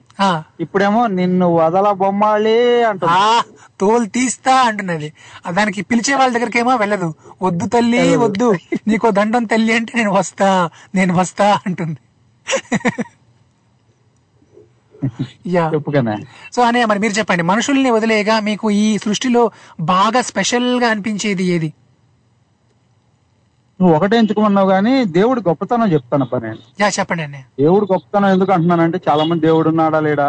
ఇప్పుడేమో నిన్ను వదల బొమ్మాలి అంటుంది. ఆ తోలు తీస్తా అంటున్నది. దానికి పిలిచే వాళ్ళ దగ్గరకేమో వెళ్ళదు. వద్దు తల్లి వద్దు. నీకో దండం తల్లి అంటే నేను వస్తా నేను వస్తా అంటుంది. యా. సో అనే మరి మీరు చెప్పండి. మనుషుల్ని వదిలేగా మీకు ఈ సృష్టిలో బాగా స్పెషల్గా అనిపించేది ఏది? నువ్వు ఒకటే ఎంచుకోమన్నావు కానీ దేవుడి గొప్పతనం చెప్తాను పని నేను. చెప్పండి అన్నయ్య. దేవుడి గొప్పతనం ఎందుకు అంటున్నానంటే చాలా మంది దేవుడు ఉన్నాడా లేడా?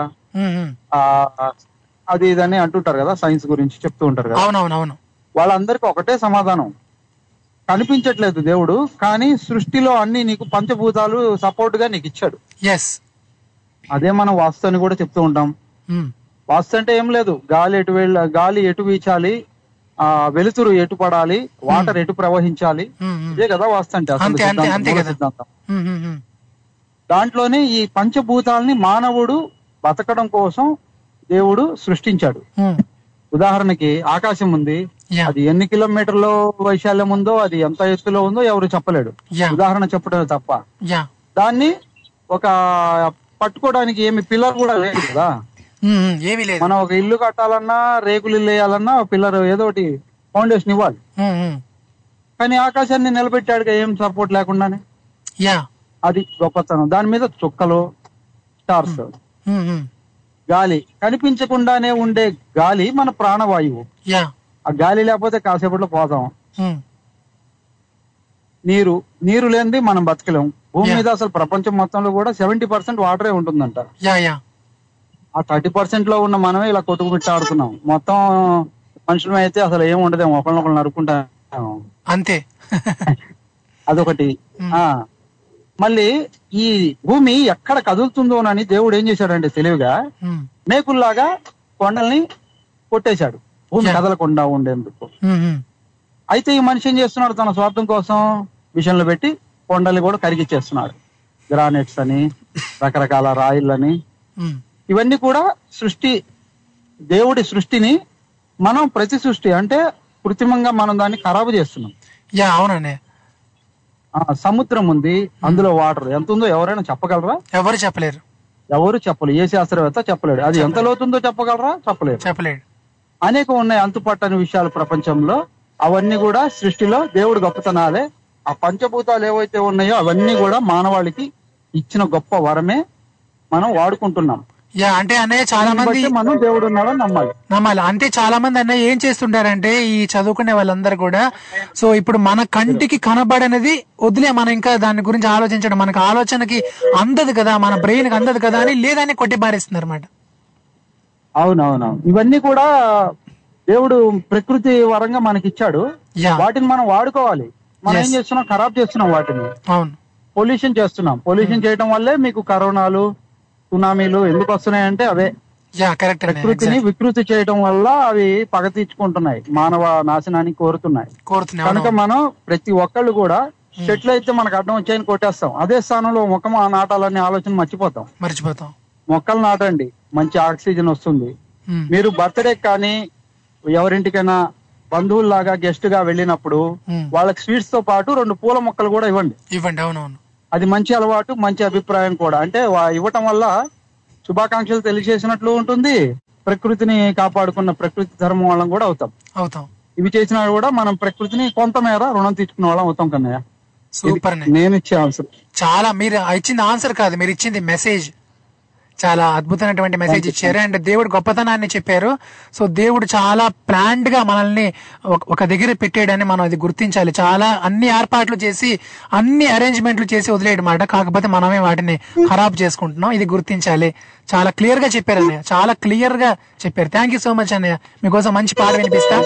అది ఇదని అంటుంటారు కదా సైన్స్ గురించి చెప్తూ ఉంటారు కదా. అవునవునవును. వాళ్ళందరికీ ఒకటే సమాధానం. కనిపించట్లేదు దేవుడు కానీ సృష్టిలో అన్ని నీకు పంచభూతాలు సపోర్ట్గా నీకు ఇచ్చాడు. ఎస్ అదే మనం వాస్తు అని కూడా చెప్తూ ఉంటాం. వాస్తు అంటే ఏం లేదు. గాలి ఎటు వెళ్ళ గాలి ఎటు వీచాలి ఆ వెలుతురు ఎటు పడాలి వాటర్ ఎటు ప్రవహించాలి ఇదే కదా వాస్తు అంటే అసలు అంతే అంతే సిద్ధాంతం, అంతే మూల కదా. ఉమ్, ఉమ్. దాంట్లోనే ఈ పంచభూతాల్ని మానవుడు బతకడం కోసం దేవుడు సృష్టించాడు. ఉదాహరణకి ఆకాశం ఉంది. అది ఎన్ని కిలోమీటర్ల వైశాల్యం ఉందో అది ఎంత ఎత్తులో ఉందో ఎవరు చెప్పలేడు. ఉదాహరణ చెప్పడం తప్ప. దాన్ని ఒక పట్టుకోవడానికి ఏమి పిల్లర్ కూడా లేదు కదా. ఏమీ లేదు. మనం ఒక ఇల్లు కట్టాలన్నా రేకులు ఇల్లు వేయాలన్నా పిల్లర్ ఏదో ఒకటి ఫౌండేషన్ ఇవ్వాలి. కానీ ఆకాశాన్ని నిలబెట్టాడుగా ఏం సపోర్ట్ లేకుండానే? యా. అది గొప్పతనం. దాని మీద చుక్కలు స్టార్స్. గాలి. కనిపించకుండానే ఉండే గాలి మన ప్రాణవాయువు. ఆ గాలి లేకపోతే కాసేపట్లో పోతాం. నీరు నీరు లేనిది మనం బతకలేం. భూమి. మీద అసలు ప్రపంచం మొత్తంలో కూడా సెవెంటీ పర్సెంట్ వాటరే ఉంటుందంట. ఆ థర్టీ పర్సెంట్లో ఉన్న మనమే ఇలా కొట్టుకుమిట్ట ఆడుతున్నాం. మొత్తం మనుషులమే అయితే అసలు ఏం ఉండదేమో. ఒకళ్ళొకళ్ళు నరుక్కుంటా అంతే. అదొకటి. ఆ. మళ్ళీ ఈ భూమి ఎక్కడ కదులుతుందోనని దేవుడు ఏం చేశాడంటే తెలివిగా మేకుల్లాగా కొండల్ని కొట్టేశాడు. భూమి కదలకుండా ఉండేందుకు. అయితే ఈ మనిషి ఏం చేస్తున్నాడు? తన స్వార్థం కోసం మిషన్లు పెట్టి కొండల్ని కూడా కరిగిచ్చేస్తున్నాడు గ్రానైట్స్ అని రకరకాల రాయిలని ఉమ్. ఇవన్నీ కూడా సృష్టి దేవుడి సృష్టిని మనం ప్రతి సృష్టి అంటే కృత్రిమంగా మనం దాన్ని ఖరాబు చేస్తున్నాం. యా అవునండి. ఆ సముద్రం ఉంది అందులో వాటర్. ఎంత ఉందో ఎవరైనా చెప్పగలరా? ఎవరు చెప్పలేరు. ఎవరు చెప్పలేరు. ఏ శాస్త్రవేత్త చెప్పలేడు. అది ఎంత లోతుందో చెప్పగలరా? చెప్పలేరు. చెప్పలేడు. అనేక ఉన్నాయి అంతుపట్టని విషయాలు ప్రపంచంలో. అవన్నీ కూడా సృష్టిలో దేవుడి గొప్పతనాలే. ఆ పంచభూతాలు ఏవైతే ఉన్నాయో అవన్నీ కూడా మానవాళికి ఇచ్చిన గొప్ప వరమే మనం వాడుకుంటున్నాం. యా అంటే అన్నయ్య చాలా మంది మనం దేవుడు ఉన్నాడని నమ్మాలి. నమ్మాలి. అంటే చాలా మంది అన్నయ్య ఏం చేస్తుంటారంటే ఈ చదువుకునే వాళ్ళందరూ కూడా సో ఇప్పుడు మన కంటికి కనబడనిది వదిలే మనం ఇంకా దాని గురించి ఆలోచించడం మనకు ఆలోచనకి అందదు కదా మన బ్రెయిన్కి అందదు కదా అని లేదని కొట్టి పారేస్తున్నారు అనమాట అవునవునవును. ఇవన్నీ కూడా దేవుడు ప్రకృతి వరంగా మనకి ఇచ్చాడు వాటిని మనం వాడుకోవాలి. మనం ఏం. చేస్తున్నాం? ఖరాబ్ చేస్తున్నాం వాటిని. అవును. పొల్యూషన్ చేస్తున్నాం. పొల్యూషన్ చేయడం వల్లే మీకు కరోనాలు సునామీలు ఎందుకు వస్తున్నాయంటే అవే. ప్రకృతిని వికృతి చేయడం వల్ల అవి పగ తీర్చుకుంటున్నాయి మానవ నాశనాన్ని కోరుతున్నాయి. కనుక మనం ప్రతి ఒక్కళ్ళు కూడా చెట్లు అయితే మనకు అడ్డం వచ్చాయని కొట్టేస్తాం. అదే స్థానంలో మొక్క మా నాటాలనే ఆలోచన మర్చిపోతాం. మర్చిపోతాం. మొక్కలు నాటండి మంచి ఆక్సిజన్ వస్తుంది. మీరు బర్త్డే కానీ ఎవరింటికైనా బంధువుల్లాగా గెస్ట్గా వెళ్ళినప్పుడు. వాళ్ళకి స్వీట్స్తో పాటు రెండు పూల మొక్కలు కూడా ఇవ్వండి. ఇవ్వండి అవునవును. అది మంచి అలవాటు మంచి అభిప్రాయం కూడా. అంటే ఇవ్వటం వల్ల శుభాకాంక్షలు తెలియజేసినట్లు ఉంటుంది. ప్రకృతిని కాపాడుకున్న ప్రకృతి ధర్మం వాళ్ళం కూడా అవుతాం. అవుతాం. ఇవి చేసినా కూడా మనం ప్రకృతిని కొంతమేర రుణం తీసుకున్న వాళ్ళం అవుతాం కన్నయ్య. సూపర్ నేను ఇచ్చే ఆన్సర్. చాలా మీరు ఇచ్చింది ఆన్సర్ కాదు మీరు ఇచ్చింది మెసేజ్. చాలా అద్భుతమైనటువంటి మెసేజ్ ఇచ్చారు. అండ్ దేవుడు గొప్పతనాన్ని చెప్పారు. సో దేవుడు చాలా ప్లాండ్గా మనల్ని ఒక- ఒక దగ్గర పెట్టాడని మనం అది గుర్తించాలి. చాలా అన్ని ఏర్పాట్లు చేసి అన్ని అరేంజ్మెంట్లు చేసి వదిలేయడమాట. కాకపోతే మనమే వాటిని ఖరాబ్ చేసుకుంటున్నాం. ఇది గుర్తించాలి. చాలా క్లియర్గా చెప్పారు అన్నయ్య. చాలా క్లియర్గా చెప్పారు. థ్యాంక్ యూ సో మచ్ అన్నయ్య. మీకోసం మంచి పాట వినిపిస్తా.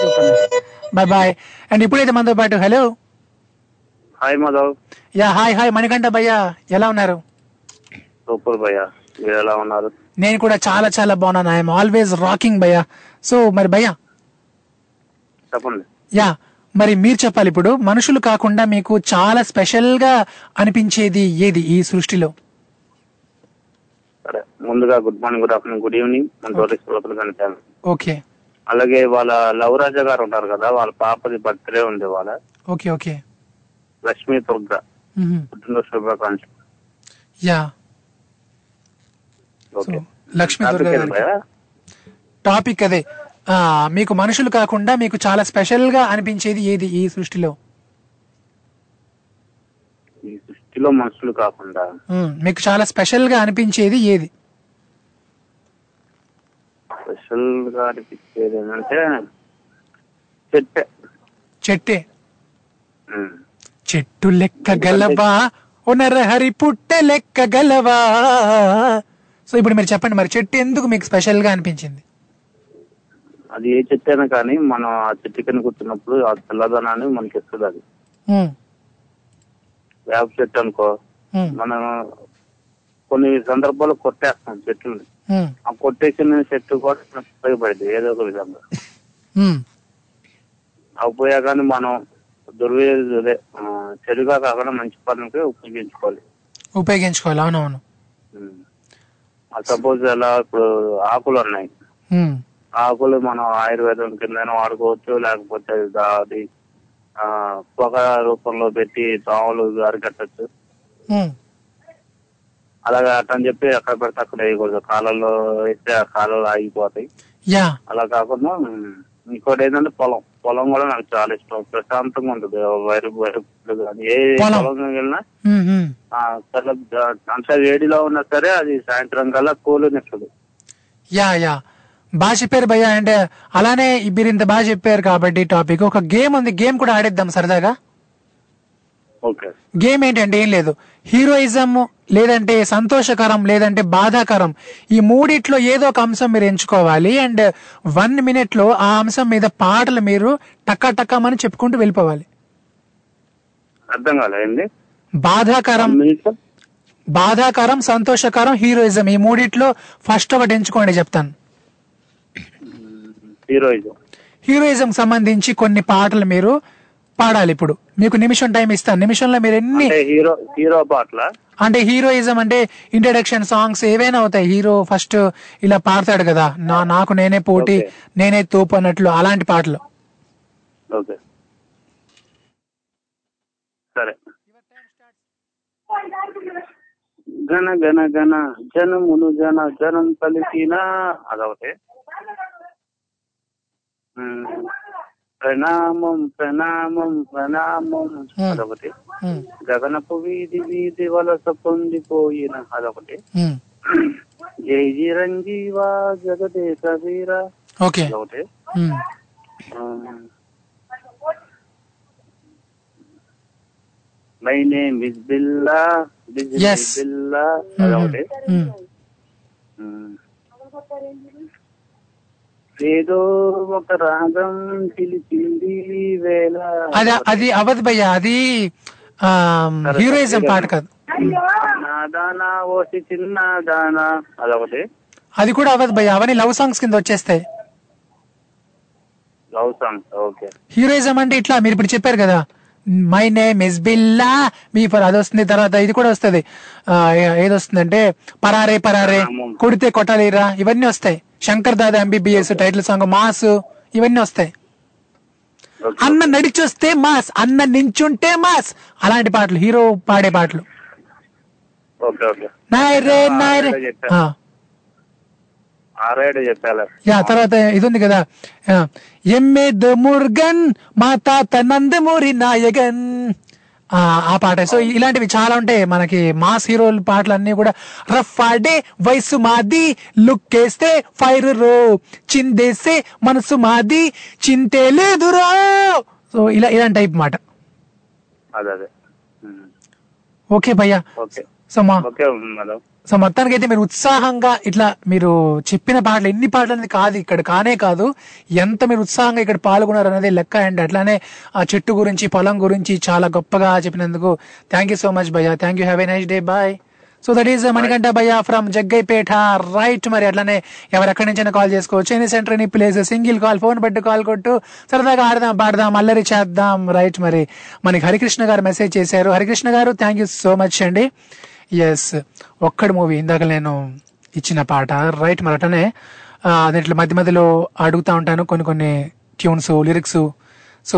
బాయ్ బాయ్ అండ్ ఇప్పుడైతే మనతో పాటు hello hi Madhav yeah hi hi Manikanta భయ్యా. ఎలా ఉన్నారు? సూపర్ భయ్య. మీరు ఎలా ఉన్నారు? నేను కూడా చాలా చాలా బాగున్నాను. ఐఎమ్ ఆల్వేస్ రాకింగ్ భయ్యా. సో మరి భయ్యా? చెప్పండి. యా మరి మీరు చెప్పాలి ఇప్పుడు. మనుషులు కాకుండా మీకు చాలా స్పెషల్గా అనిపించేది ఏది ఈ సృష్టిలో? సరే ముందుగా good morning good afternoon good evening. మన టూరిస్ట్ లోపల కనిపాను ఓకే. అలాగే వాళ్ళ లవ్ రాజా గారు ఉంటారు కదా వాళ్ళ పాపది బర్త్డే ఉంది వాళ్ళ. Okay okay. లక్ష్మీ దుర్గ. మ్మ్. పుట్టినరోజు శుభాకాంక్షలు. యా. లక్ష్మీ దుర్గా టాపిక్ గారికి. భయ్యా? టాపిక్ అదే. మీకు మనుషులు కాకుండా మీకు చాలా స్పెషల్గా అనిపించేది ఏది ఈ సృష్టిలో? ఈ సృష్టిలో మనుషులు కాకుండా. మీకు చాలా స్పెషల్గా అనిపించేది ఏది? స్పెషల్గా అనిపించేది ఏంటంటే చెట్టే. చెట్టే. చెట్టు లెక్క గలవా? ఓ నరహరి పుట్టె లెక్క గలవా? సో ఇప్పుడు మీరు చెప్పండి మరి చెట్టు ఎందుకు మీకు స్పెషల్గా అనిపించింది? అది ఏ చెట్టు అయినా కానీ మనం ఆ చెట్టు కింద కూర్చున్నప్పుడు ఆ తెల్లదనాన్ని మనకి ఇస్తుంది అది. వేప చెట్టు అనుకో. మనం కొన్ని సందర్భాల్లో కొట్టేస్తాం చెట్లని మ్మ్. ఆ కొట్టేసిన చెట్టు కూడా ఉపయోగపడింది ఏదో ఒక విధంగా. అవి పోయా కానీ మనం దుర్వే చెడుగా కాకుండా మంచి పనులకి ఉపయోగించుకోవాలి. ఉపయోగించుకోవాలి. అవునవును. సపోజ్ ఎలా ఇప్పుడు ఆకులు ఉన్నాయి. ఆకులు మనం ఆయుర్వేదం కింద వాడుకోవచ్చు లేకపోతే అది ఆ పొగ రూపంలో పెట్టి దోమలు అరికట్టచ్చు. అలాగా అట్టని చెప్పి ఎక్కడ పెడితే అక్కడ వేయకూడదు. కాలంలో వేస్తే ఆ కాలంలో ఆగిపోతాయి. అలా కాకుండా ఇంకోటి ఏంటంటే పొలం. పొలం కూడా నాకు చాలా ఇష్టం. ప్రశాంతంగా ఉంటుంది. వైరు వైరు కానీ ఏ పొలం. వెళ్ళినా అంత వేడిలో ఉన్నా సరే అది సాయంత్రం కల్లా కూలినిస్తుంది యా యా. బాగా చెప్పారు భయ్య. అంటే అలానే మీరు ఇంత బాగా చెప్పారు కాబట్టి టాపిక్. ఒక గేమ్ ఉంది. గేమ్ కూడా ఆడేద్దాం సరదాగా. ఓకే. గేమ్ ఏంటంటే ఏం లేదు. హీరోయిజం లేదంటే సంతోషకరం లేదంటే బాధాకరం. ఈ మూడిట్లో ఏదో ఒక అంశం మీరు ఎంచుకోవాలి. అండ్ వన్ మినిట్లో ఆ అంశం మీద పాటలు మీరు టక్క టక్కమని చెప్పుకుంటూ వెళ్ళిపోవాలి. అర్థం కాలేదండి బాధాకరం. బాధాకరం సంతోషకరం హీరోయిజం. ఈ మూడిట్లో ఫస్ట్ ఒకటి ఎంచుకోండి చెప్తాను. హీరోయిజం. హీరోయిజం సంబంధించి కొన్ని పాటలు మీరు పాడాలి ఇప్పుడు. మీకు నిమిషం టైం ఇస్తాను. నిమిషంలో మీరు ఎన్ని హీరో హీరో పాటల? అంటే హీరోయిజం అంటే ఇంట్రడక్షన్ సాంగ్స్ ఏవైనా అవుతాయి. హీరో ఫస్ట్ ఇలా పాడతాడు కదా. నా నాకు నేనే పోటీ నేనే తోపు అన్నట్లు అలాంటి పాటలు. ఓకే. సరే. గణ గణ గణ జనమును జన జనం పలికిన అదొకటి ప్రణామం ప్రణామం ప్రణామం అదొకటి గగనపు వీధి వీధి వలస పొందిపోయిన అదొకటి జై చిరంజీవా జగదేశ వీర ఓకే అదొకటి my name is Billa. Billa అదొకటి. ఏదో ఒక రాగం పిలిచింది వేళ. అది అది అవధ్ భయ్య అది హీరోయిజం పాట కాదు. నాదానా ఓసి చిన్న దానా అదొకటి. అది కూడా అవధ్ భయ్య అవన్నీ లవ్ సాంగ్స్ కింద వచ్చేస్తాయి. Love song okay. హీరోయిజం అంటే ఇట్లా మీరు ఇప్పుడు చెప్పారు కదా my name is Billa me for అది వస్తుంది తర్వాత ఇది కూడా వస్తుంది. ఆ, ఏ- ఏది వస్తుందంటే పరారే పరారే కొడితే కొట్టాలిరా ఇవన్నీ వస్తాయి. Shankar Dada MBBS title song mass ఇవన్నీ వస్తాయి. అన్న నడిచొస్తే మాస్ అన్న నించుంటే మాస్. అలాంటి పాటలు హీరో పాడే పాటలు. నాయరే నాయరే చెప్పాలి? యా తర్వాత ఇది ఉంది కదా ఎమ్మెద్ ముర్గన్ మా తాత నందమూరి నాయగన్. ఆ, పాట. సో ఇలాంటివి చాలా ఉంటాయి మనకి. మాస్ హీరోల పాటలు అన్ని కూడా రఫ్ ఆడే వయసు మాది లుక్ వేస్తే ఫైర్ రో చిందేస్తే మనసు మాది చింతే లేదురో సో ఇలా ఇలాంటి టైప్ మాట. అదే ఓకే భయ్యా. ఓకే. సో మా సో మొత్తానికి అయితే మీరు ఉత్సాహంగా ఇట్లా మీరు చెప్పిన పాటలు ఎన్ని పాటలు అనేది కాదు ఇక్కడ కానే కాదు. ఎంత మీరు ఉత్సాహంగా ఇక్కడ పాల్గొన్నారు అనేది లెక్క అండ్ అట్లానే ఆ చెట్టు గురించి పొలం గురించి చాలా గొప్పగా చెప్పినందుకు థ్యాంక్ యూ సో మచ్ భయ్యా. Thank you have a nice day bye so that is Manikanta భయ్యా ఫ్రమ్ జగ్గైపేట. రైట్ మరి అట్లానే ఎవరు ఎక్కడి నుంచైనా కాల్ చేసుకోవచ్చు. Any centre any place single call phone పెట్టి కాల్ కొట్టు. సరదాగా ఆడదాం పాడదాం అల్లరి చేద్దాం. రైట్ మరి మనకి హరికృష్ణ గారు మెసేజ్ చేశారు. హరికృష్ణ గారు థ్యాంక్ యూ సో మచ్ అండి. ఎస్ ఒక్కడి మూవీ ఇందాక నేను ఇచ్చిన పాట రైట్ మరి అటనే దీంట్లో మధ్య మధ్యలో అడుగుతా ఉంటాను కొన్ని కొన్ని ట్యూన్స్ లిరిక్స్ సో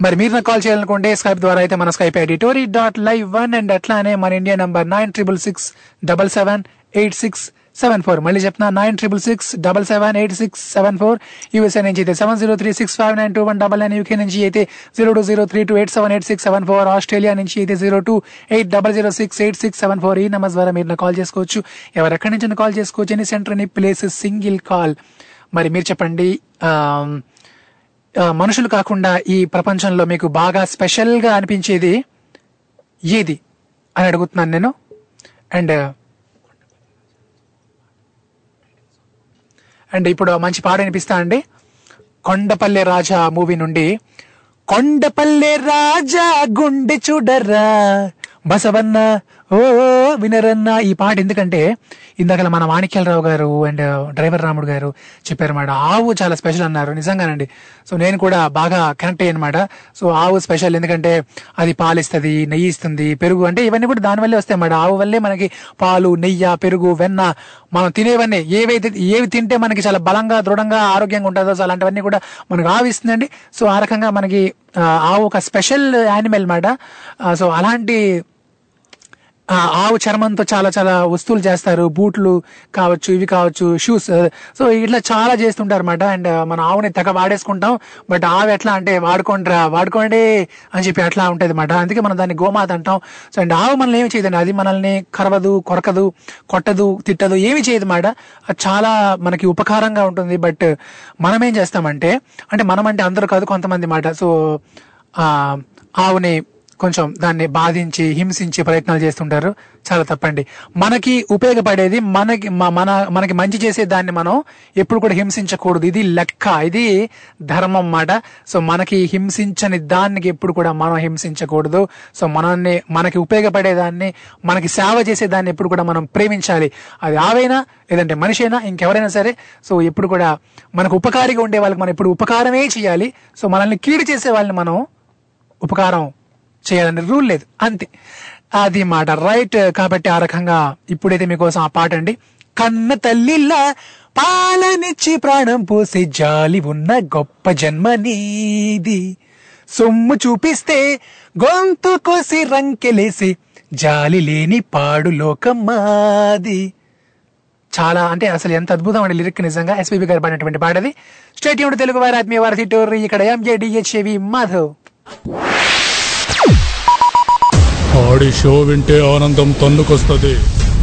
మరి మీరు నాకు కాల్ చేయాలనుకుంటే స్కైప్ ద్వారా అయితే మన Skype ID tori dot live one and అట్లానే మన India number nine triple six double seven eight six seven four మళ్ళీ చెప్తున్నా nine triple six double seven eight six seven four USA నుంచి అయితే seven zero three six five nine two one double nine UK నుంచి అయితే zero two zero three two eight seven eight six seven four Australia నుంచి అయితే zero two eight double zero six eight six seven four ఈ number ద్వారా మీరు call చేసుకోవచ్చు. ఎవరు ఎక్కడి నుంచి కాల్ చేసుకోవచ్చు? Any centre any place single call మరి మీరు చెప్పండి మనుషులు కాకుండా ఈ ప్రపంచంలో మీకు బాగా స్పెషల్గా అనిపించేది ఏది? అని అడుగుతున్నాను నేను. అండ్ అండ్ ఇప్పుడు మంచి పాట వినిపిస్తా అండి. కొండపల్లె రాజా మూవీ నుండి కొండపల్లె రాజా గుండె చూడరా బసవన్న ఓ వినరన్న ఈ పాట ఎందుకంటే ఇందాక మన మాణిక్యాలరావు గారు అండ్ డ్రైవర్ రాముడు గారు చెప్పారు మాట. ఆవు చాలా స్పెషల్ అన్నారు. నిజంగానండి. సో నేను కూడా బాగా కనెక్ట్ అయ్యనమాట సో ఆవు స్పెషల్ ఎందుకంటే అది పాలిస్తుంది నెయ్యి ఇస్తుంది పెరుగు అంటే ఇవన్నీ కూడా దానివల్లే వస్తాయి అన్నమాట ఆవు వల్లే మనకి పాలు నెయ్యి పెరుగు వెన్న మనం తినేవన్నీ ఏవైతే ఏవి తింటే మనకి చాలా బలంగా దృఢంగా ఆరోగ్యంగా ఉంటుందో సో అలాంటివన్నీ కూడా మనకు ఆవిస్తుందండి సో ఆ రకంగా మనకి ఆవు ఒక స్పెషల్ యానిమల్ మాట. సో అలాంటి ఆవు చర్మంతో చాలా చాలా వస్తువులు చేస్తారు. బూట్లు కావచ్చు ఇవి కావచ్చు షూస్ సో ఇట్లా చాలా చేస్తుంటారు అనమాట అండ్ మన ఆవుని తెగ వాడేసుకుంటాం. బట్ ఆవు ఎట్లా అంటే వాడుకోండిరా వాడుకోండి అని చెప్పి అట్లా ఉంటుంది అనమాట అందుకే మనం దాన్ని గోమాత అంటాం. సో అండ్ ఆవు మనల్ని ఏమి చేయదండి. అది మనల్ని కరవదు కొరకదు కొట్టదు తిట్టదు ఏమి చేయదు అన్నమాట అది చాలా మనకి ఉపకారంగా ఉంటుంది. బట్ మనం ఏం చేస్తామంటే అంటే మనం అంటే అందరూ కాదు కొంతమంది మాట సో ఆవుని కొంచెం దాన్ని బాధించి హింసించి ప్రయత్నాలు చేస్తుంటారు. చాలా తప్పండి. మనకి ఉపయోగపడేది మనకి మన మనకి మంచి చేసే దాన్ని మనం ఎప్పుడు కూడా హింసించకూడదు. ఇది లెక్క ఇది ధర్మం అన్నమాట. సో మనకి హింసించని దానికి ఎప్పుడు కూడా మనం హింసించకూడదు. సో మనల్ని మనకి ఉపయోగపడేదాన్ని మనకి సేవ చేసే దాన్ని ఎప్పుడు కూడా మనం ప్రేమించాలి. అది ఆవైనా లేదంటే మనిషి అయినా ఇంకెవరైనా సరే సో ఎప్పుడు కూడా మనకు ఉపకారిగా ఉండే వాళ్ళకి మనం ఎప్పుడు ఉపకారమే చేయాలి. సో మనల్ని కీడు చేసే వాళ్ళని మనం ఉపకారం చేయాలని రూల్ లేదు. అంతే. అది మాట. రైట్ కాబట్టి ఆ రకంగా ఇప్పుడైతే మీకోసం ఆ పాట అండి. కన్న తల్లిలా పాలనిచ్చి ప్రాణం పోసే జాలి ఉన్న గొప్ప జన్మ నీది. సొమ్ము చూపిస్తే గొంతు కోసి రంకెలేసి జాలి లేని పాడు లోకమాది చాలా అంటే అసలు ఎంత అద్భుతం అండి లిరిక్ నిజంగా. ఎస్పీబీ గారు పాడినటువంటి పాటది. స్టేట్ తెలుగు వారి ఆత్మీయ వారి టోర్రీ ఇక్కడ ఎంజేడిహెచ్ఏవి మాధవ్. ఆడి షో వింటే ఆనందం తన్నుకొస్తుంది.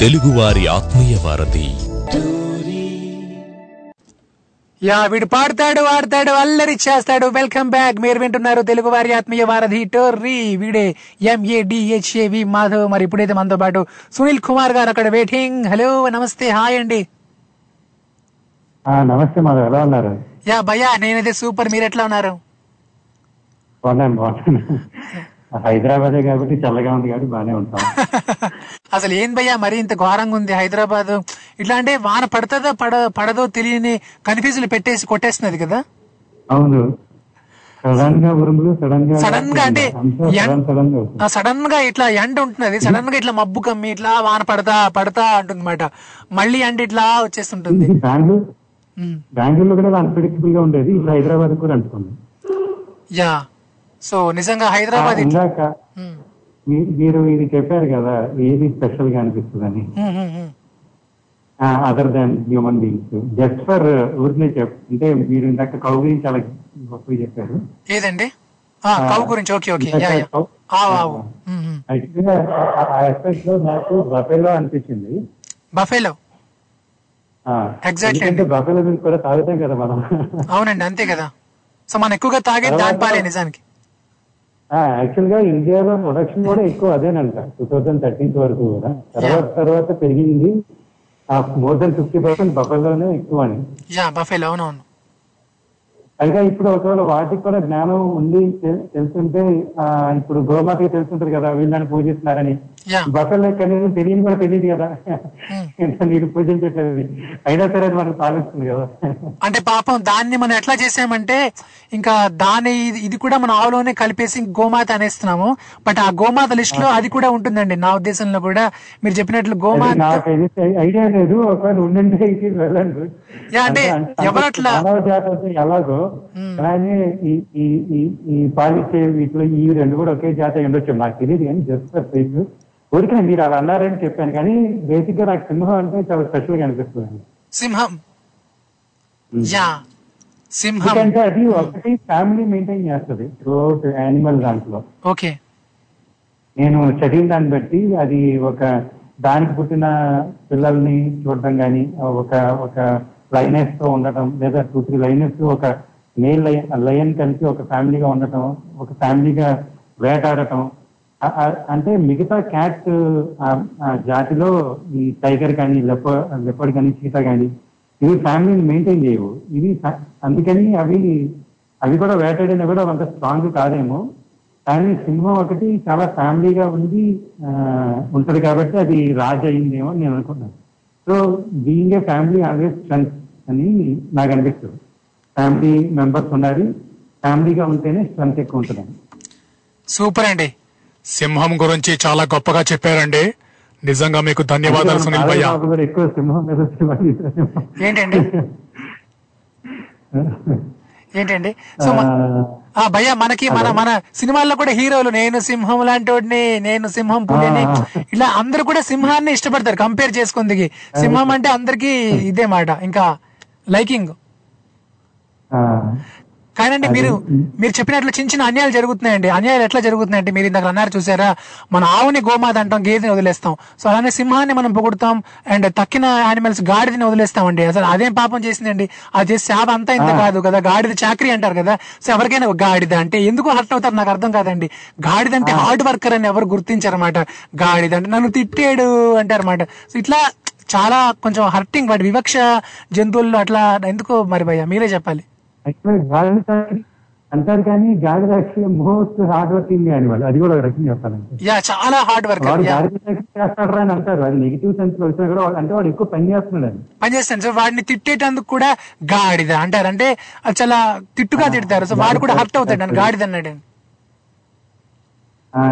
తెలుగువారి ఆత్మీయ వారధి. యా వీడు పాడతాడు ఆడతాడు అల్లరి చేస్తాడు. వెల్కమ్ బ్యాక్ మీరు వింటున్నారు తెలుగు వారి ఆత్మీయ వారధి టోర్రీ. వీడే ఎంఏడిహెచ్ఏవి మాధవ్. మరి ఇప్పుడైతే మనతో పాటు సునీల్ కుమార్ గారు అక్కడ వెయిటింగ్ హలో నమస్తే హాయ్ అండి. ఆ, నమస్తే మాధవ్. ఎలా ఉన్నారు? యా భయ్యా నేనైతే సూపర్. మీరు ఎట్లా ఉన్నారు? బాగున్నాను బాగున్నాను. హైదరాబాదే కాబట్టి చల్లగా ఉంది కాబట్టి బాగానే ఉంటాం. <laughs> అసలు ఏం భయ్యా మరి ఇంత ఘోరంగా ఉంది హైదరాబాద్? ఇట్లా అంటే వాన పడుతుందో పడ పడదో తెలియని కన్ఫ్యూజన్ పెట్టేసి కొట్టేస్తున్నది కదా? అవును. సడన్గా అంటే సడన్గా ఇట్లా ఎండ ఉంటున్నది. సడన్గా ఇట్లా మబ్బు కమ్మి ఇట్లా వాన పడతా పడతా అంటుంది అనమాట మళ్ళీ ఎండ ఇట్లా వచ్చేస్తుంటుంది. బెంగళూరులో కూడా అన్ప్రెడిక్టబుల్గా ఉండేది. హైదరాబాద్ కూడా అంటుకుంది యా. సో నిజంగా హైదరాబాద్ మీరు ఇది చెప్పారు కదా ఏది స్పెషల్గా అనిపిస్తుందని. Other than human beings just for ఊరికే చెప్ అంటే మీరు ఇందాక కౌ గురించి చాలా గొప్పగా చెప్పారు. ఏదండి? కౌ గురించి. Okay okay. లో నాకు బఫేలో అనిపించింది. బఫేలో Exactly. ఎందుకంటే బఫేలో కూడా తాగుతాం కదా మనం. అవునండి అంతే కదా. సో మనం ఎక్కువగా తాగే దాని పాలే నిజానికి. యాక్చువల్గా ఇండియాలో ప్రొడక్షన్ కూడా ఎక్కువ అదేనంట. టూ థౌజండ్ థర్టీన్ వరకు కూడా. తర్వాత తర్వాత పెరిగింది. మోర్ దెన్ ఫిఫ్టీ పర్సెంట్ బఫేలోనే ఎక్కువ అని. యా బఫేలో అవునవును పైగా ఇప్పుడు ఒకవేళ వాటికి కూడా జ్ఞానం ఉంది తెలుసుంటే ఇప్పుడు గోమాతకి తెలుసుంటది కదా వీళ్ళని పూజిస్తున్నారని. యా. బఫెల్లో కనీసం తెలియని కూడా తెలియదు కదా. మీరు పూజించట్లేదు అయినా సరే మనకు పాలిస్తుంది కదా. అంటే పాపం దాన్ని మనం ఎట్లా చేసామంటే ఇంకా దాని ఇది- కూడా మన ఆవులోనే కలిపేసి గోమాత అనేస్తున్నాము. బట్ ఆ గోమాత లిస్ట్లో అది కూడా ఉంటుందండి నా ఉద్దేశంలో కూడా. మీరు చెప్పినట్లు గోమాత ఐడియా లేదు. ఒకవేళ యా, అంటే ఎవరట్లా- ఎలాగో. కానీ ఈ ఈ ఈ ఈ పాలిచ్చే వీటిలో ఈ రెండు కూడా ఒకే జాతి ఉండొచ్చు. నాకు తెలియదు కానీ జస్ట్ ఊరికే మీరు అలా అన్నారని చెప్పాను కానీ బేసిక్గా నాకు సింహం అంటే చాలా స్పెషల్గా అనిపిస్తుంది సింహం యా సింహం. ఎందుకంటే అది ఒకటి ఫ్యామిలీ మెయింటైన్ చేస్తుంది త్రూఅవుట్ యానిమల్ దాంట్లో. ఓకే. నేను చదివిన దాన్ని బట్టి అది ఒక దానికి పుట్టిన పిల్లల్ని చూడటం కానీ ఒక ఒక లైనెస్తో ఉండటం లేదా టూ త్రీ లైనెస్ ఒక మేల్ లయన్ లయన్ కలిసి ఒక ఫ్యామిలీగా ఉండటం ఒక ఫ్యామిలీగా వేటాడటం అంటే మిగతా క్యాట్ జాతిలో ఈ టైగర్ కానీ లెప లెపర్డ్ కానీ చీత కానీ ఇవి ఫ్యామిలీని మెయింటైన్ చేయవు. ఇవి అందుకని అవి అవి కూడా వేటాడిన కూడా అంత స్ట్రాంగ్ కాదేమో. కానీ సింహం ఒకటి చాలా ఫ్యామిలీగా ఉండి ఆ, ఉంటది కాబట్టి అది రాజ్ అయిందేమో అని నేను అనుకున్నాను so being a family always strength అని నాకు అనిపిస్తుంది. ఫ్యామిలీ మెంబర్స్ ఉండాలి. ఫ్యామిలీగా ఉంటేనే స్ట్రెంత్ ఎక్కువ ఉంటుంది సూపర్ అండి. సింహం గురించి చాలా గొప్పగా చెప్పారండి. నిజంగా మీకు ధన్యవాదాలు సునీల్ భయ్య. ఎక్కువ సింహం. ఏంటండి? ఏంటండి? సో ఆ భయ్య మనకి మన మన సినిమాల్లో కూడా హీరోలు నేను సింహం లాంటి వాడిని నేను సింహం పులిని ఇలా అందరూ కూడా సింహాన్ని ఇష్టపడతారు కంపేర్ చేసుకుందికి. సింహం అంటే అందరికి ఇదే మాట ఇంకా లైకింగ్. ఆ, కానండి మీరు మీరు చెప్పినట్లు చిన్న చిన్న అన్యాయాలు జరుగుతున్నాయండి. అన్యాయాలు ఎట్లా జరుగుతున్నాయంటే మీరు ఇందాక అన్నారు చూసారా మన ఆవుని గోమాత అంటాం గేదెని వదిలేస్తాం. సో అలానే సింహాన్ని మనం పొగుడుతాం అండ్ తక్కిన యానిమల్స్ గాడిదని వదిలేస్తామండి. అసలు అదేం పాపం చేసిందండి? అది చేసి శాప అంతా ఇంత కాదు కదా గాడిద చాకరీ అంటారు కదా. సో ఎవరికైనా గాడిద అంటే ఎందుకు హర్ట్ అవుతారు? నాకు అర్థం కాదండి. గాడిద అంటే హార్డ్ వర్కర్ అని ఎవరు గుర్తించారన్నమాట. గాడిద అంటే నన్ను తిట్టాడు అంటారన్నమాట. సో ఇట్లా చాలా కొంచెం హర్టింగ్ వాటి వివక్ష జంతువుల్లో అట్లా ఎందుకో మరి భయ్య? మీరే చెప్పాలి. యాక్చువల్లీ గాడిద సారి అంటారు కానీ గాడిద actually most hard working animal అది కూడా ఒక రకంగా చెప్పాలంటే. యా చాలా హార్డ్ వర్క్ వాడు చేస్తాడు అని అంటారు. అది నెగిటివ్ సెన్స్లో వచ్చినా కూడా అంటే వాడు ఎక్కువ పని చేస్తున్నాడు అని. పనిచేస్తాను సో వాడిని తిట్టేటందుకు కూడా గాడిద అంటారు. అంటే అది చాలా తిట్టుగా తిడతారు. సో వాడు కూడా హర్ట్ అవుతాడు అని గాడిద అన్నాడు.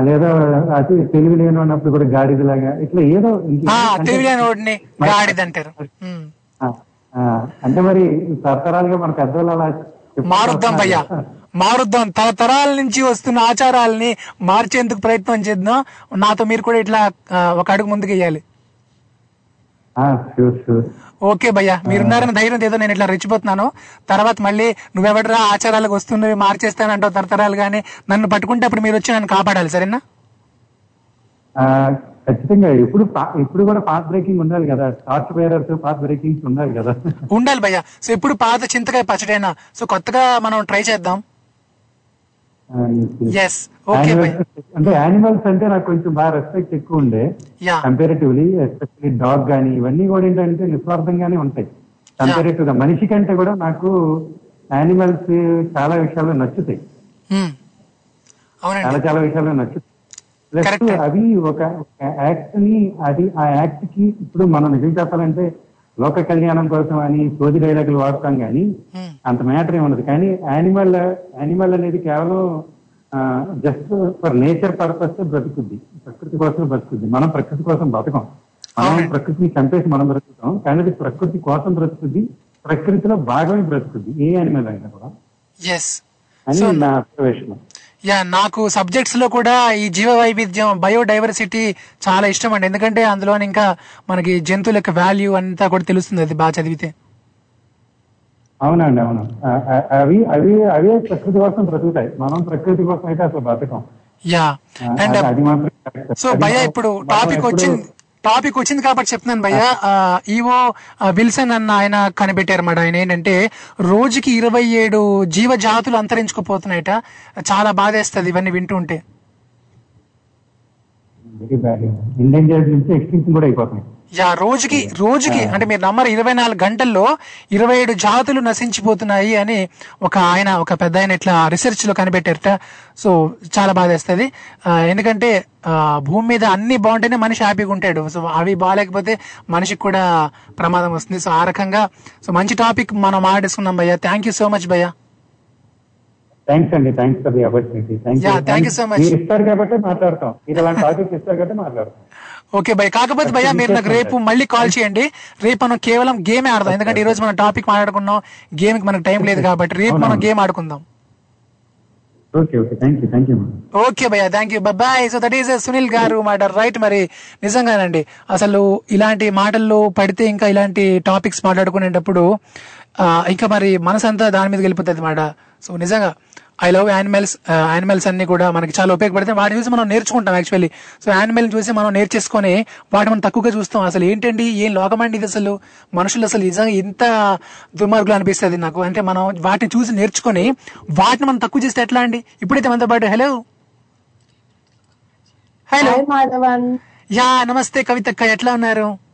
లేదా అతి తెలివి లేని ఉన్నప్పుడు కూడా గాడిదలాగా ఇట్లా ఏదో అంటే- తెలివిలేని వాడిని గాడిద అంటారు. అంటే మరి తరతరాలుగా మన పెద్దవాళ్ళు అలా మారుద్దాం భయ్యా. మారుద్దాం. తరతరాల నుంచి వస్తున్న ఆచారాల్ని మార్చేందుకు ప్రయత్నం చేద్దాం. నాతో మీరు కూడా ఇట్లా ఒక అడుగు ముందుకు వేయాలి. ఓకే భయ్యా. మీరున్నారని ధైర్యం ఏదో నేను ఇట్లా రెచ్చిపోతున్నాను. తర్వాత మళ్ళీ నువ్వెవడరా ఆచారాలకు వస్తున్నవి మార్చేస్తానంటావు తరతరాలు గానీ నన్ను పట్టుకుంటే అప్పుడు మీరు వచ్చి నన్ను కాపాడాలి సరేనా? ఖచ్చితంగా. ఇప్పుడు ఇప్పుడు కూడా పాత్ బ్రేకింగ్ ఉండాలి కదా. టార్చ్ బేరర్స్ పాత్ బ్రేకింగ్స్ ఉండాలి కదా. ఉండాలి భయ్యా. సో ఇప్పుడు పాత చింతకాయ పచ్చడైనా సో కొత్తగా మనం ట్రై చేద్దాం. ఎస్ ఓకే అంటే యానిమల్స్ అంటే నాకు కొంచెం బాగా రెస్పెక్ట్ ఎక్కువ ఉండే. కంపారిటివ్లీ ఎస్పెషల్లీ డాగ్ గానీ ఇవన్నీ కూడా ఏంటంటే నిస్వార్థంగానే ఉంటాయి. కంపారిటివ్గా మనిషి కంటే కూడా నాకు యానిమల్స్ చాలా విషయాల్లో నచ్చుతాయి. చాలా చాలా విషయాల్లో నచ్చుతాయి. ప్లస్ అవి ఒక యాక్ట్ని అది ఆ యాక్ట్కి ఇప్పుడు మనం నిజం చెప్పాలంటే లోక కళ్యాణం కోసం అని సోది డైలాగులు వాడతాం కానీ అంత మ్యాటర్ ఏముండదు. కానీ యానిమల్ యానిమల్ అనేది కేవలం జస్ట్ ఫర్ నేచర్ పర్పస్ బ్రతుకుద్ది. ప్రకృతి కోసం బ్రతుకుద్ది. మనం ప్రకృతి కోసం బ్రతకం మనం ప్రకృతిని చంపేసి మనం బ్రతుకుతాం. కానీ అది ప్రకృతి కోసం బ్రతుకుద్ది. ప్రకృతిలో భాగమే బ్రతుకుద్ది. ఏ యానిమల్ అయినా కూడా. అని నా అబ్జర్వేషన్ యా నాకు సబ్జెక్ట్స్లో కూడా ఈ జీవ వైవిధ్యం బయోడైవర్సిటీ చాలా ఇష్టం అండి. ఎందుకంటే అందులో ఇంకా మనకి జంతువుల యొక్క వాల్యూ అంతా కూడా తెలుస్తుంది అది బాగా చదివితే. అవునండి అవును. అవి అవి అవే ప్రకృతి కోసం బ్రతుకుతాయి. మనం ప్రకృతి కోసం అయితే అసలు బ్రతకం యా అండ్. సో మనం- ఇప్పుడు టాపిక్ వచ్చింది టాపిక్ వచ్చింది కాబట్టి చెప్తున్నాను భయ్య. ఈవో విల్సన్ అన్న ఆయన కనిపెట్టారు మాట ఆయన ఏంటంటే రోజుకి ఇరవై ఏడు జీవజాతులు అంతరించుకుపోతున్నాయట. చాలా బాధేస్తుంది ఇవన్నీ వింటూ ఉంటే వెరీ బ్యాడ్ ఇండేంజర్డ్ నుంచి ఎక్స్టింక్షన్ కూడా అయిపోతున్నాయి. యా రోజుకి రోజుకి అంటే మీరు నమ్మరు ఇరవై నాలుగు గంటల్లో ఇరవై ఏడు జాతులు నశించిపోతున్నాయి అని ఒక ఆయన ఒక పెద్ద ఆయన ఇట్లా రీసెర్చ్లో కనిపెట్టారట. సో చాలా బాధేస్తుంది ఎందుకంటే భూమి మీద అన్ని బాగుంటేనే మనిషి హ్యాపీగా ఉంటాడు. సో అవి బాగాలేకపోతే మనిషికి కూడా ప్రమాదం వస్తుంది. సో ఆ రకంగా సో మంచి టాపిక్ మనం మాట్లాడుకున్నాం భయ్య. థ్యాంక్ యూ సో మచ్ భయ్య. థ్యాంక్స్ అండి. Thanks for the opportunity you. so much. మీరు ఇస్తారు కాబట్టి మాట్లాడతాం. మీరు అలాంటి టాపిక్ ఇస్తారు కాబట్టి మాట్లాడతాం. ఓకే భయ్ కాకపోతే భయ్య మీరు నాకు రేపు మళ్ళీ కాల్ చేయండి. రేపు మనం కేవలం గేమే ఆడదాం. ఎందుకంటే ఈ రోజు మనం టాపిక్ మాట్లాడుకున్నాం. గేమ్కి మనకు టైం లేదు కాబట్టి రేపు మనం గేమ్ ఆడుకుందాం. ఓకే భయ్య. Thank you bye so that is Sunil గారు మాట. రైట్ మరి. నిజంగానండి. అసలు ఇలాంటి మాటల్లో పడితే ఇంకా ఇలాంటి టాపిక్స్ మాట్లాడుకునేటప్పుడు ఇంకా మరి మనసంతా దాని మీద వెళ్ళిపోతుంది మాట. సో నిజంగా ఐ లవ్ యానిమల్స్ యానిమల్స్ అన్ని కూడా మనకి చాలా ఉపయోగపడతాయి. వాటిని చూసి మనం నేర్చుకుంటాం యాక్చువల్లీ సో యానిమల్ చూసి మనం నేర్చేసుకొని వాటిని మనం తక్కువగా చూస్తాం. అసలు ఏంటండి? ఏం లోకమండి ఇది అసలు? మనుషులు అసలు నిజంగా ఇంత దుర్మార్గులు అనిపిస్తుంది నాకు. అంటే మనం వాటిని చూసి నేర్చుకొని వాటిని మనం తక్కువ చేస్తే ఎట్లా అండి? ఇప్పుడైతే మనతో పాటు హలో హలో యా నమస్తే కవితక్క. ఎట్లా ఉన్నారు?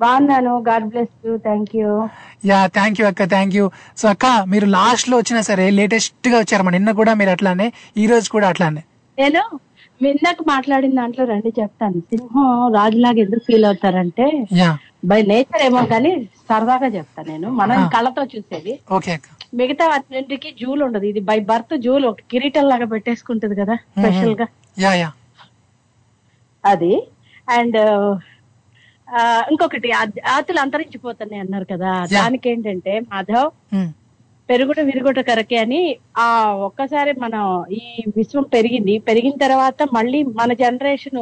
బాగున్నాను. God bless you. Thank you. Yeah thank you అక్క థ్యాంక్ యూ. సో అక్క మీరు లాస్ట్లో వచ్చినా సరే లేటెస్ట్గా వచ్చారమ్మా. నిన్న కూడా మీరు అట్లానే ఈ రోజు కూడా అట్లానే. నేను ఇందాక మాట్లాడిన దాంట్లో రండి చెప్తాను. సింహం రాజులాగా ఎందుకు ఫీల్ అవుతారంటే బై నేచర్ ఏమో కానీ సరదాగా చెప్తాను నేను. మనం కళ్ళతో చూసేది. మిగతా వాటికి జూలు ఉండదు. ఇది బై బర్త్ జూలు ఒక కిరీటం లాగా పెట్టేసుకుంటది కదా స్పెషల్గా అది. అండ్ ఇంకొకటి ఆతులు అంతరించిపోతున్నాయి అన్నారు కదా. దానికి ఏంటంటే మాధవ్ పెరుగుట విరుగుట కరకే అని ఆ ఒక్కసారి మనం ఈ విశ్వం పెరిగింది. పెరిగిన తర్వాత మళ్ళీ మన జనరేషన్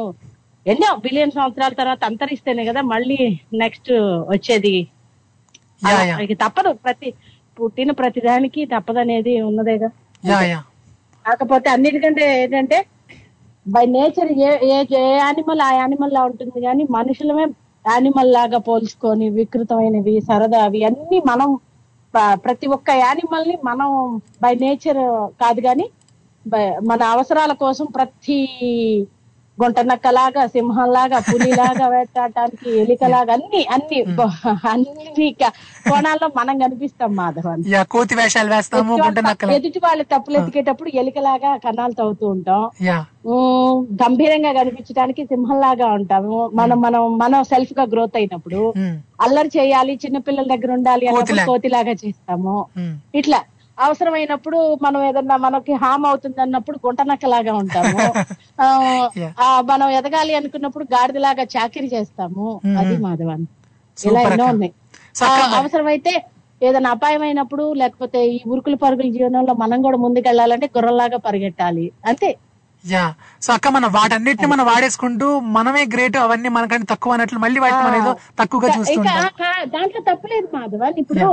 ఎన్నో బిలియన్ సంవత్సరాల తర్వాత అంతరిస్తేనే కదా మళ్ళీ నెక్స్ట్ వచ్చేది. తప్పదు. ప్రతి పుట్టిన ప్రతి దానికి తప్పదనేది ఉన్నదేగా యా యా. కాకపోతే అన్నిటికంటే ఏంటంటే by nature a a a animal ఆ యానిమల్ లా ఉంటుంది. కానీ మనుషులమే యానిమల్ లాగా పోల్చుకొని వికృతమైనవి సరదావి అన్ని మనం ప్రతి ఒక్క యానిమల్ని మనం బై నేచర్ కాదు కానీ బై- మన అవసరాల కోసం ప్రతి గుంటనక్కలాగా సింహంలాగా పులిలాగా <laughs> వేటాడటానికి ఎలికలాగా అన్ని అన్ని అన్ని క- కోణాల్లో మనం కనిపిస్తాం మాధవ్ కోతి వేషాలు వేస్తాము ఎదుటి వాళ్ళ- తప్పులు ఎతికేటప్పుడు ఎలికలాగా కన్నాలు తవ్వుతూ ఉంటాం. గంభీరంగా కనిపించడానికి సింహంలాగా ఉంటాము. మనం మనం మనం సెల్ఫ్గా గ్రోత్ అయినప్పుడు అల్లరి చేయాలి చిన్నపిల్లల దగ్గర ఉండాలి అన్నప్పుడు కోతిలా- కోతిలాగా చేస్తాము. ఇట్లా. అవసరమైనప్పుడు మనం ఏదన్నా మనకి హామ్ అవుతుంది అన్నప్పుడు గుంటనక్కలాగా ఉంటాము. <laughs> మనం ఎదగాలి అనుకున్నప్పుడు గాడిదలాగా చాకిరి చేస్తాము. మ్మ్. అది మాధవన్ ఇలా ఎన్నో. ఉన్నాయి. అవసరమైతే ఏదైనా అపాయమైనప్పుడు లేకపోతే ఈ ఉరుకులు పరుగుల జీవనంలో మనం కూడా ముందుకెళ్ళాలంటే గుర్రంలాగా పరిగెట్టాలి. అంతే. యా. సో అక్క మనం వాటన్నిటిని మనం వాడేసుకుంటూ మనమే గ్రేట్ అవన్నీ మనకంటే తక్కువ అన్నట్లు మళ్ళీ వాటిని మనం ఏదో తక్కువగా చూస్తుంటాం ఆ, దాంట్లో తప్పలేదు మాధవన్ ఇప్పుడు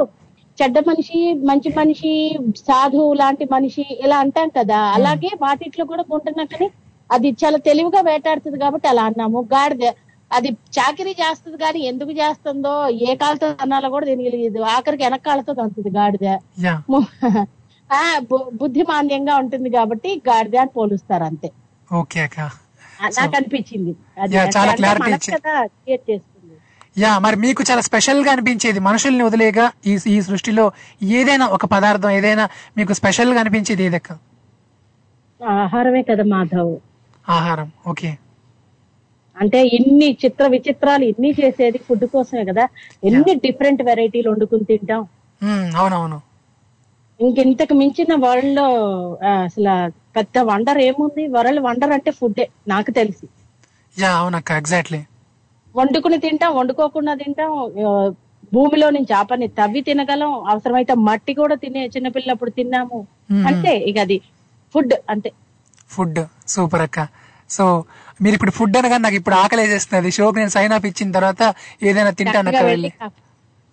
చెడ్డ మనిషి మంచి మనిషి సాధువు లాంటి మనిషి ఇలా అంటాం కదా. అలాగే వాటిట్లో కూడా గుంటనక్కని అది చాలా తెలివిగా వేటాడుతుంది కాబట్టి అలా అన్నాము. గాడిద అది చాకరీ చేస్తుంది కానీ ఎందుకు చేస్తుందో ఏ కాళ్ళతో అన్నాలో కూడా దీనికి తెలియదు ఆఖరికి వెనకాలతో తంతుంది గాడిద యా. ము- ఆ బు- బుద్ధిమాన్యంగా ఉంటుంది కాబట్టి గాడిద అని పోలుస్తారు అంతే. ఓకే అక్క. ఆ, నాకు అనిపించింది. అది కదా క్రియేట్ చేస్తుంది. యా మరి మీకు చాలా స్పెషల్గా అనిపించేది మనుషుల్ని వదిలేగా ఈ ఈ సృష్టిలో ఏదైనా ఒక పదార్థం ఏదైనా మీకు స్పెషల్గా అనిపించేది ఏదక్క? ఆహారమే కదా మాధవ్. ఆహారం ఓకే. అంటే ఇన్ని చిత్ర విచిత్రాలు ఇన్ని చేసేది ఫుడ్ కోసమే కదా. ఎన్ని డిఫరెంట్ వెరైటీలు వండుకుని తింటాం. అవునవును. ఇంక ఇంతకు మించిన వరల్డ్లో అసలు పెద్ద వండర్ ఏముంది వరల్డ్ వండర్ అంటే ఫుడ్డే నాకు తెలిసి. యా అవునక్క ఎగ్జాక్ట్లీ. వండుకుని తింటాం వండుకోకుండా తింటాం భూమిలో నుంచి చేపని తవ్వి తినగలం అవసరమైతే మట్టి కూడా తినే చిన్నపిల్లప్పుడు తిన్నాము. అంతే ఇక అది ఫుడ్ అంతే. ఫుడ్ సూపర్ అక్క. సో మీరు ఇప్పుడు ఫుడ్ అనగా నాకు ఇప్పుడు ఆకలి వేసేస్తున్నది షోకి నేను సైన్ ఆఫ్ ఇచ్చిన తర్వాత ఏదైనా తింటాను అక్క వెళ్ళి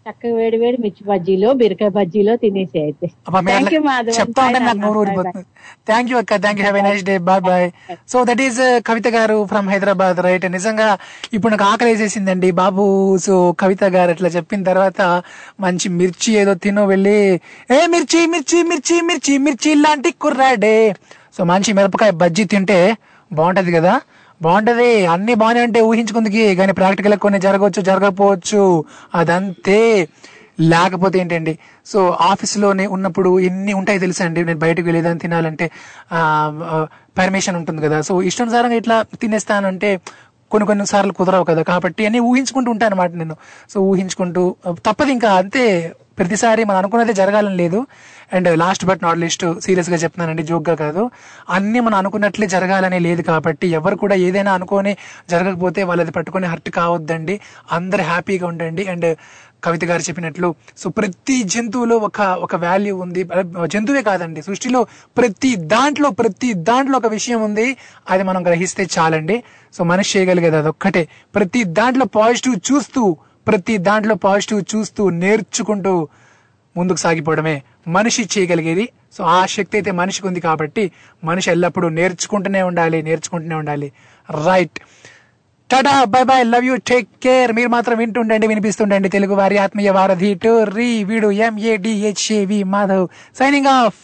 చక్కగా వేడి వేడి మిర్చి బజ్జీలో బీరకాయ బజ్జీలో తినేసి అయితే. అట్లా చెప్తా ఉంటే నాకు నోరు ఊరిపోతుంది. థ్యాంక్ యూ అక్క. Thank you have nice day bye bye so that is Kavitha గారు ఫ్రమ్ హైదరాబాద్ రైట్ నిజంగా ఇప్పుడు నాకు ఆకలి వేసేసిందండి. బాబు సో కవిత గారు ఇట్లా చెప్పిన తర్వాత మంచి మిర్చి ఏదో తినో వెళ్ళి ఏ మిర్చి మిర్చి మిర్చి మిర్చి మిర్చి లాంటి కుర్రాడే. సో మంచి మిరపకాయ బజ్జీ తింటే బాగుంటది కదా? బాగుంటది. అన్ని బాగానే ఉంటే ఊహించుకుందికి కానీ ప్రాక్టికల్ కొన్ని జరగవచ్చు జరగకపోవచ్చు అదంతే. లేకపోతే ఏంటండి? సో ఆఫీస్లోనే ఉన్నప్పుడు ఎన్ని ఉంటాయి తెలుసా అండి? నేను బయటకు వెళ్ళేదాన్ని తినాలంటే పర్మిషన్ ఉంటుంది కదా. సో ఇష్టానుసారంగా ఇట్లా తినేస్తానంటే కొన్ని కొన్ని సార్లు కుదరవు కదా. కాబట్టి అన్ని ఊహించుకుంటూ ఉంటాను అనమాట నేను. సో ఊహించుకుంటూ తప్పదు ఇంకా అంతే. ప్రతిసారి మనం అనుకున్నదే జరగాలని లేదు. And last but not least సీరియస్గా చెప్తున్నానండి జోక్గా కాదు. అన్ని మనం అనుకున్నట్లే జరగాలనే లేదు కాబట్టి ఎవరు కూడా ఏదైనా అనుకోని జరగకపోతే వాళ్ళది పట్టుకొని హర్ట్ కావద్దండి. అందరు హ్యాపీగా ఉండండి. అండ్ కవిత గారు చెప్పినట్లు సో ప్రతి జంతువులో ఒక ఒక వాల్యూ ఉంది. జంతువే కాదండి సృష్టిలో ప్రతి దాంట్లో ప్రతి దాంట్లో ఒక విషయం ఉంది. అది మనం గ్రహిస్తే చాలండి. సో మనిషి చేయగలిగేది అదొక్కటే. ప్రతి దాంట్లో పాజిటివ్ చూస్తూ ప్రతి దాంట్లో పాజిటివ్ చూస్తూ నేర్చుకుంటూ ముందుకు సాగిపోవడమే మనిషి చేయగలిగేది. సో ఆ శక్తి అయితే మనిషికి ఉంది కాబట్టి మనిషి ఎల్లప్పుడూ నేర్చుకుంటూనే ఉండాలి నేర్చుకుంటూనే ఉండాలి. Right tata bye bye love you take care మీరు మాత్రం వింటుండండి వినిపిస్తుండండి. తెలుగు వారి ఆత్మీయ వారధి టు రీ వీడు ఎంఏడిహెచ్ఏవి మాధవ్ సైనింగ్ ఆఫ్